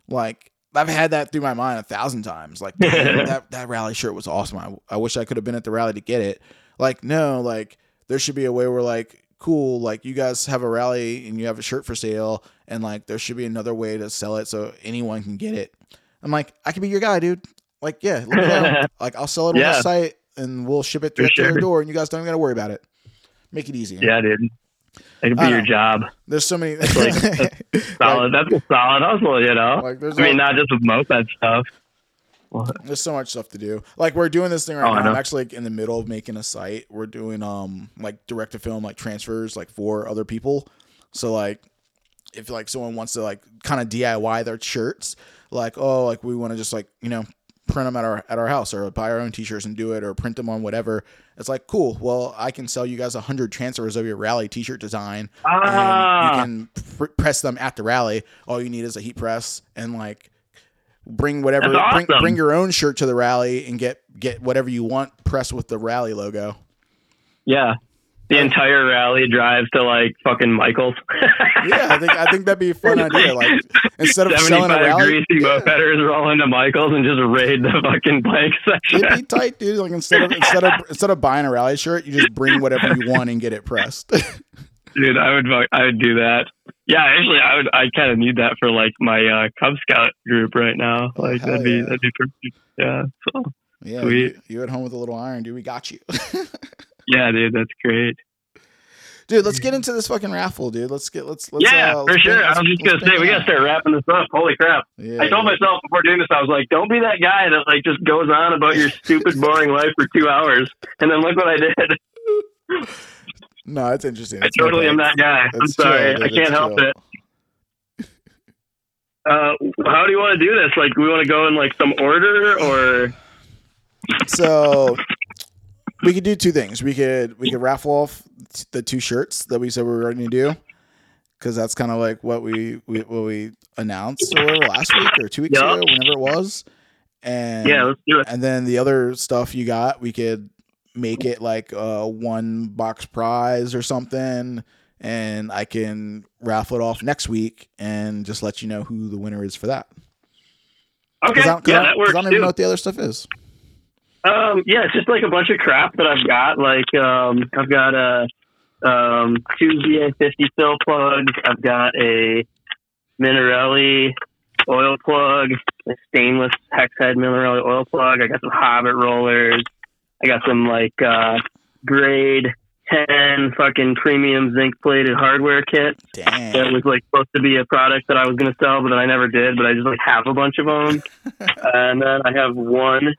Like I've had that through my mind a thousand times. Like that that rally shirt was awesome. I, I wish I could have been at the rally to get it. Like no, like there should be a way where like cool, like you guys have a rally and you have a shirt for sale, and like there should be another way to sell it so anyone can get it. I'm like, I can be your guy, dude. Like yeah, let me know. like I'll sell it on Yeah. the site and we'll ship it to sure. your door, and you guys don't even gotta worry about it. Make it easy. yeah, dude. It could be your know. job. There's so many. That's like- Solid. That's a solid hustle, you know. like there's I mean, not just with moped stuff. What? There's so much stuff to do. Like we're doing this thing right Oh, now. I'm actually like, in the middle of making a site. We're doing um like direct to film like transfers like for other people. So like if like someone wants to like kind of DIY their shirts, like oh like we want to just like you know print them at our at our house or buy our own t-shirts and do it or print them on whatever. It's like cool. Well, I can sell you guys a hundred transfers of your rally t-shirt design Ah, and you can pr- press them at the rally. All you need is a heat press and like bring whatever That's bring, bring your own shirt to the rally and get get whatever you want pressed with the rally logo. yeah. The entire rally drives to like fucking Michael's. Yeah, I think I think that'd be a fun idea. Like instead of selling a rally, greasy mopeders roll into Michael's and just raid the fucking bike section. it'd be tight, dude. Like instead of instead of instead of buying a rally shirt, you just bring whatever you want and get it pressed. Dude, I would I would do that. Yeah, actually, I would. I kind of need that for like my uh, Cub Scout group right now. Oh, Like that'd be yeah. that'd be perfect. Yeah, so, yeah, Sweet. you, you at home with a little iron, dude. We got you, yeah, dude, that's great. dude. Let's get into this fucking raffle, dude. Let's get let's let's yeah, uh, for let's sure. bang- I was just gonna say we gotta start wrapping this up. Holy crap! Yeah, I told yeah. myself before doing this, I was like, don't be that guy that like just goes on about your stupid, boring life for two hours, and then look what I did. No, it's interesting. I totally am that guy. I'm It's chill, sorry, dude. I can't help chill. it. Uh, how do you want to do this? Like, we want to go in like some order, or So we could do two things. We could we could raffle off the two shirts that we said we were going to do because that's kind of like what we, we what we announced or last week or two weeks Yeah. ago, whenever it was. And yeah, let's do it. and then the other stuff you got, we could make it like a one box prize or something, and I can raffle it off next week and just let you know who the winner is for that. Okay, I, yeah, I- that works I don't too. even know what the other stuff is. Um, yeah, it's just like a bunch of crap that I've got. Like, um, I've got a um, two VA50 fill plugs. I've got a Minarelli oil plug, a stainless hex head Minarelli oil plug. I got some Hobbit rollers. I got some like uh, grade 10 fucking premium zinc plated hardware kit that was like supposed to be a product that I was going to sell, but then I never did. But I just like have a bunch of them, and then I have one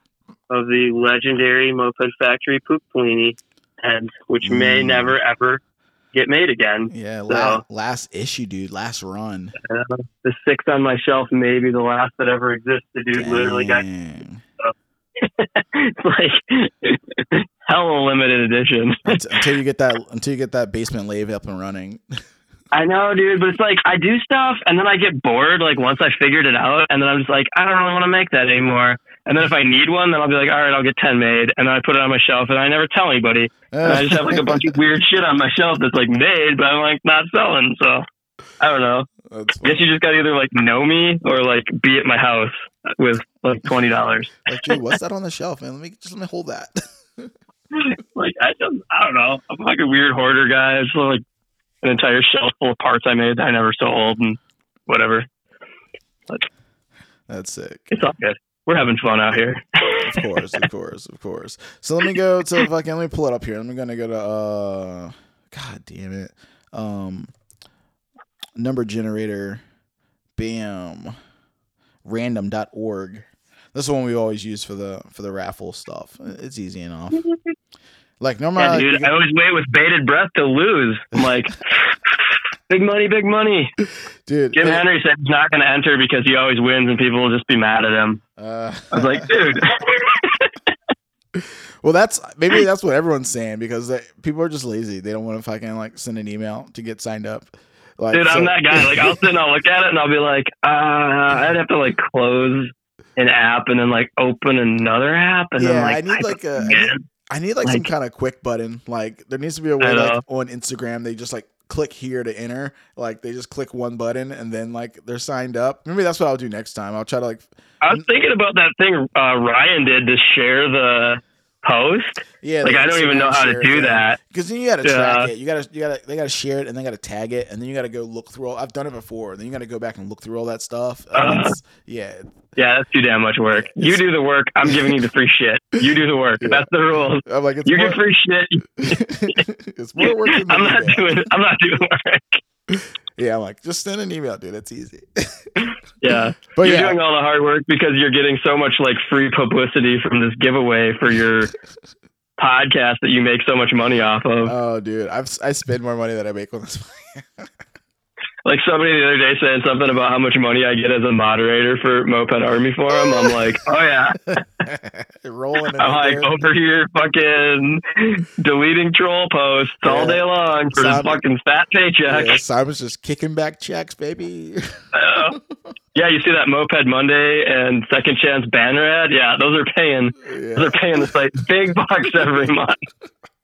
of the legendary Moped Factory Puch Polini heads, which may Mm. never ever get made again. Yeah, So- la- last issue, dude. Last run. Uh, the six on my shelf may be the last that ever existed, dude. Literally got Dang. it's like hella limited edition. Until you get that until you get that basement lathe up and running. I know, dude, but it's like I do stuff and then I get bored like once I figured it out and then I'm just like, I don't really want to make that anymore. And then if I need one, then I'll be like, all right, I'll get 10 made. And then I put it on my shelf and I never tell anybody. And I just have like a bunch of weird shit on my shelf that's like made, but I'm like not selling. So I don't know. That's I guess you just got to either like know me or like be at my house with like $20. like, dude, what's that on the shelf, man? Let me just let me hold that. like I just, I don't know. I'm like a weird hoarder guy. It's like an entire shelf full of parts I made that I never sold and whatever. But, That's sick. It's all good. We're having fun out here. Of course, of course, of course. So let me go to fucking. Let me pull it up here. I'm gonna go to. uh God damn it. Um, number generator. Bam. Random.org. This is one we always use for the for the raffle stuff. It's easy enough. Like normally, Yeah, dude, I always wait with bated breath to lose. I'm like, big money, big money. dude. Jim uh, Henry said he's not going to enter because he always wins and people will just be mad at him. Uh, I was like, dude, well, that's maybe that's what everyone's saying because they, people are just lazy. They don't want to fucking like send an email to get signed up. Like, dude, so- I'm that guy. Like, I'll sit and I'll look at it and I'll be like, uh, I'd have to like close an app and then like open another app and then like, I need like a. I need. I need like, some kind of quick button. Like there needs to be a way like on Instagram they just like click here to enter. Like they just click one button and then like they're signed up. Maybe that's what I'll do next time. I'll try to like I was thinking about that thing uh, Ryan did to share the post. yeah. Like, I don't even know how to do that. because then you got to Yeah. track it. You got to you got to they got to share it and they got to tag it and then you got to go look through. all I've done it before. Then you got to go back and look through all that stuff. Uh, Uh. yeah, Yeah, that's too damn much work. You do the work. I'm giving you the free shit. You do the work. Yeah. That's the rules. I'm like it's You more, get free shit. it's more work I'm not doing. I'm not doing work. Yeah, I'm like just send an email, dude. It's easy. Yeah, But you're yeah, doing all the hard work because you're getting so much like free publicity from this giveaway for your podcast that you make so much money off of. oh, dude, I've I spend more money than I make on this. Like somebody the other day saying something about how much money I get as a moderator for Moped Army Forum. I'm like, oh yeah. Rolling I'm like there. over here fucking deleting troll posts all day long for this Simon- fucking fat paycheck. Yeah, Simon's just kicking back checks, baby. Uh, yeah, you see that Moped Monday and Second Chance banner ad? Yeah, those are paying. Those are paying the site big bucks every month.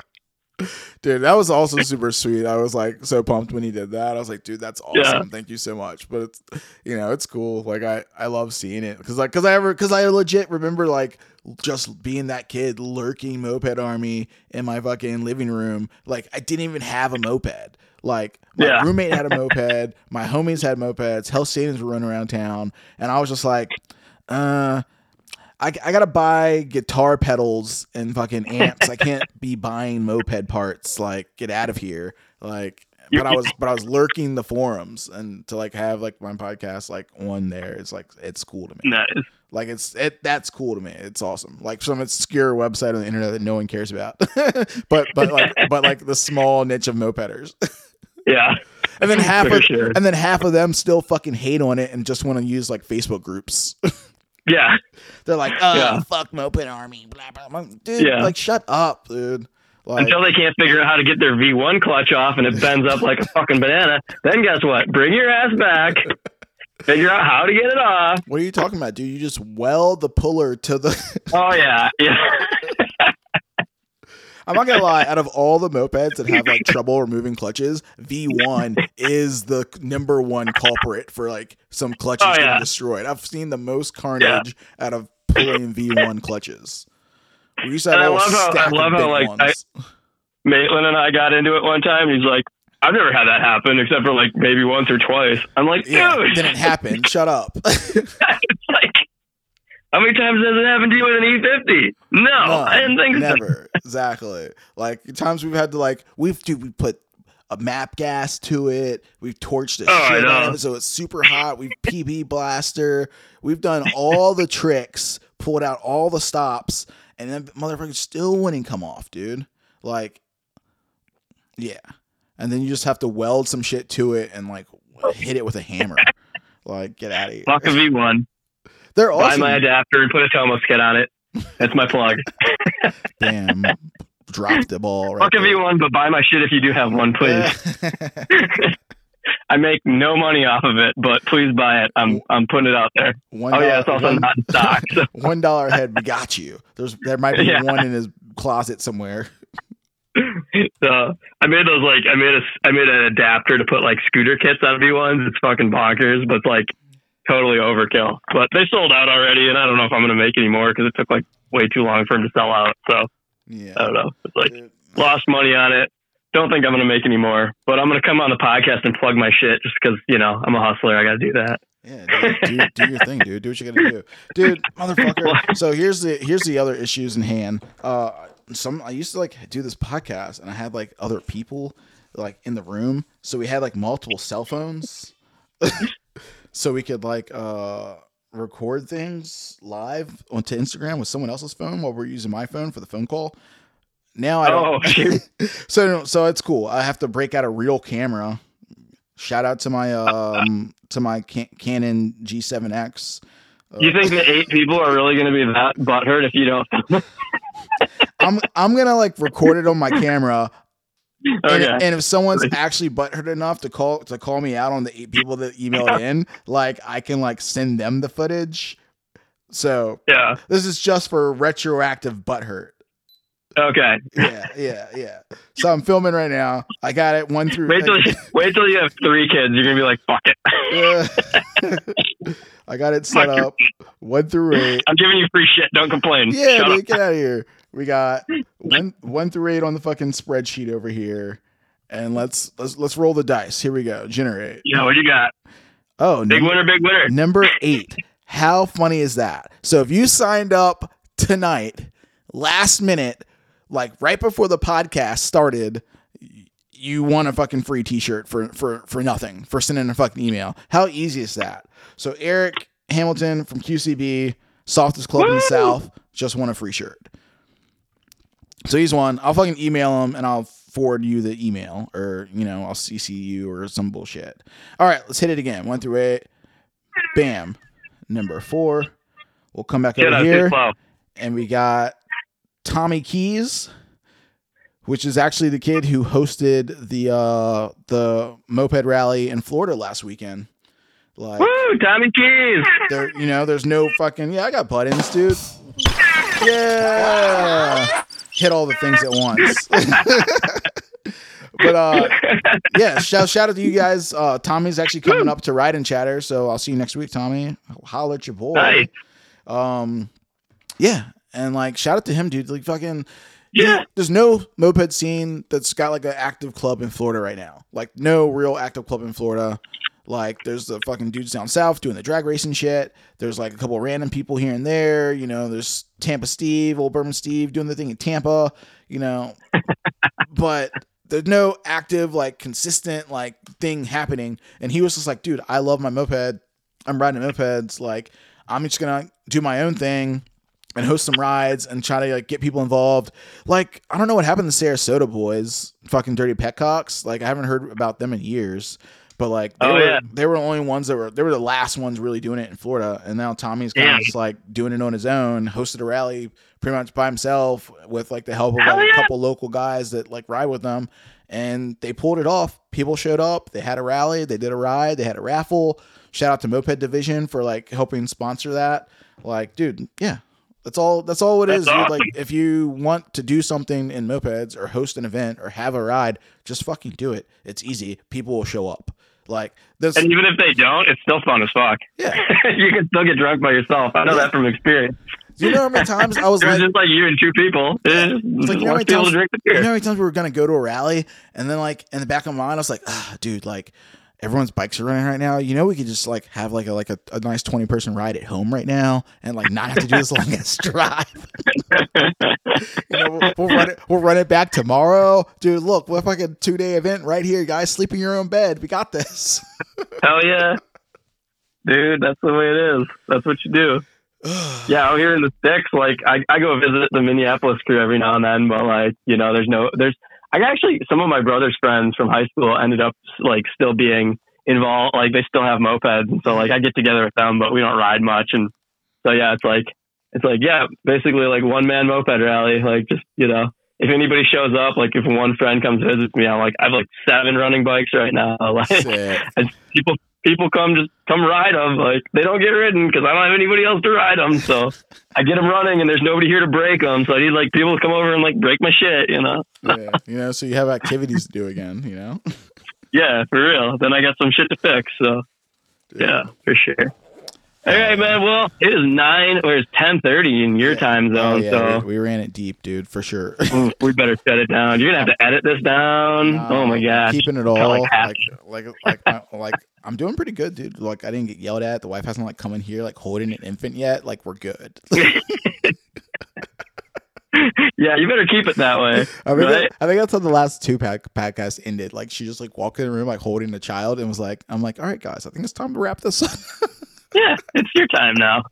Dude, that was also super sweet. I was like so pumped when he did that. I was like, dude, that's awesome. Yeah. Thank you so much. But it's you know, it's cool. Like I I love seeing it cuz like cuz I ever cuz I legit remember like just being that kid lurking moped army in my fucking living room. Like I didn't even have a moped. Like my Yeah. roommate had a moped, my homies had mopeds, Hell Satans were running around town, and I was just like, uh I, I gotta buy guitar pedals and fucking amps. I can't be buying moped parts. Like, get out of here. Like, but I was, but I was lurking the forums and to like have like my podcast like on there. It's like it's cool to me. Nice. Like it's it that's cool to me. It's awesome. Like some obscure website on the internet that no one cares about. but but like but like the small niche of mopeders. Yeah. And then half For of sure. and then half of them still fucking hate on it and just want to use like Facebook groups. Yeah. They're like, oh, Yeah. fuck Moped Army, blah, blah, blah. Dude, Yeah. like, shut up, dude. Like, Until they can't figure out how to get their V1 clutch off and it bends up like a fucking banana, then guess what? Bring your ass back. Figure out how to get it off. what are you talking about, dude? You just weld the puller to the. Oh yeah, yeah, I'm not gonna lie. Out of all the mopeds that have like trouble removing clutches, V1 is the number one culprit for like some clutches Oh, getting destroyed. I've seen the most carnage out of pulling V1 clutches. We used to have And I love how- I love how, like, ones. Maitland and I got into it one time. He's like, "I've never had that happen except for like maybe once or twice." I'm like, yeah, "Dude, didn't happen. Shut up. it's like, how many times has it happened to you with an E50? No, I didn't think so." never. exactly. Like times we've had to like we've dude, we put a map gas to it. We've torched the Oh, shit out of it so it's super hot. We've PB blaster. We've done all the tricks, pulled out all the stops, and then motherfucker still wouldn't come off, dude. Like, yeah. And then you just have to weld some shit to it and like hit it with a hammer. like, get out of here. Fuck a V1. They're Buy my adapter and put a Tomos kit on it. That's my plug. Damn. Dropped the ball right Fuck a there. V1, but buy my shit if you do have one, please. I make no money off of it, but please buy it. I'm I'm putting it out there. One Oh yeah, it's also one- not in stock. So one dollar head. We got you. There's there might be Yeah. one in his closet somewhere. so I made those like I made a I made an adapter to put like scooter kits on V1s. It's fucking bonkers, but like totally overkill. But they sold out already, and I don't know if I'm gonna make any more because it took like way too long for them to sell out. So Yeah. I don't know. It's like Dude. lost money on it. Don't think I'm gonna make any more, but I'm gonna come on the podcast and plug my shit just because you know I'm a hustler. I gotta do that. Yeah, dude, do, do your thing, dude. Do what you gotta do, dude, motherfucker. So here's the here's the other issues in hand. Uh, some I used to like do this podcast, and I had like other people like in the room, so we had like multiple cell phones, so we could like uh record things live onto Instagram with someone else's phone while we're using my phone for the phone call. Now I don't. Oh, so so it's cool. I have to break out a real camera. Shout out to my um to my Can- Canon G7X. Uh, You think the eight people are really gonna be that butthurt if you don't? I'm I'm gonna like record it on my camera, okay. and if someone's actually butthurt enough to call to call me out on the eight people that emailed in, like I can like send them the footage. So yeah. this is just for retroactive butthurt. Okay. Yeah, yeah, yeah. So I'm filming right now. I got it one through. Wait till you, wait till you have three kids. You're gonna be like, fuck it. Yeah. I got it set Fuck your up one through eight. I'm giving you free shit. Don't complain. Yeah, Shut dude, up. get out of here. We got one one through eight on the fucking spreadsheet over here, and let's let's let's roll the dice. Here we go. Generate. Yeah. What you got? Oh, Big num- winner. Big winner. number eight. How funny is that? So if you signed up tonight, last minute, like right before the podcast started, you won a fucking free T-shirt for for for nothing for sending a fucking email. How easy is that? So Eric Hamilton from QCB, softest club in the South, just won a free shirt. So he's one. I'll fucking email him and I'll forward you the email, or you know, I'll CC you or some bullshit. All right, let's hit it again. One through eight. Bam. Number four. We'll come back Shit, over here, and we got Tommy Keys, which is actually the kid who hosted the uh the moped rally in Florida last weekend. Like, Woo, Tommy Keys. there, you know, there's no fucking yeah. I got buttons, dude. Yeah, hit all the things at once. but uh, yeah, shout shout out to you guys. Uh, Tommy's actually coming up to ride and chatter, so I'll see you next week, Tommy. Holler at your boy. Nice. Um, yeah, and like shout out to him, dude. Like fucking. Yeah. There's no moped scene that's got like an active club in Florida right now. Like no real active club in Florida. Like there's the fucking dudes down south doing the drag racing shit. There's like a couple random people here and there. You know, there's Tampa Steve, Old Bourbon Steve doing the thing in Tampa. You know, but there's no active like consistent like thing happening. And he was just like, dude, I love my moped. I'm riding mopeds. Like I'm just gonna do my own thing and host some rides and try to like get people involved. Like I don't know what happened to Sarasota boys, fucking dirty petcocks. Like I haven't heard about them in years. But like they Oh, were yeah. they were the only ones that were they were the last ones really doing it in Florida. And now Tommy's kind Yeah. of just like doing it on his own, hosted a rally pretty much by himself with like the help of like, a couple local guys that like ride with them. And they pulled it off. People showed up. They had a rally. They did a ride. They had a raffle. Shout out to Moped Division for like helping sponsor that. Like, dude, yeah, that's all. That's all it That's is. awesome. Like, if you want to do something in mopeds or host an event or have a ride, just fucking do it. It's easy. People will show up. Like this. And even if they don't, it's still fun as fuck. Yeah. you can still get drunk by yourself. I know Yeah. that from experience. You know how many times I was It was like, just like you and two people. Yeah. It's like, you know how many times- you know how many times we were gonna go to a rally and then like in the back of my mind I was like, ah, dude, like everyone's bikes are running right now. You know, we could just like have like a like a, a nice twenty person ride at home right now and like not have to do this long ass drive. you know, we'll, we'll run it. We'll run it back tomorrow, dude. Look, we're fucking two day event right here, guys. Sleep in your own bed. We got this. Hell yeah. Dude, that's the way it is. That's what you do. Yeah, out here in the sticks, like I, I go visit the Minneapolis crew every now and then, but like, you know, there's no there's I actually some of my brother's friends from high school ended up like still being involved like they still have mopeds and so like I get together with them but we don't ride much and so yeah, it's like it's like yeah, basically like one man moped rally, like just you know, if anybody shows up, like if one friend comes visits me, I'm like I have like seven running bikes right now. Like and people people come just come ride them. Like they don't get ridden because I don't have anybody else to ride them. So I get them running, and there's nobody here to break them. So I need like people to come over and like break my shit. You know? yeah, you know, so you have activities to do again, you know? Yeah, for real. Then I got some shit to fix. So yeah, for sure. All right, man. Well, it is nine or it's ten thirty in your time zone. Oh, zone. yeah, so we, we ran it deep, dude, for sure. We better shut it down. You're gonna have to edit this down. oh my god. keeping it all like like like like, I, like I'm doing pretty good, dude. Like I didn't get yelled at. The wife hasn't like come in here like holding an infant yet. Like we're good. yeah, you better keep it that way. I think Right? I think that's how the last two pack podcasts ended. Like she just like walked in the room like holding a child and was like, "I'm like, all right, guys, I think it's time to wrap this up." Yeah, it's your time now.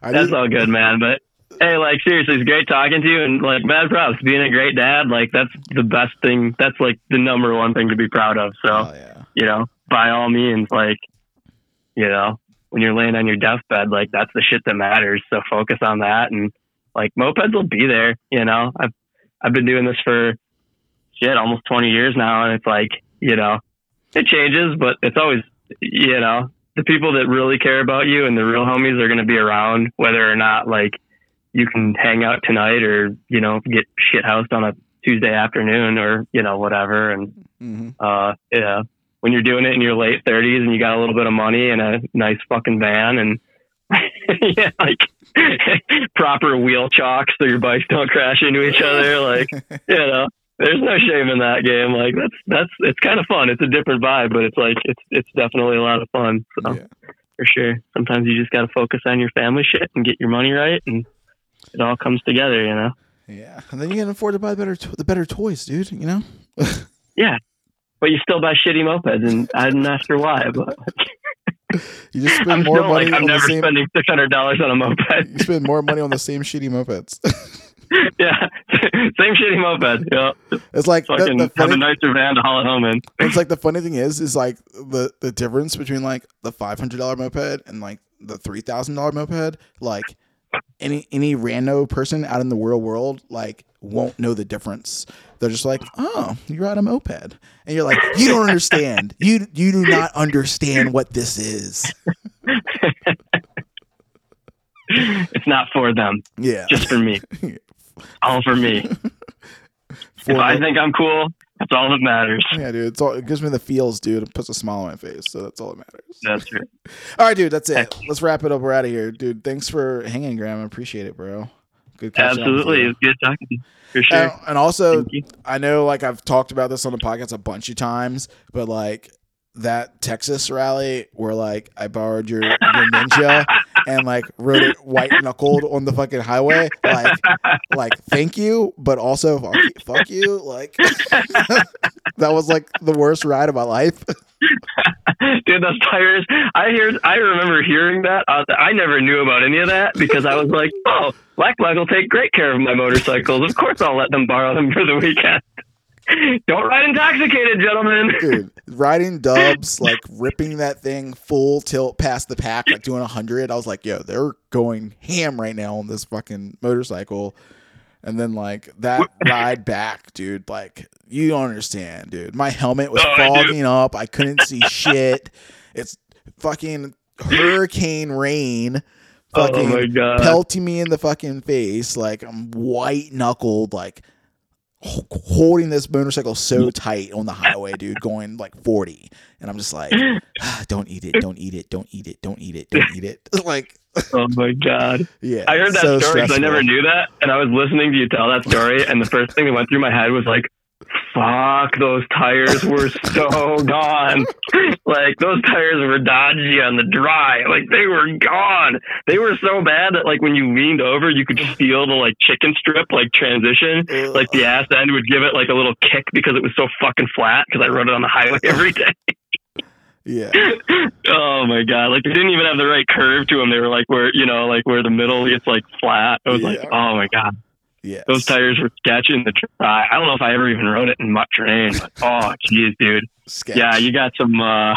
I That's all good, man. But hey, like seriously, it's great talking to you, and like mad props being a great dad. Like that's the best thing. That's like the number one thing to be proud of. So Oh yeah, you know, by all means, like you know, when you're laying on your deathbed, like that's the shit that matters. So focus on that, and like mopeds will be there. You know, I've I've been doing this for shit almost 20 years now, and it's like you know, it changes, but it's always you know the people that really care about you and the real homies are going to be around, whether or not like you can hang out tonight or you know get shit housed on a Tuesday afternoon or you know whatever, and hmm uh, yeah, when you're doing it in your late 30s and you got a little bit of money and a nice fucking van and yeah, like proper wheel chocks so your bikes don't crash into each other, like you know. There's no shame in that game. Like that's that's it's kind of fun. It's a different vibe, but it's like it's it's definitely a lot of fun. So yeah. for sure. Sometimes you just got to focus on your family shit and get your money right, and it all comes together. You know. yeah, and then you can afford to buy the better to- the better toys, dude. You know. Yeah, but you still buy shitty mopeds, and I'm not sure why. But You just spend I'm more still money like I'm never same. spending six hundred dollars on a moped. You spend more money on the same shitty mopeds. yeah, same shitty moped. Yeah, it's like the, fucking the have a nicer van to haul it home in. it's like the funny thing is is like the the difference between like the five hundred dollar moped and like the three thousand dollar moped. Like any any rando person out in the real world like won't know the difference. They're just like, oh, you ride a moped, and you're like, you don't understand. You you do not understand what this is. It's not for them, Yeah, just for me. All for me. If I think I'm cool, that's all that matters. yeah, dude. It's all it gives me the feels, dude. It puts a smile on my face, so that's all that matters. That's true. All right, dude. That's it. Let's wrap it up. We're out of here, dude. Thanks for hanging, Graham. I appreciate it, bro. Good Absolutely, you. it's good talking to you. For sure. And, and also, I know, like I've talked about this on the podcast a bunch of times, but like that Texas rally where like I borrowed your, your ninja and like rode it white knuckled on the fucking highway, like like thank you, but also fuck you, fuck you. Like that was like the worst ride of my life. Dude, those tires. I hear. I remember hearing that. Uh, I never knew about any of that because I was like, "Oh, Black Black will take great care of my motorcycles. Of course, I'll let them borrow them for the weekend." Don't ride intoxicated, gentlemen. dude riding dubs like ripping that thing full tilt past the pack like doing 100 i was like yo they're going ham right now on this fucking motorcycle. And then like that ride back dude like you don't understand dude. My helmet was Oh, I fogging up. I couldn't see shit. It's fucking hurricane rain Oh fucking god. pelting me in the fucking face like i'm white knuckled like holding this motorcycle so tight on the highway dude going like 40 and i'm just like ah, don't eat it don't eat it don't eat it don't eat it don't eat it. Like Oh my god. yeah I heard that so story because I never knew that, and I was listening to you tell that story, and the first thing that went through my head was like, "Fuck, those tires were so gone. like those tires were dodgy on the dry. Like they were gone. They were so bad that like when you leaned over, you could feel the like chicken strip like transition. Like the ass end would give it like a little kick because it was so fucking flat. Because I rode it on the highway every day. yeah oh my god! Like they didn't even have the right curve to them. They were like where you know, like where the middle gets like flat. I was like, oh my god, yeah those tires were sketchy in the dry. I don't know if I ever even rode it in much rain. But, oh jeez, dude. Sketch. Yeah, you got some. uh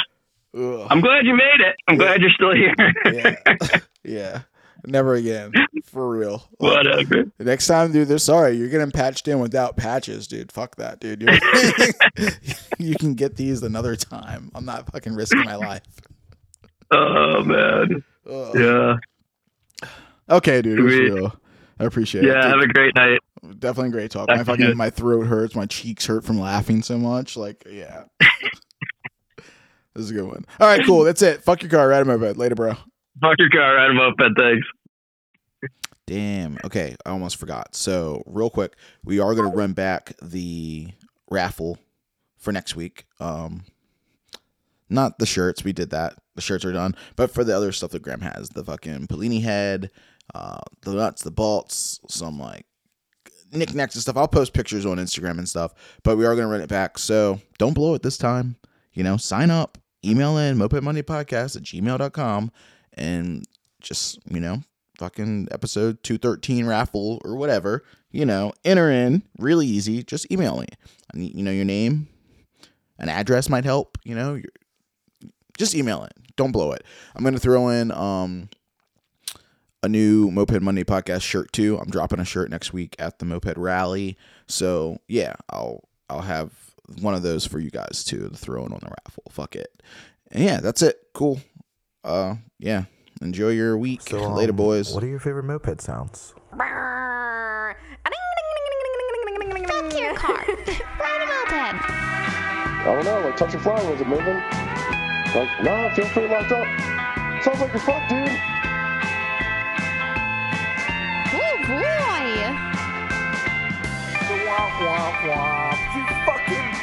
Ugh. I'm glad you made it. I'm glad you're still here. yeah yeah Never again. For real. Whatever. The next time, dude, they're sorry. You're getting patched in without patches, dude. Fuck that, dude. You can get these another time. I'm not fucking risking my life. Oh man. Ugh. Yeah. Okay, dude. It was Sweet. real. I appreciate it. Yeah. Have a great night. Definitely a great talk. My fucking good. my throat hurts. My cheeks hurt from laughing so much. Like, yeah. this is a good one. All right, cool. That's it. Fuck your car. Ride in my bed. Later, bro. Fuck your car. Ride 'em up. Bed. Thanks. Damn. Okay, I almost forgot. So, real quick, we are going to run back the raffle for next week. Um not the shirts, we did that. The shirts are done, but for the other stuff that Graham has, the fucking Polini head, uh the nuts, the bolts, some like knickknacks and stuff. I'll post pictures on Instagram and stuff, but we are going to run it back. So, don't blow it this time. You know, sign up, email in moped monday podcast at gmail.com and just, you know, fucking episode 213 raffle or whatever, you know, enter in really easy. Just email me. I need, you know, your name, an address might help, you know, just email it. Don't blow it. I'm going to throw in, um, a new Moped Monday podcast shirt too. I'm dropping a shirt next week at the Moped Rally. So yeah, I'll I'll have one of those for you guys too to throw in on the raffle. Fuck it. And yeah, that's it. Cool. Uh yeah. Enjoy your week. So, um, Later boys. What are your favorite moped sounds? Fuck your car. Ride a moped. I don't know, like touch and fly, was it moving? Like, nah, it feels pretty locked up. Sounds like you're fucked, dude. Boy. Womp womp womp. You fucking